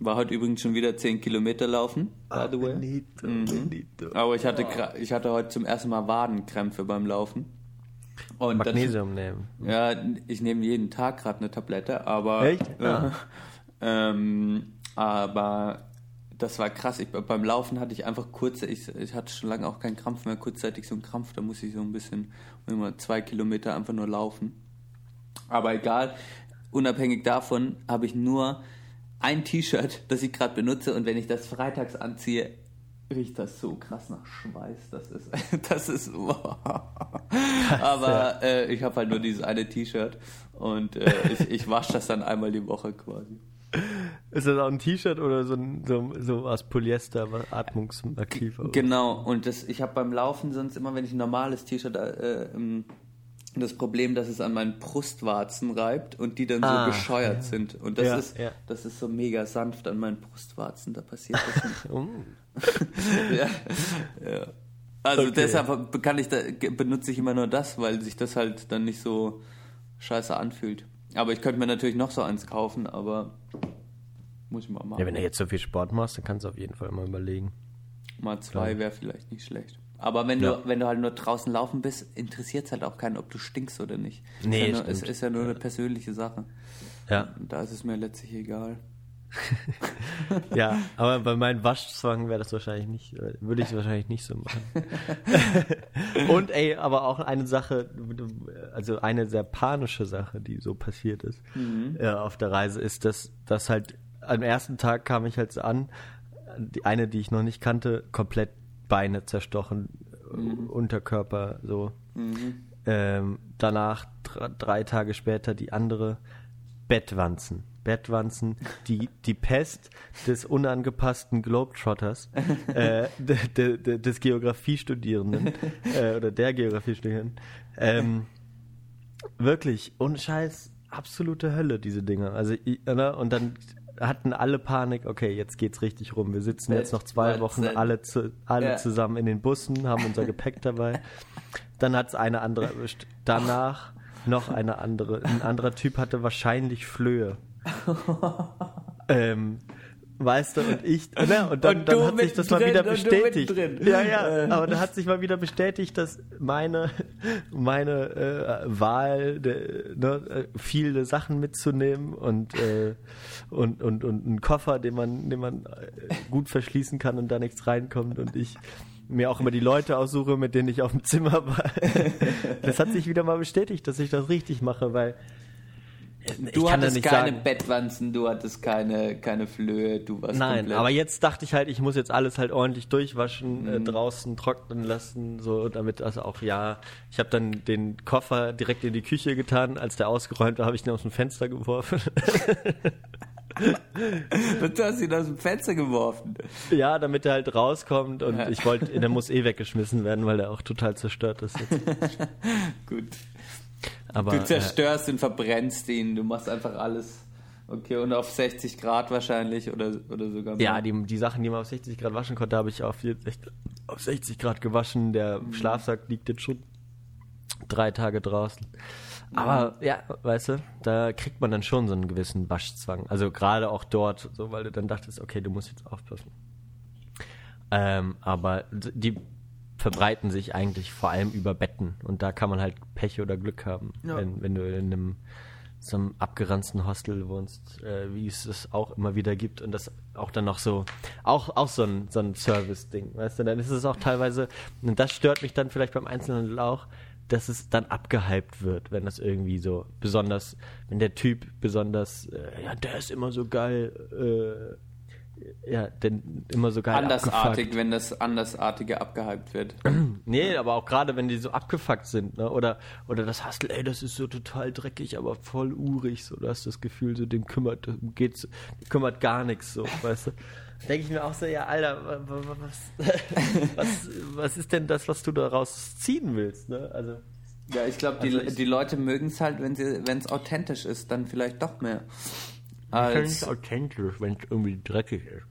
War heute übrigens schon wieder 10 Kilometer laufen, by the way. Benito, Mhm. Benito. Aber ich hatte, ich hatte heute zum ersten Mal Wadenkrämpfe beim Laufen. Und dann- Magnesium nehmen. Ja, ich nehme jeden Tag gerade eine Tablette, aber Echt? Äh, Ah. ähm, aber das war krass. Ich, beim Laufen hatte ich einfach kurze, ich, ich hatte schon lange auch keinen Krampf mehr, kurzzeitig so einen Krampf, da muss ich so ein bisschen immer zwei Kilometer einfach nur laufen. Aber egal, unabhängig davon habe ich nur ein T-Shirt, das ich gerade benutze und wenn ich das freitags anziehe, riecht das so krass nach Schweiß. Das ist, das ist, aber äh, ich habe halt nur dieses eine T-Shirt und äh, ich, ich wasche das dann einmal die Woche quasi. Ist das auch ein T-Shirt oder so, so, so aus Polyester, was atmungsaktiv? Genau, und das, ich habe beim Laufen sonst immer, wenn ich ein normales T-Shirt, äh, ähm, das Problem, dass es an meinen Brustwarzen reibt und die dann so Ah, bescheuert ja. sind. Und das Ja, ist, ja. das ist so mega sanft an meinen Brustwarzen, da passiert das nicht. Oh. Also Okay. deshalb kann ich da, benutze ich immer nur das, weil sich das halt dann nicht so scheiße anfühlt. Aber ich könnte mir natürlich noch so eins kaufen, aber muss ich mal machen. Ja, wenn du jetzt so viel Sport machst, dann kannst du auf jeden Fall mal überlegen. Mal zwei wäre vielleicht nicht schlecht. Aber wenn Ja. du, wenn du halt nur draußen laufen bist, interessiert es halt auch keinen, ob du stinkst oder nicht. Nee, ist ja nur, es ist ja nur eine persönliche Sache. Ja. Und da ist es mir letztlich egal. Ja, aber bei meinem Waschzwang wäre das wahrscheinlich nicht, äh, würde ich es wahrscheinlich nicht so machen. Und ey, aber auch eine Sache, also eine sehr panische Sache, die so passiert ist äh, auf der Reise, ist, dass, dass halt am ersten Tag kam ich halt so an, die eine, die ich noch nicht kannte, komplett Beine zerstochen, äh, Unterkörper so. Ähm, danach dr- drei Tage später die andere Bettwanzen. Bettwanzen, die, die Pest des unangepassten Globetrotters, äh, de, de, de, des Geografiestudierenden äh, oder der Geografiestudierenden. Ähm, wirklich, ohne Scheiß, absolute Hölle, diese Dinger. Also, ich, ne? und dann hatten alle Panik, okay, jetzt geht's richtig rum. Wir sitzen jetzt noch zwei Wochen alle, zu, alle Ja. zusammen in den Bussen, haben unser Gepäck dabei. Dann hat's eine andere erwischt. Danach noch eine andere. Ein anderer Typ hatte wahrscheinlich Flöhe. ähm, Weißt du, und ich, ne, und dann, Und dann hat sich das mal mittendrin wieder bestätigt. Ja, ja, Äh. aber da hat sich mal wieder bestätigt, dass meine, meine äh, Wahl, de, ne, äh, viele Sachen mitzunehmen und, äh, und, und, und einen Koffer, den man, den man äh, gut verschließen kann und da nichts reinkommt und ich mir auch immer die Leute aussuche, mit denen ich auf dem Zimmer war. Das hat sich wieder mal bestätigt, dass ich das richtig mache, weil ich Du hattest keine sagen, Bettwanzen, du hattest keine, keine Flöhe, du warst Nein, komplett... aber jetzt dachte ich halt, ich muss jetzt alles halt ordentlich durchwaschen, äh, Mhm. draußen trocknen lassen, so damit das auch, ja, ich habe dann den Koffer direkt in die Küche getan, als der ausgeräumt war, habe ich den aus dem Fenster geworfen. du hast ihn aus dem Fenster geworfen. ja, damit er halt rauskommt und Ja. ich wollte, der muss eh weggeschmissen werden, weil der auch total zerstört ist. Gut. Aber Du äh, zerstörst und verbrennst ihn, du machst einfach alles. Okay, und auf 60 Grad wahrscheinlich oder, oder sogar mehr. ja, die, die Sachen, die man auf 60 Grad waschen konnte, habe ich auf, 60 auf 60 Grad gewaschen. Der Mhm. Schlafsack liegt jetzt schon drei Tage draußen. Aber ja, weißt du, da kriegt man dann schon so einen gewissen Waschzwang. Also gerade auch dort, so weil du dann dachtest, okay, du musst jetzt aufpassen. Ähm, aber die verbreiten sich eigentlich vor allem über Betten. Und da kann man halt Pech oder Glück haben, Ja. wenn, wenn du in einem so einem abgeranzten Hostel wohnst, äh, wie es es auch immer wieder gibt. Und das auch dann noch so, auch, auch so ein, so ein Service-Ding, weißt du, dann ist es auch teilweise, und das stört mich dann vielleicht beim Einzelhandel auch, dass es dann abgehypt wird, wenn das irgendwie so besonders, wenn der Typ besonders, äh, ja, der ist immer so geil, äh, ja, denn immer so geil Andersartig, abgefuckt. wenn das Andersartige abgehypt wird. Nee, aber auch gerade wenn die so abgefuckt sind, ne? Oder, oder das Hustle, ey, das ist so total dreckig, aber voll urig, so, du hast das Gefühl, so dem kümmert, dem geht's, dem kümmert gar nichts, so, weißt du. Denke ich mir auch so, ja, Alter, wa- wa- wa- was, was, was ist denn das, was du daraus ziehen willst, ne? Also, Ja, ich glaube, die, Also ich- die Leute mögen es halt, wenn es authentisch ist, dann vielleicht doch mehr. Als, authentisch, wenn es irgendwie dreckig ist.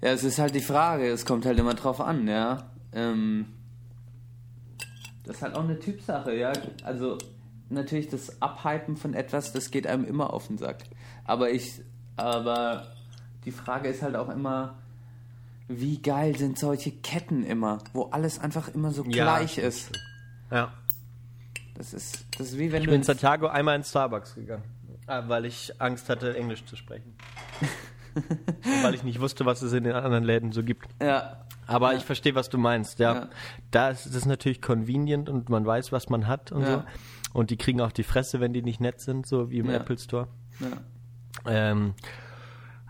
ja, es ist halt die Frage, es kommt halt immer drauf an, ja. Ähm, das ist halt auch eine Typsache, ja. Also natürlich das Abhypen von etwas, das geht einem immer auf den Sack. Aber ich, aber die Frage ist halt auch immer, wie geil sind solche Ketten immer, wo alles einfach immer so Ja, gleich ist. Ja. Das ist, das ist wie wenn Ich du bin in Santiago einmal in Starbucks gegangen, weil ich Angst hatte, Englisch zu sprechen. Weil ich nicht wusste, was es in den anderen Läden so gibt. ja, Aber ich verstehe, was du meinst, ja. Ja. Da ist es natürlich convenient und man weiß, was man hat und Ja. so. Und die kriegen auch die Fresse, wenn die nicht nett sind, so wie im Ja. Apple Store. ja. Ähm,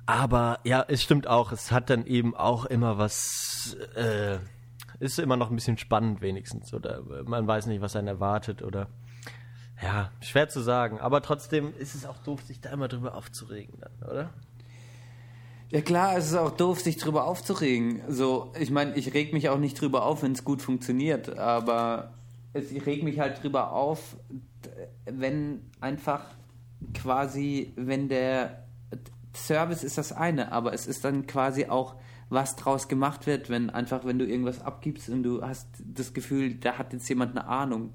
aber ja, es stimmt auch, es hat dann eben auch immer was, äh, ist immer noch ein bisschen spannend wenigstens. Oder man weiß nicht, was einen erwartet oder ja, schwer zu sagen. Aber trotzdem ist es auch doof, sich da immer drüber aufzuregen dann, oder? Ja klar, es ist auch doof, sich drüber aufzuregen. So, ich meine, ich reg mich auch nicht drüber auf, wenn es gut funktioniert, aber es, ich reg mich halt drüber auf, wenn einfach quasi, wenn der Service ist das eine, aber es ist dann quasi auch, was draus gemacht wird, wenn einfach, wenn du irgendwas abgibst und du hast das Gefühl, da hat jetzt jemand eine Ahnung.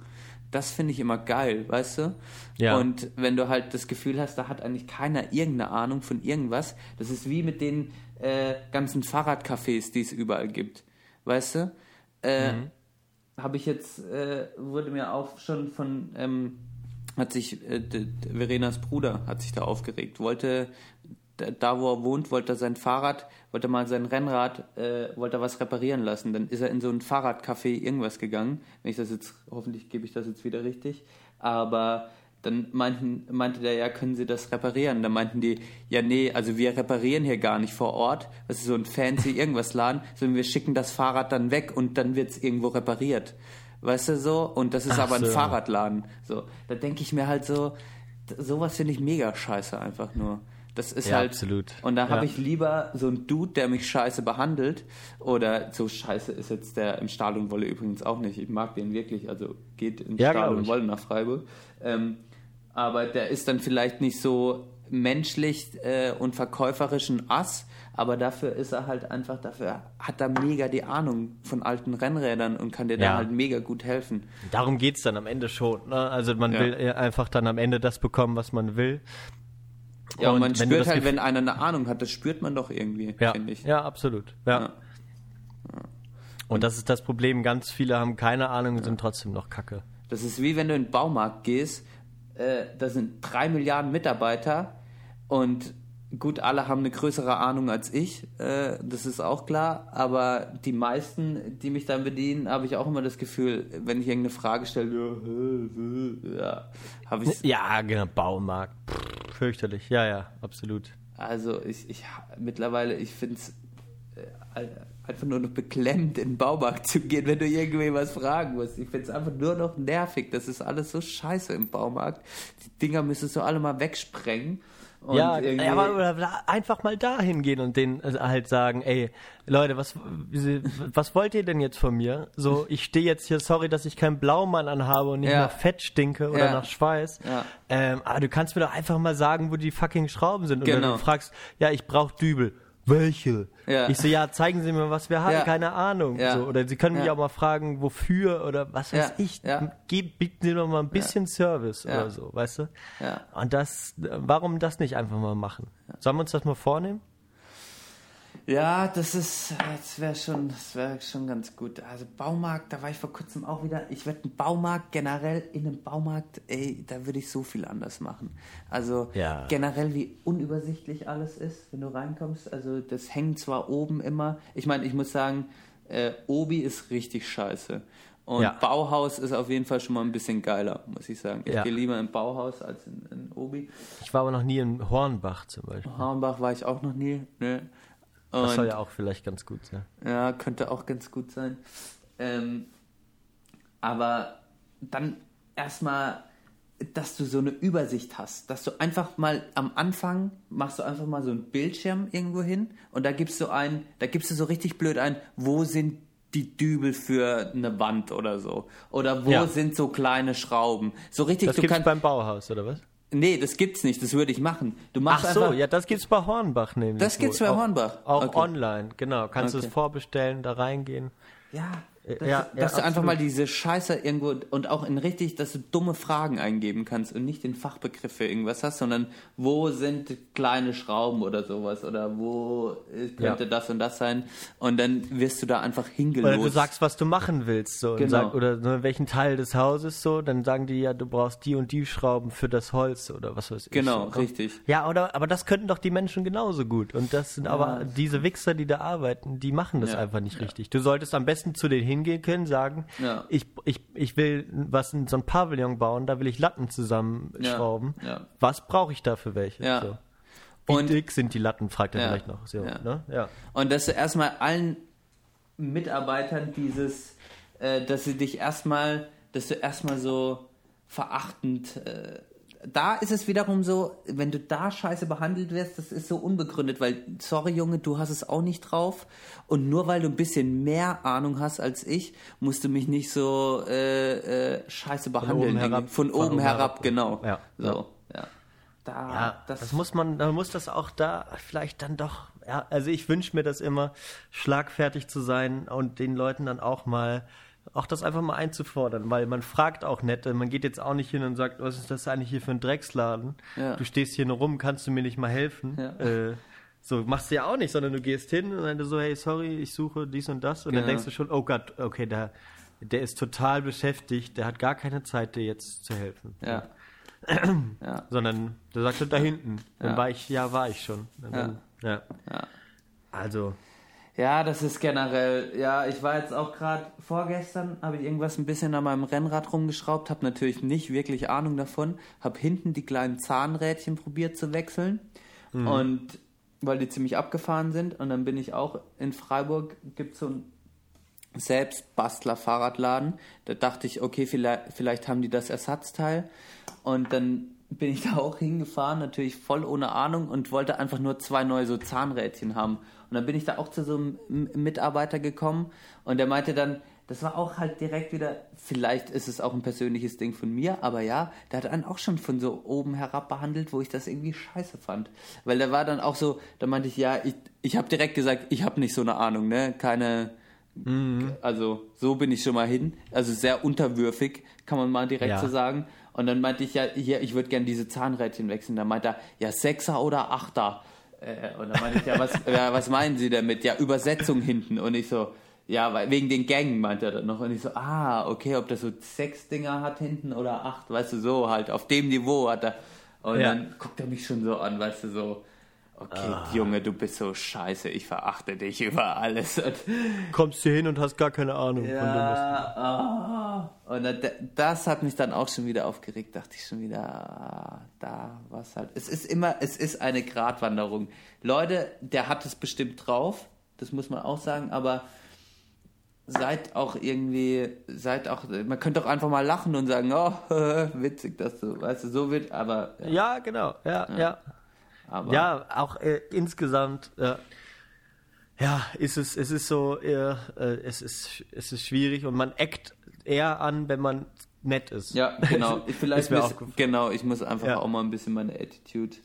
Das finde ich immer geil, weißt du? Ja. Und wenn du halt das Gefühl hast, da hat eigentlich keiner irgendeine Ahnung von irgendwas, das ist wie mit den äh, ganzen Fahrradcafés, die es überall gibt. Weißt du? Äh, Habe ich jetzt, äh, wurde mir auch schon von, ähm, hat sich, äh, Verenas Bruder hat sich da aufgeregt, wollte, da- wo er wohnt, wollte er sein Fahrrad, wollte er mal sein Rennrad, äh, wollte er was reparieren lassen. Dann ist er in so ein Fahrradcafé irgendwas gegangen. Wenn ich das jetzt, hoffentlich gebe ich das jetzt wieder richtig. Aber dann meinten, meinte der, ja, können Sie das reparieren? Dann meinten die, ja, nee, also wir reparieren hier gar nicht vor Ort. Das ist so ein fancy irgendwas Laden, sondern wir schicken das Fahrrad dann weg und dann wird es irgendwo repariert. Weißt du so? Und das ist Ach aber ein so. Fahrradladen. So, da denke ich mir halt so, sowas finde ich mega scheiße einfach nur. Das ist Ja, halt. absolut. Und da habe Ja. ich lieber so einen Dude, der mich scheiße behandelt. Oder so scheiße ist jetzt der im Stahl und Wolle übrigens auch nicht. Ich mag den wirklich. Also geht in Ja, Stahl und. Wolle nach Freiburg. Ähm, aber der ist dann vielleicht nicht so menschlich äh, und verkäuferisch ein Ass, aber dafür ist er halt einfach, dafür hat er mega die Ahnung von alten Rennrädern und kann dir da Ja. halt mega gut helfen. Darum geht's dann am Ende schon. Ne? Also man will äh, einfach dann am Ende das bekommen, was man will. Ja, und, man spürt halt, wenn einer eine Ahnung hat, das spürt man doch irgendwie, Ja, finde ich. ja absolut. Ja. Ja. Und das ist das Problem. Ganz viele haben keine Ahnung und sind trotzdem noch kacke. Das ist wie wenn du in den Baumarkt gehst, äh, da sind drei Milliarden Mitarbeiter und gut, alle haben eine größere Ahnung als ich, äh, das ist auch klar, aber die meisten, die mich dann bedienen, habe ich auch immer das Gefühl, wenn ich irgendeine Frage stelle, ja, ja habe ich Ja, genau. Baumarkt. Pff, fürchterlich. Ja, ja, absolut. Also ich, ich mittlerweile, ich finde es äh, einfach nur noch beklemmt, in den Baumarkt zu gehen, wenn du irgendwie was fragen musst. Ich finde es einfach nur noch nervig. Das ist alles so scheiße im Baumarkt. Die Dinger müsstest du alle mal wegsprengen. Und ja, irgendwie- ja, aber oder einfach mal dahin gehen und denen äh, halt sagen, ey, Leute, was, was wollt ihr denn jetzt von mir? So, ich stehe jetzt hier, sorry, dass ich keinen Blaumann anhabe und nicht Ja. nach Fett stinke oder Ja. nach Schweiß. Ja. Ähm, aber du kannst mir doch einfach mal sagen, wo die fucking Schrauben sind. Oder Genau. du fragst, ja, ich brauche Dübel. Welche? Ja. Ich so, ja, zeigen Sie mir, was wir haben, Ja. keine Ahnung. Ja. So, oder Sie können mich auch mal fragen, wofür oder was weiß ich. Geb, bieten Sie doch mal ein bisschen Service oder so, weißt du? Und das, warum das nicht einfach mal machen? Sollen wir uns das mal vornehmen? Ja, das ist, das wäre schon, das wäre schon ganz gut. Also Baumarkt, da war ich vor kurzem auch wieder. Ich werde einen Baumarkt generell in einem Baumarkt, ey, da würde ich so viel anders machen. Also Ja. generell wie unübersichtlich alles ist, wenn du reinkommst. Also das hängt zwar oben immer. Ich meine, ich muss sagen, äh, Obi ist richtig scheiße. Und Ja. Bauhaus ist auf jeden Fall schon mal ein bisschen geiler, muss ich sagen. Ich Ja. gehe lieber im Bauhaus als in, in Obi. Ich war aber noch nie in Hornbach zum Beispiel. Hornbach war ich auch noch nie. Ne? Das Und- soll ja auch vielleicht ganz gut sein. Ja, könnte auch ganz gut sein. Ähm, aber dann erstmal, dass du so eine Übersicht hast, dass du einfach mal am Anfang machst du einfach mal so einen Bildschirm irgendwo hin und da gibst du ein, da gibst du so richtig blöd ein, wo sind die Dübel für eine Wand oder so oder wo Ja. sind so kleine Schrauben. So richtig, Das du gibt's beim Bauhaus, oder was? Nee, das gibt's nicht, das würde ich machen. Du machst Ach so, einfach ja, das gibt's bei Hornbach nämlich. Das gibt's wohl. bei Auch- Hornbach. Auch Okay. online, genau. Kannst du Okay. es vorbestellen, da reingehen. Ja, dass, ja, dass ja, du einfach absolut. mal diese Scheiße irgendwo und auch in richtig, dass du dumme Fragen eingeben kannst und nicht den Fachbegriff für irgendwas hast, sondern wo sind kleine Schrauben oder sowas oder wo äh, könnte Ja. das und das sein und dann wirst du da einfach hingelost. Oder du sagst, was du machen willst, so. Genau. sag, oder ne, welchen Teil des Hauses, so. Dann sagen die ja, du brauchst die und die Schrauben für das Holz oder was weiß ich. Genau, so. richtig. Ja, oder, aber das könnten doch die Menschen genauso gut. Und das sind aber diese Wichser, die da arbeiten, die machen das einfach nicht richtig. Du solltest am besten zu denen hingehen können, sagen, Ja. ich, ich, ich will was in so ein Pavillon bauen, da will ich Latten zusammenschrauben. Ja, ja. Was brauche ich da für welche? Ja. So. Wie Und- dick sind die Latten, fragt er Ja, vielleicht noch. So, ja. Ne? ja. Und dass du erstmal allen Mitarbeitern dieses, äh, dass sie dich erstmal, dass du erstmal so verachtend, äh, da ist es wiederum so, wenn du da scheiße behandelt wirst, das ist so unbegründet, weil, sorry Junge, du hast es auch nicht drauf und nur weil du ein bisschen mehr Ahnung hast als ich, musst du mich nicht so äh, äh, scheiße behandeln. oben herab. Von, Von oben oben herab, herab. genau. Ja. So, ja. Da, Ja, das, muss man, da muss das auch da vielleicht dann doch, ja, also ich wünsche mir das immer, schlagfertig zu sein und den Leuten dann auch mal, auch das einfach mal einzufordern, weil man fragt auch nett, man geht jetzt auch nicht hin und sagt, was ist das eigentlich hier für ein Drecksladen? Ja. Du stehst hier nur rum, kannst du mir nicht mal helfen? Ja. Äh, so machst du ja auch nicht, sondern du gehst hin und dann so, hey, sorry, ich suche dies und das und dann Genau. denkst du schon, oh Gott, okay, der, der ist total beschäftigt, der hat gar keine Zeit, dir jetzt zu helfen. Ja. ja. Sondern der sagte da hinten. Dann war ich, ja, war ich schon. Dann. Ja. Also, Ja, das ist generell, ja, ich war jetzt auch gerade vorgestern, habe ich irgendwas ein bisschen an meinem Rennrad rumgeschraubt, habe natürlich nicht wirklich Ahnung davon, habe hinten die kleinen Zahnrädchen probiert zu wechseln und weil die ziemlich abgefahren sind und dann bin ich auch in Freiburg, gibt so ein Selbstbastler-Fahrradladen, da dachte ich, okay, vielleicht, vielleicht haben die das Ersatzteil und dann bin ich da auch hingefahren, natürlich voll ohne Ahnung und wollte einfach nur zwei neue so Zahnrädchen haben. Und dann bin ich da auch zu so einem Mitarbeiter gekommen und der meinte dann, das war auch halt direkt wieder, vielleicht ist es auch ein persönliches Ding von mir, aber ja, der hat einen auch schon von so oben herab behandelt, wo ich das irgendwie scheiße fand. Weil der war dann auch so, da meinte ich, ja, ich, ich habe direkt gesagt, ich habe nicht so eine Ahnung, ne, keine, also so bin ich schon mal hin, also sehr unterwürfig, kann man mal direkt Ja. so sagen. Und dann meinte ich ja, hier, ich würde gerne diese Zahnrädchen wechseln. Da meinte er, ja, Sechser oder Achter. Äh, und dann meinte ich, ja was, ja, was meinen Sie damit? Ja, Übersetzung hinten. Und ich so, ja, wegen den Gängen meinte er dann noch. Und ich so, ah, okay, ob das so sechs Dinger hat hinten oder acht, weißt du, so halt, auf dem Niveau hat er. Und Ja. dann guckt er mich schon so an, weißt du, so, okay, Junge, du bist so scheiße, ich verachte dich über alles. Und, Kommst hier hin und hast gar keine Ahnung von dem, was ja, ah. und das hat mich dann auch schon wieder aufgeregt, dachte ich schon wieder, ah, da was halt. Es ist immer, es ist eine Gratwanderung. Leute, der hat es bestimmt drauf, das muss man auch sagen, aber seid auch irgendwie, seid auch, man könnte auch einfach mal lachen und sagen, oh, witzig, dass du, weißt du, so wird, aber, ja, Ja, genau, ja, ja. Aber Ja, auch äh, insgesamt, äh, ja, ist es, es ist so, äh, äh, es ist, es ist schwierig und man eckt eher an, wenn man nett ist. Ja, genau. Ich vielleicht Ist mir muss, genau, ich muss einfach Ja. auch mal ein bisschen meine Attitude,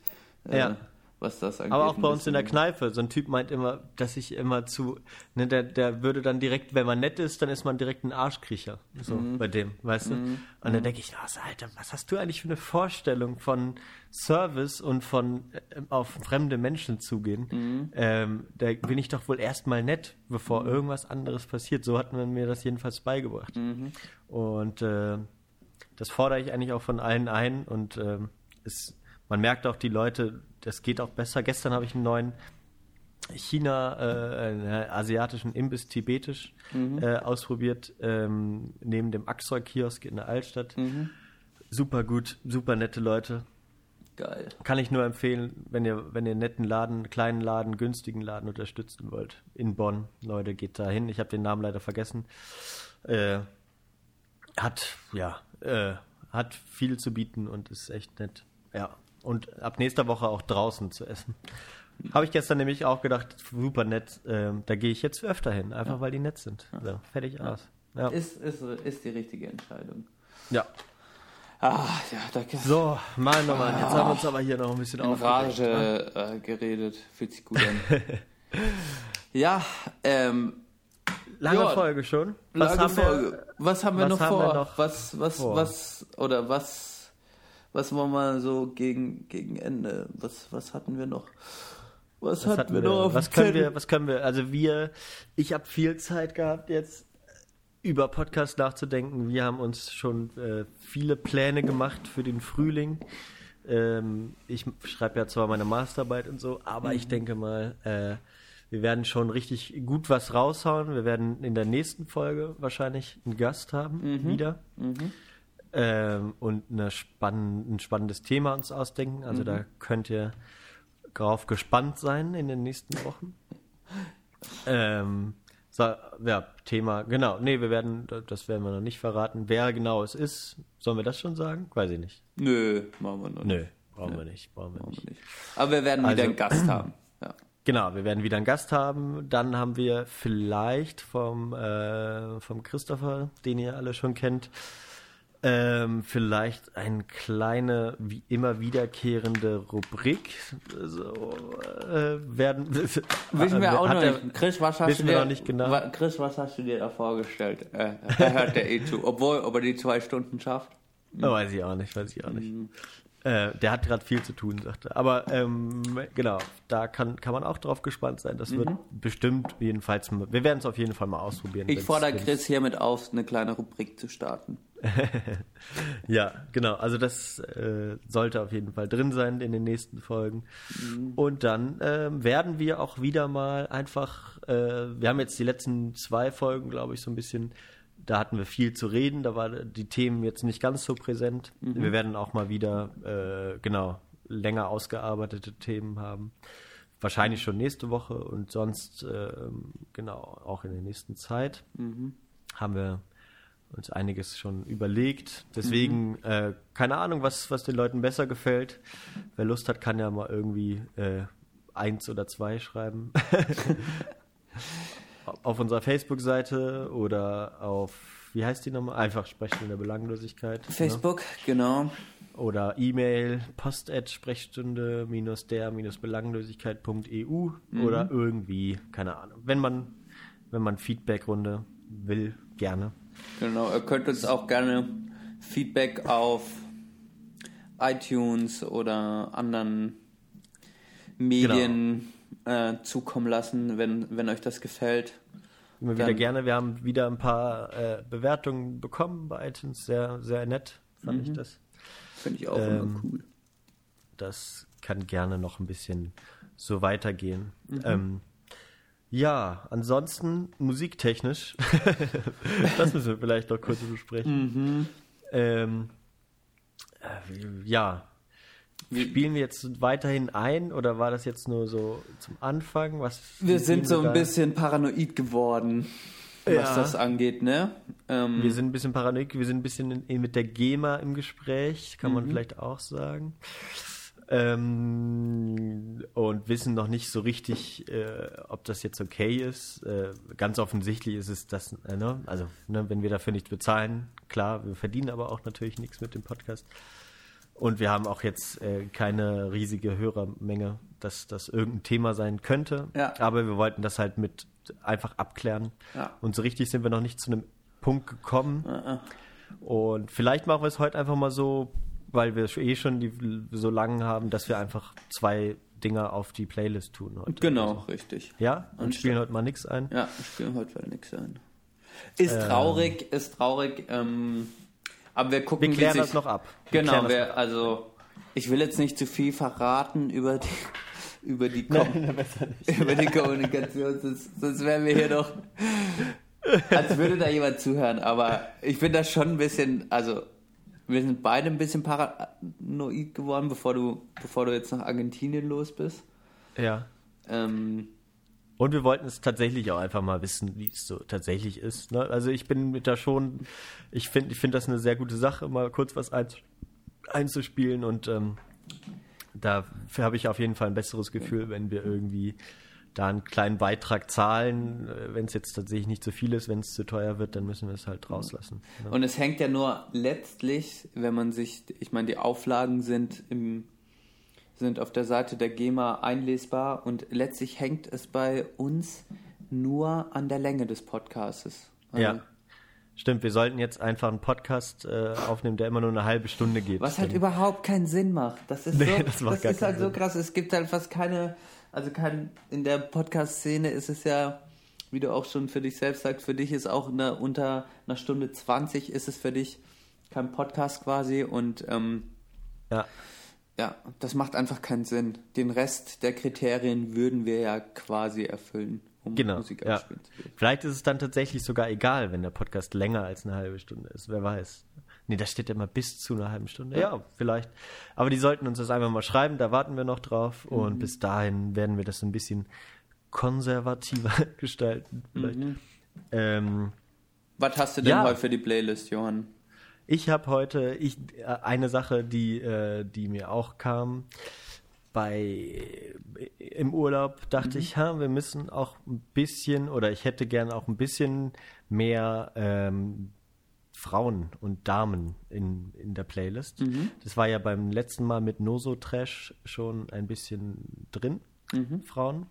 äh, Ja. Was das angeht. Aber auch bei uns in der Kneipe, so ein Typ meint immer, dass ich immer zu, ne, der, der würde dann direkt, wenn man nett ist, dann ist man direkt ein Arschkriecher, so Mhm. bei dem, weißt du? Und dann denke ich, was, Alter, was hast du eigentlich für eine Vorstellung von Service und von äh, auf fremde Menschen zugehen? Mhm. Ähm, da bin ich doch wohl erstmal nett, bevor irgendwas anderes passiert. So hat man mir das jedenfalls beigebracht. Mhm. Und äh, das fordere ich eigentlich auch von allen ein und ähm, es, man merkt auch die Leute, das geht auch besser. Gestern habe ich einen neuen China, äh, einen asiatischen Imbiss tibetisch äh, ausprobiert, ähm, neben dem Axor-Kiosk in der Altstadt. Super gut, super nette Leute. Geil. Kann ich nur empfehlen, wenn ihr, wenn ihr einen netten Laden, einen kleinen Laden, günstigen Laden unterstützen wollt. In Bonn. Leute, geht da hin. Ich habe den Namen leider vergessen. Äh, hat, ja, äh, hat viel zu bieten und ist echt nett. Ja. Und ab nächster Woche auch draußen zu essen. Habe ich gestern nämlich auch gedacht, super nett. Ähm, da gehe ich jetzt öfter hin, einfach weil die nett sind. So, fertig aus. Ja. Ist, ist, ist die richtige Entscheidung. ja. Ah, ja, da So, mein Mann, jetzt haben wir uns aber hier noch ein bisschen in aufgeregt, ne? Rage äh, geredet. Fühlt sich gut an. ja, ähm, Lange Ja, Folge schon. lange haben wir- Folge. was haben wir was noch haben vor? wir noch was, was, vor? was, oder was, was wollen wir so gegen, gegen Ende? Was, was hatten wir noch? Was, Was, hatten wir noch auf was können Zettel? wir, was können wir, also wir, ich habe viel Zeit gehabt jetzt über Podcast nachzudenken. Wir haben uns schon äh, viele Pläne gemacht für den Frühling. Ähm, ich schreibe ja zwar meine Masterarbeit und so, aber Mhm. ich denke mal, äh, wir werden schon richtig gut was raushauen. Wir werden in der nächsten Folge wahrscheinlich einen Gast haben, Mhm. wieder. Ähm, und spann ein spannendes Thema uns ausdenken. Also da könnt ihr drauf gespannt sein in den nächsten Wochen. Ähm, so, ja, Thema, genau. Nee, wir werden, das werden wir noch nicht verraten. Wer genau es ist, sollen wir das schon sagen? Weiß ich nicht. Nö, machen wir noch nicht. Nö, brauchen wir nicht, brauchen wir Machen nicht. wir nicht. Aber wir werden wieder Also- einen Gast haben. Ja. Genau, wir werden wieder einen Gast haben. Dann haben wir vielleicht vom, äh, vom Christopher, den ihr alle schon kennt, ähm, vielleicht eine kleine, wie immer wiederkehrende Rubrik. So, äh, werden, Wissen wir auch noch er- nicht. Chris, was hast du dir, noch nicht genau. Chris, was hast du dir da vorgestellt? Äh, er hört der eh zu. Obwohl, ob er die zwei Stunden schafft. Oh, weiß ich auch nicht, weiß ich auch nicht. Mhm. Äh, der hat gerade viel zu tun, sagte. Aber ähm, genau, da kann, kann man auch drauf gespannt sein. Das wird bestimmt jedenfalls, wir werden es auf jeden Fall mal ausprobieren. Mhm. Ich fordere Chris hiermit auf, eine kleine Rubrik zu starten. Ja, genau. Also das äh, sollte auf jeden Fall drin sein in den nächsten Folgen. Und dann ähm, werden wir auch wieder mal einfach, äh, wir haben jetzt die letzten zwei Folgen, glaube ich, so ein bisschen, da hatten wir viel zu reden, da waren die Themen jetzt nicht ganz so präsent. Wir werden auch mal wieder, äh, genau, länger ausgearbeitete Themen haben. Wahrscheinlich schon nächste Woche und sonst, ähm, genau, auch in der nächsten Zeit haben wir uns einiges schon überlegt. Deswegen, äh, keine Ahnung, was, was den Leuten besser gefällt. Wer Lust hat, kann ja mal irgendwie äh, eins oder zwei schreiben. auf unserer Facebook-Seite oder auf, wie heißt die nochmal? Einfach sprechen in der Belanglosigkeit. Ne? Facebook, genau. Oder E-Mail, post at sprechstunde-der-belanglosigkeit.eu oder irgendwie, keine Ahnung. Wenn man, wenn man Feedback-Runde will, gerne. Genau. Ihr könnt uns auch gerne Feedback auf iTunes oder anderen Medien Genau. äh, zukommen lassen, wenn, wenn euch das gefällt. Immer wieder gerne. Wir haben wieder ein paar äh, Bewertungen bekommen bei iTunes. Sehr, sehr nett fand ich das. Finde ich auch Ähm, immer cool. Das kann gerne noch ein bisschen so weitergehen. Mhm. Ähm, ja, ansonsten musiktechnisch, das müssen wir vielleicht noch kurz besprechen. Mhm. Ähm, äh, ja, spielen wir jetzt weiterhin ein oder war das jetzt nur so zum Anfang? Was Wir sind so ein bisschen paranoid geworden, was Ja. das angeht, ne? Ähm, Wir sind ein bisschen paranoid, wir sind ein bisschen in, mit der GEMA im Gespräch, kann Mhm. man vielleicht auch sagen. Ähm, und wissen noch nicht so richtig, äh, ob das jetzt okay ist. Äh, ganz offensichtlich ist es das, äh, ne? also ne, wenn wir dafür nichts bezahlen, klar, wir verdienen aber auch natürlich nichts mit dem Podcast. Und wir haben auch jetzt äh, keine riesige Hörermenge, dass das irgendein Thema sein könnte. Ja. Aber wir wollten das halt mit einfach abklären. Ja. Und so richtig sind wir noch nicht zu einem Punkt gekommen. Und vielleicht machen wir es heute einfach mal so, weil wir eh schon die so lang haben, dass wir einfach zwei Dinger auf die Playlist tun heute. genau, richtig. Ja? Und Und spielen heute mal nichts ein. Ja, spielen heute wieder nichts ein. Ist traurig, ist traurig, ähm, aber wir gucken, Wir klären sich, das noch ab. Wir Genau, wir, also ich will jetzt nicht zu viel verraten über die über die, Kom über die Kommunikation, sonst, sonst wären wir hier doch, als würde da jemand zuhören. Aber ich bin da schon ein bisschen, also wir sind beide ein bisschen paranoid geworden, bevor du, bevor du jetzt nach Argentinien los bist. Ja. Ähm, Und wir wollten es tatsächlich auch einfach mal wissen, wie es so tatsächlich ist. Ne? Also ich bin mit da schon, ich finde ich find das eine sehr gute Sache, mal kurz was ein, einzuspielen und ähm, dafür habe ich auf jeden Fall ein besseres Gefühl, wenn wir irgendwie da einen kleinen Beitrag zahlen. Äh, Wenn es jetzt tatsächlich nicht zu viel ist, wenn es zu teuer wird, dann müssen wir es halt rauslassen. Ne? Und es hängt ja nur letztlich, wenn man sich, ich meine, die Auflagen sind im sind auf der Seite der GEMA einlesbar und letztlich hängt es bei uns nur an der Länge des Podcastes. Also, Ja. Stimmt, wir sollten jetzt einfach einen Podcast äh, aufnehmen, der immer nur eine halbe Stunde geht. Was halt Dann- überhaupt keinen Sinn macht. Das ist, Nee, so, das das gar ist halt keinen so Sinn. krass. Es gibt halt fast keine, also kein, in der Podcast-Szene ist es ja, wie du auch schon für dich selbst sagst, für dich ist auch eine, unter einer Stunde 20 ist es für dich kein Podcast quasi und ähm, ja. Ja, das macht einfach keinen Sinn. Den Rest der Kriterien würden wir ja quasi erfüllen, um Genau. Musik Ja. zu dürfen. Vielleicht ist es dann tatsächlich sogar egal, wenn der Podcast länger als eine halbe Stunde ist. Wer weiß. Nee, da steht ja immer bis zu einer halben Stunde. Ja, vielleicht. Aber die sollten uns das einfach mal schreiben, da warten wir noch drauf. Mhm. Und bis dahin werden wir das ein bisschen konservativer gestalten. Vielleicht. Ähm, Was hast du denn Ja. heute für die Playlist, Johann? Ich habe heute ich, äh, eine Sache, die, äh, die mir auch kam. Bei im Urlaub dachte ich, ha, wir müssen auch ein bisschen oder ich hätte gerne auch ein bisschen mehr ähm, Frauen und Damen in, in der Playlist. Das war ja beim letzten Mal mit Noso Trash schon ein bisschen drin, Frauen.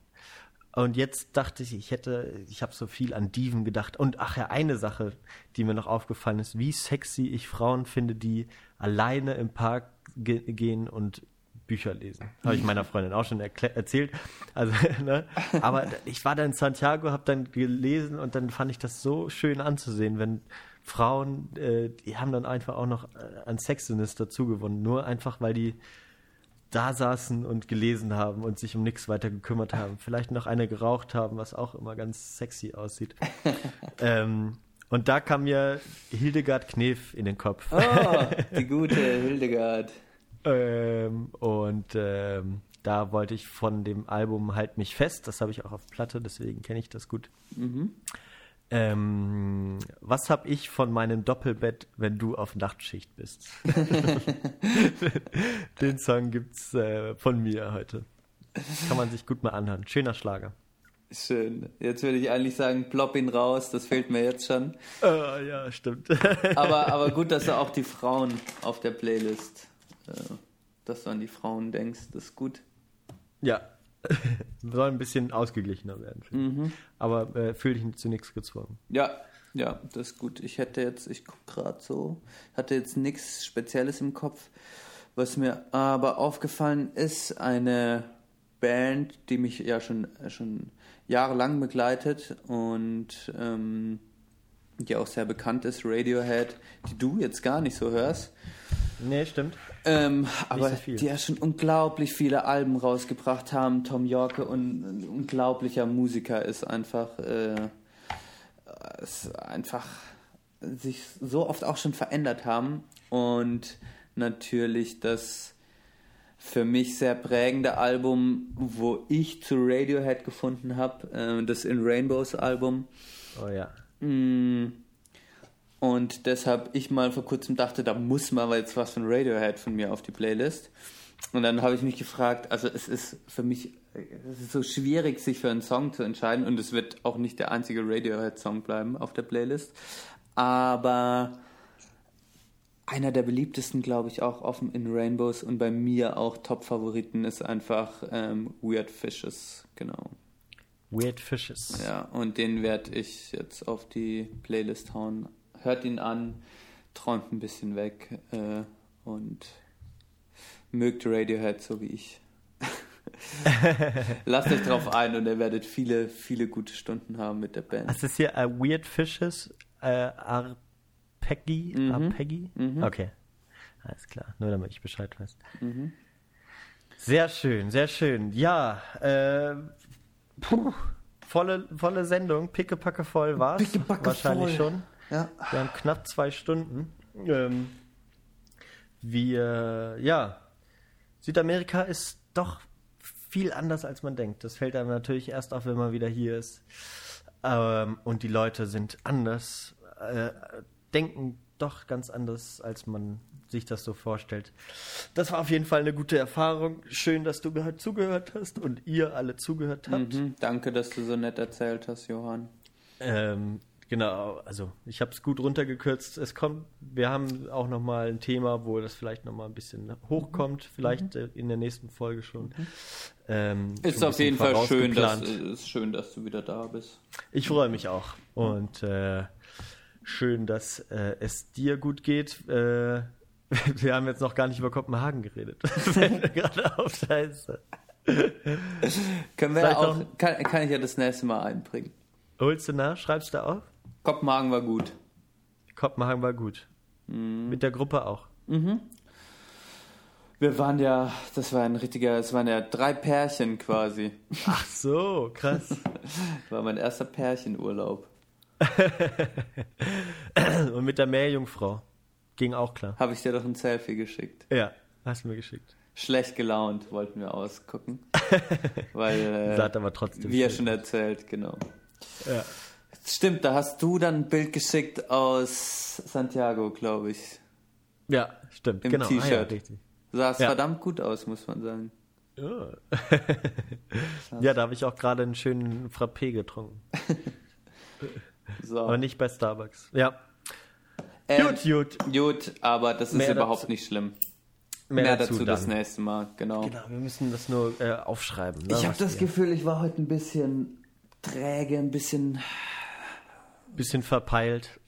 Und jetzt dachte ich, ich hätte, ich habe so viel an Diven gedacht. Und ach ja, eine Sache, die mir noch aufgefallen ist, wie sexy ich Frauen finde, die alleine im Park ge gehen und Bücher lesen. Habe ich meiner Freundin auch schon erzählt. Also, ne? Aber ich war da in Santiago, habe dann gelesen und dann fand ich das so schön anzusehen, wenn Frauen, äh, die haben dann einfach auch noch äh, an Sexiness dazu gewonnen. Nur einfach, weil die da saßen und gelesen haben und sich um nichts weiter gekümmert haben. Vielleicht noch eine geraucht haben, was auch immer ganz sexy aussieht. ähm, und da kam mir Hildegard Knef in den Kopf. Oh, die gute Hildegard. Ähm, und ähm, da wollte ich von dem Album Halt mich fest, das habe ich auch auf Platte, deswegen kenne ich das gut. Ähm, was habe ich von meinem Doppelbett, wenn du auf Nachtschicht bist? Den Song gibt's äh, von mir heute. Kann man sich gut mal anhören. Schöner Schlager. Schön. Jetzt würde ich eigentlich sagen, plopp ihn raus, das fehlt mir jetzt schon. Ah, ja, stimmt. Aber, aber gut, dass du auch die Frauen auf der Playlist, äh, dass du an die Frauen denkst, das ist gut. ja. Soll ein bisschen ausgeglichener werden. ich. Aber äh, fühl dich zu nichts gezwungen. Ja, ja, das ist gut. Ich hätte jetzt, ich gucke gerade so, hatte jetzt nichts Spezielles im Kopf. Was mir aber aufgefallen ist, eine Band, die mich ja schon, schon jahrelang begleitet und ähm, die auch sehr bekannt ist, Radiohead, die du jetzt gar nicht so hörst. Nee, stimmt. Ähm, aber so die ja schon unglaublich viele Alben rausgebracht haben. Tom Yorke und ein unglaublicher Musiker ist einfach, äh, ist einfach sich so oft auch schon verändert haben und natürlich das für mich sehr prägende Album, wo ich zu Radiohead gefunden habe, äh, das In Rainbows Album. Oh ja. Mm. Und deshalb ich mal vor kurzem dachte, da muss mal jetzt was von Radiohead von mir auf die Playlist. Und dann habe ich mich gefragt, also es ist für mich es ist so schwierig, sich für einen Song zu entscheiden und es wird auch nicht der einzige Radiohead-Song bleiben auf der Playlist. Aber einer der beliebtesten, glaube ich, auch offen in Rainbows und bei mir auch Top-Favoriten ist einfach ähm, Weird Fishes, genau. Weird Fishes. Ja, und den werde ich jetzt auf die Playlist hauen. Hört ihn an, träumt ein bisschen weg äh, und mögt Radiohead so wie ich. Lasst euch drauf ein und ihr werdet viele, viele gute Stunden haben mit der Band. Das ist hier äh, Weird Fishes äh, Arpeggi. Mhm. Arpeggi? Mhm. Okay. Alles klar, nur damit ich Bescheid weiß. Mhm. Sehr schön, sehr schön. Ja, äh, puh, volle, volle Sendung, pickepacke voll war's. Pickepacke Wahrscheinlich voll. schon. Ja. Wir haben knapp zwei Stunden. Ähm, wir, ja, Südamerika ist doch viel anders, als man denkt. Das fällt einem natürlich erst auf, wenn man wieder hier ist. Ähm, und die Leute sind anders, äh, denken doch ganz anders, als man sich das so vorstellt. Das war auf jeden Fall eine gute Erfahrung. Schön, dass du heute zugehört hast und ihr alle zugehört habt. Mhm. Danke, dass du so nett erzählt hast, Johann. Ähm, genau, also ich habe es gut runtergekürzt. Es kommt, wir haben auch noch mal ein Thema, wo das vielleicht noch mal ein bisschen hochkommt, vielleicht äh, in der nächsten Folge schon. Ähm, schon Ist ein auf jeden Fall schön dass, ist schön, dass du wieder da bist. Ich freue mich auch und äh, schön, dass äh, es dir gut geht. Äh, wir haben jetzt noch gar nicht über Kopenhagen geredet. Fällt mir gerade auf, scheiße. Können wir auch, kann, kann ich ja das nächste Mal einbringen. Holst du nach? Schreibst du auf? Kopenhagen war gut. Kopenhagen war gut. Mhm. Mit der Gruppe auch. Wir waren ja, das war ein richtiger, es waren ja drei Pärchen quasi. Ach so, krass. War mein erster Pärchenurlaub. Und mit der Meerjungfrau. Ging auch klar. Habe ich dir doch ein Selfie geschickt. Ja, hast du mir geschickt. Schlecht gelaunt wollten wir ausgucken. Weil, äh, Sagt aber trotzdem. wie schön. schon erzählt, genau. Ja. Stimmt, da hast du dann ein Bild geschickt aus Santiago, glaube ich. ja, stimmt. Im genau. Ah, ja, T-Shirt. richtig. Sah es Ja. verdammt gut aus, muss man sagen. Ja, ja da habe ich auch gerade einen schönen Frappé getrunken. So. Aber nicht bei Starbucks. Ja. Ähm, gut, gut. Gut, aber das ist Mehr überhaupt dazu- nicht schlimm. Mehr, Mehr, dazu, dazu, das nächste Mal, genau. Genau, wir müssen das nur äh, aufschreiben. Ne, Ich habe das wir- Gefühl, ich war heute ein bisschen träge, ein bisschen, Bisschen verpeilt.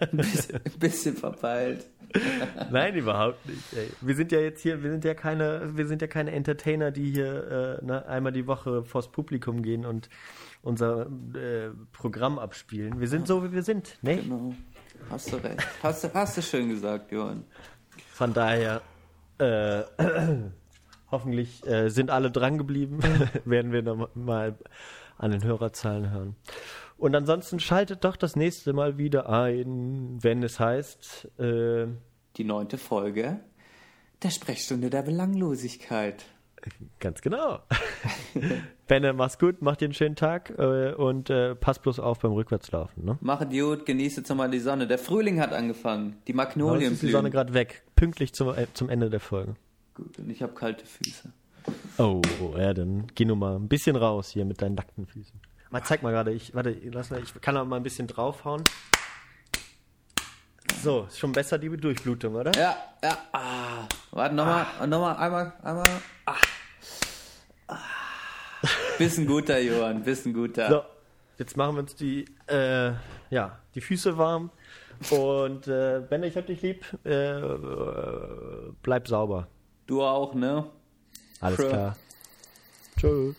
ein bisschen, bisschen verpeilt. Nein, überhaupt nicht. Ey. Wir sind ja jetzt hier, wir sind ja keine, wir sind ja keine Entertainer, die hier äh, ne, einmal die Woche vors Publikum gehen und unser äh, Programm abspielen. Wir sind so, wie wir sind. Ne? Genau. Hast du recht. Hast du, hast du schön gesagt, Johann. Von daher, äh, hoffentlich äh, sind alle dran geblieben. Werden wir noch mal an den Hörerzahlen hören. Und ansonsten schaltet doch das nächste Mal wieder ein, wenn es heißt, äh, Die neunte Folge der Sprechstunde der Belanglosigkeit. Ganz genau. Benne, mach's gut, mach dir einen schönen Tag äh, und äh, pass bloß auf beim Rückwärtslaufen. Ne? Mach Idiot, genieß jetzt nochmal die Sonne. Der Frühling hat angefangen. Die Jetzt Magnolien ist die Sonne gerade weg, pünktlich zum, äh, zum Ende der Folge. Gut, und ich habe kalte Füße. Oh, ja, dann geh nur mal ein bisschen raus hier mit deinen nackten Füßen. Mal zeig mal gerade, ich, warte, lass mal, ich kann auch mal ein bisschen draufhauen. So, ist schon besser die Durchblutung, oder? Ja, ja. Ah. Warte, nochmal, nochmal, einmal, einmal. Ah. Ah. Bisschen guter, Johann, bisschen guter. So, jetzt machen wir uns die, äh, ja, die Füße warm. Und äh, Benne, ich hab dich lieb. Äh, bleib sauber. Du auch, ne? Alles Tschö. klar. Tschüss.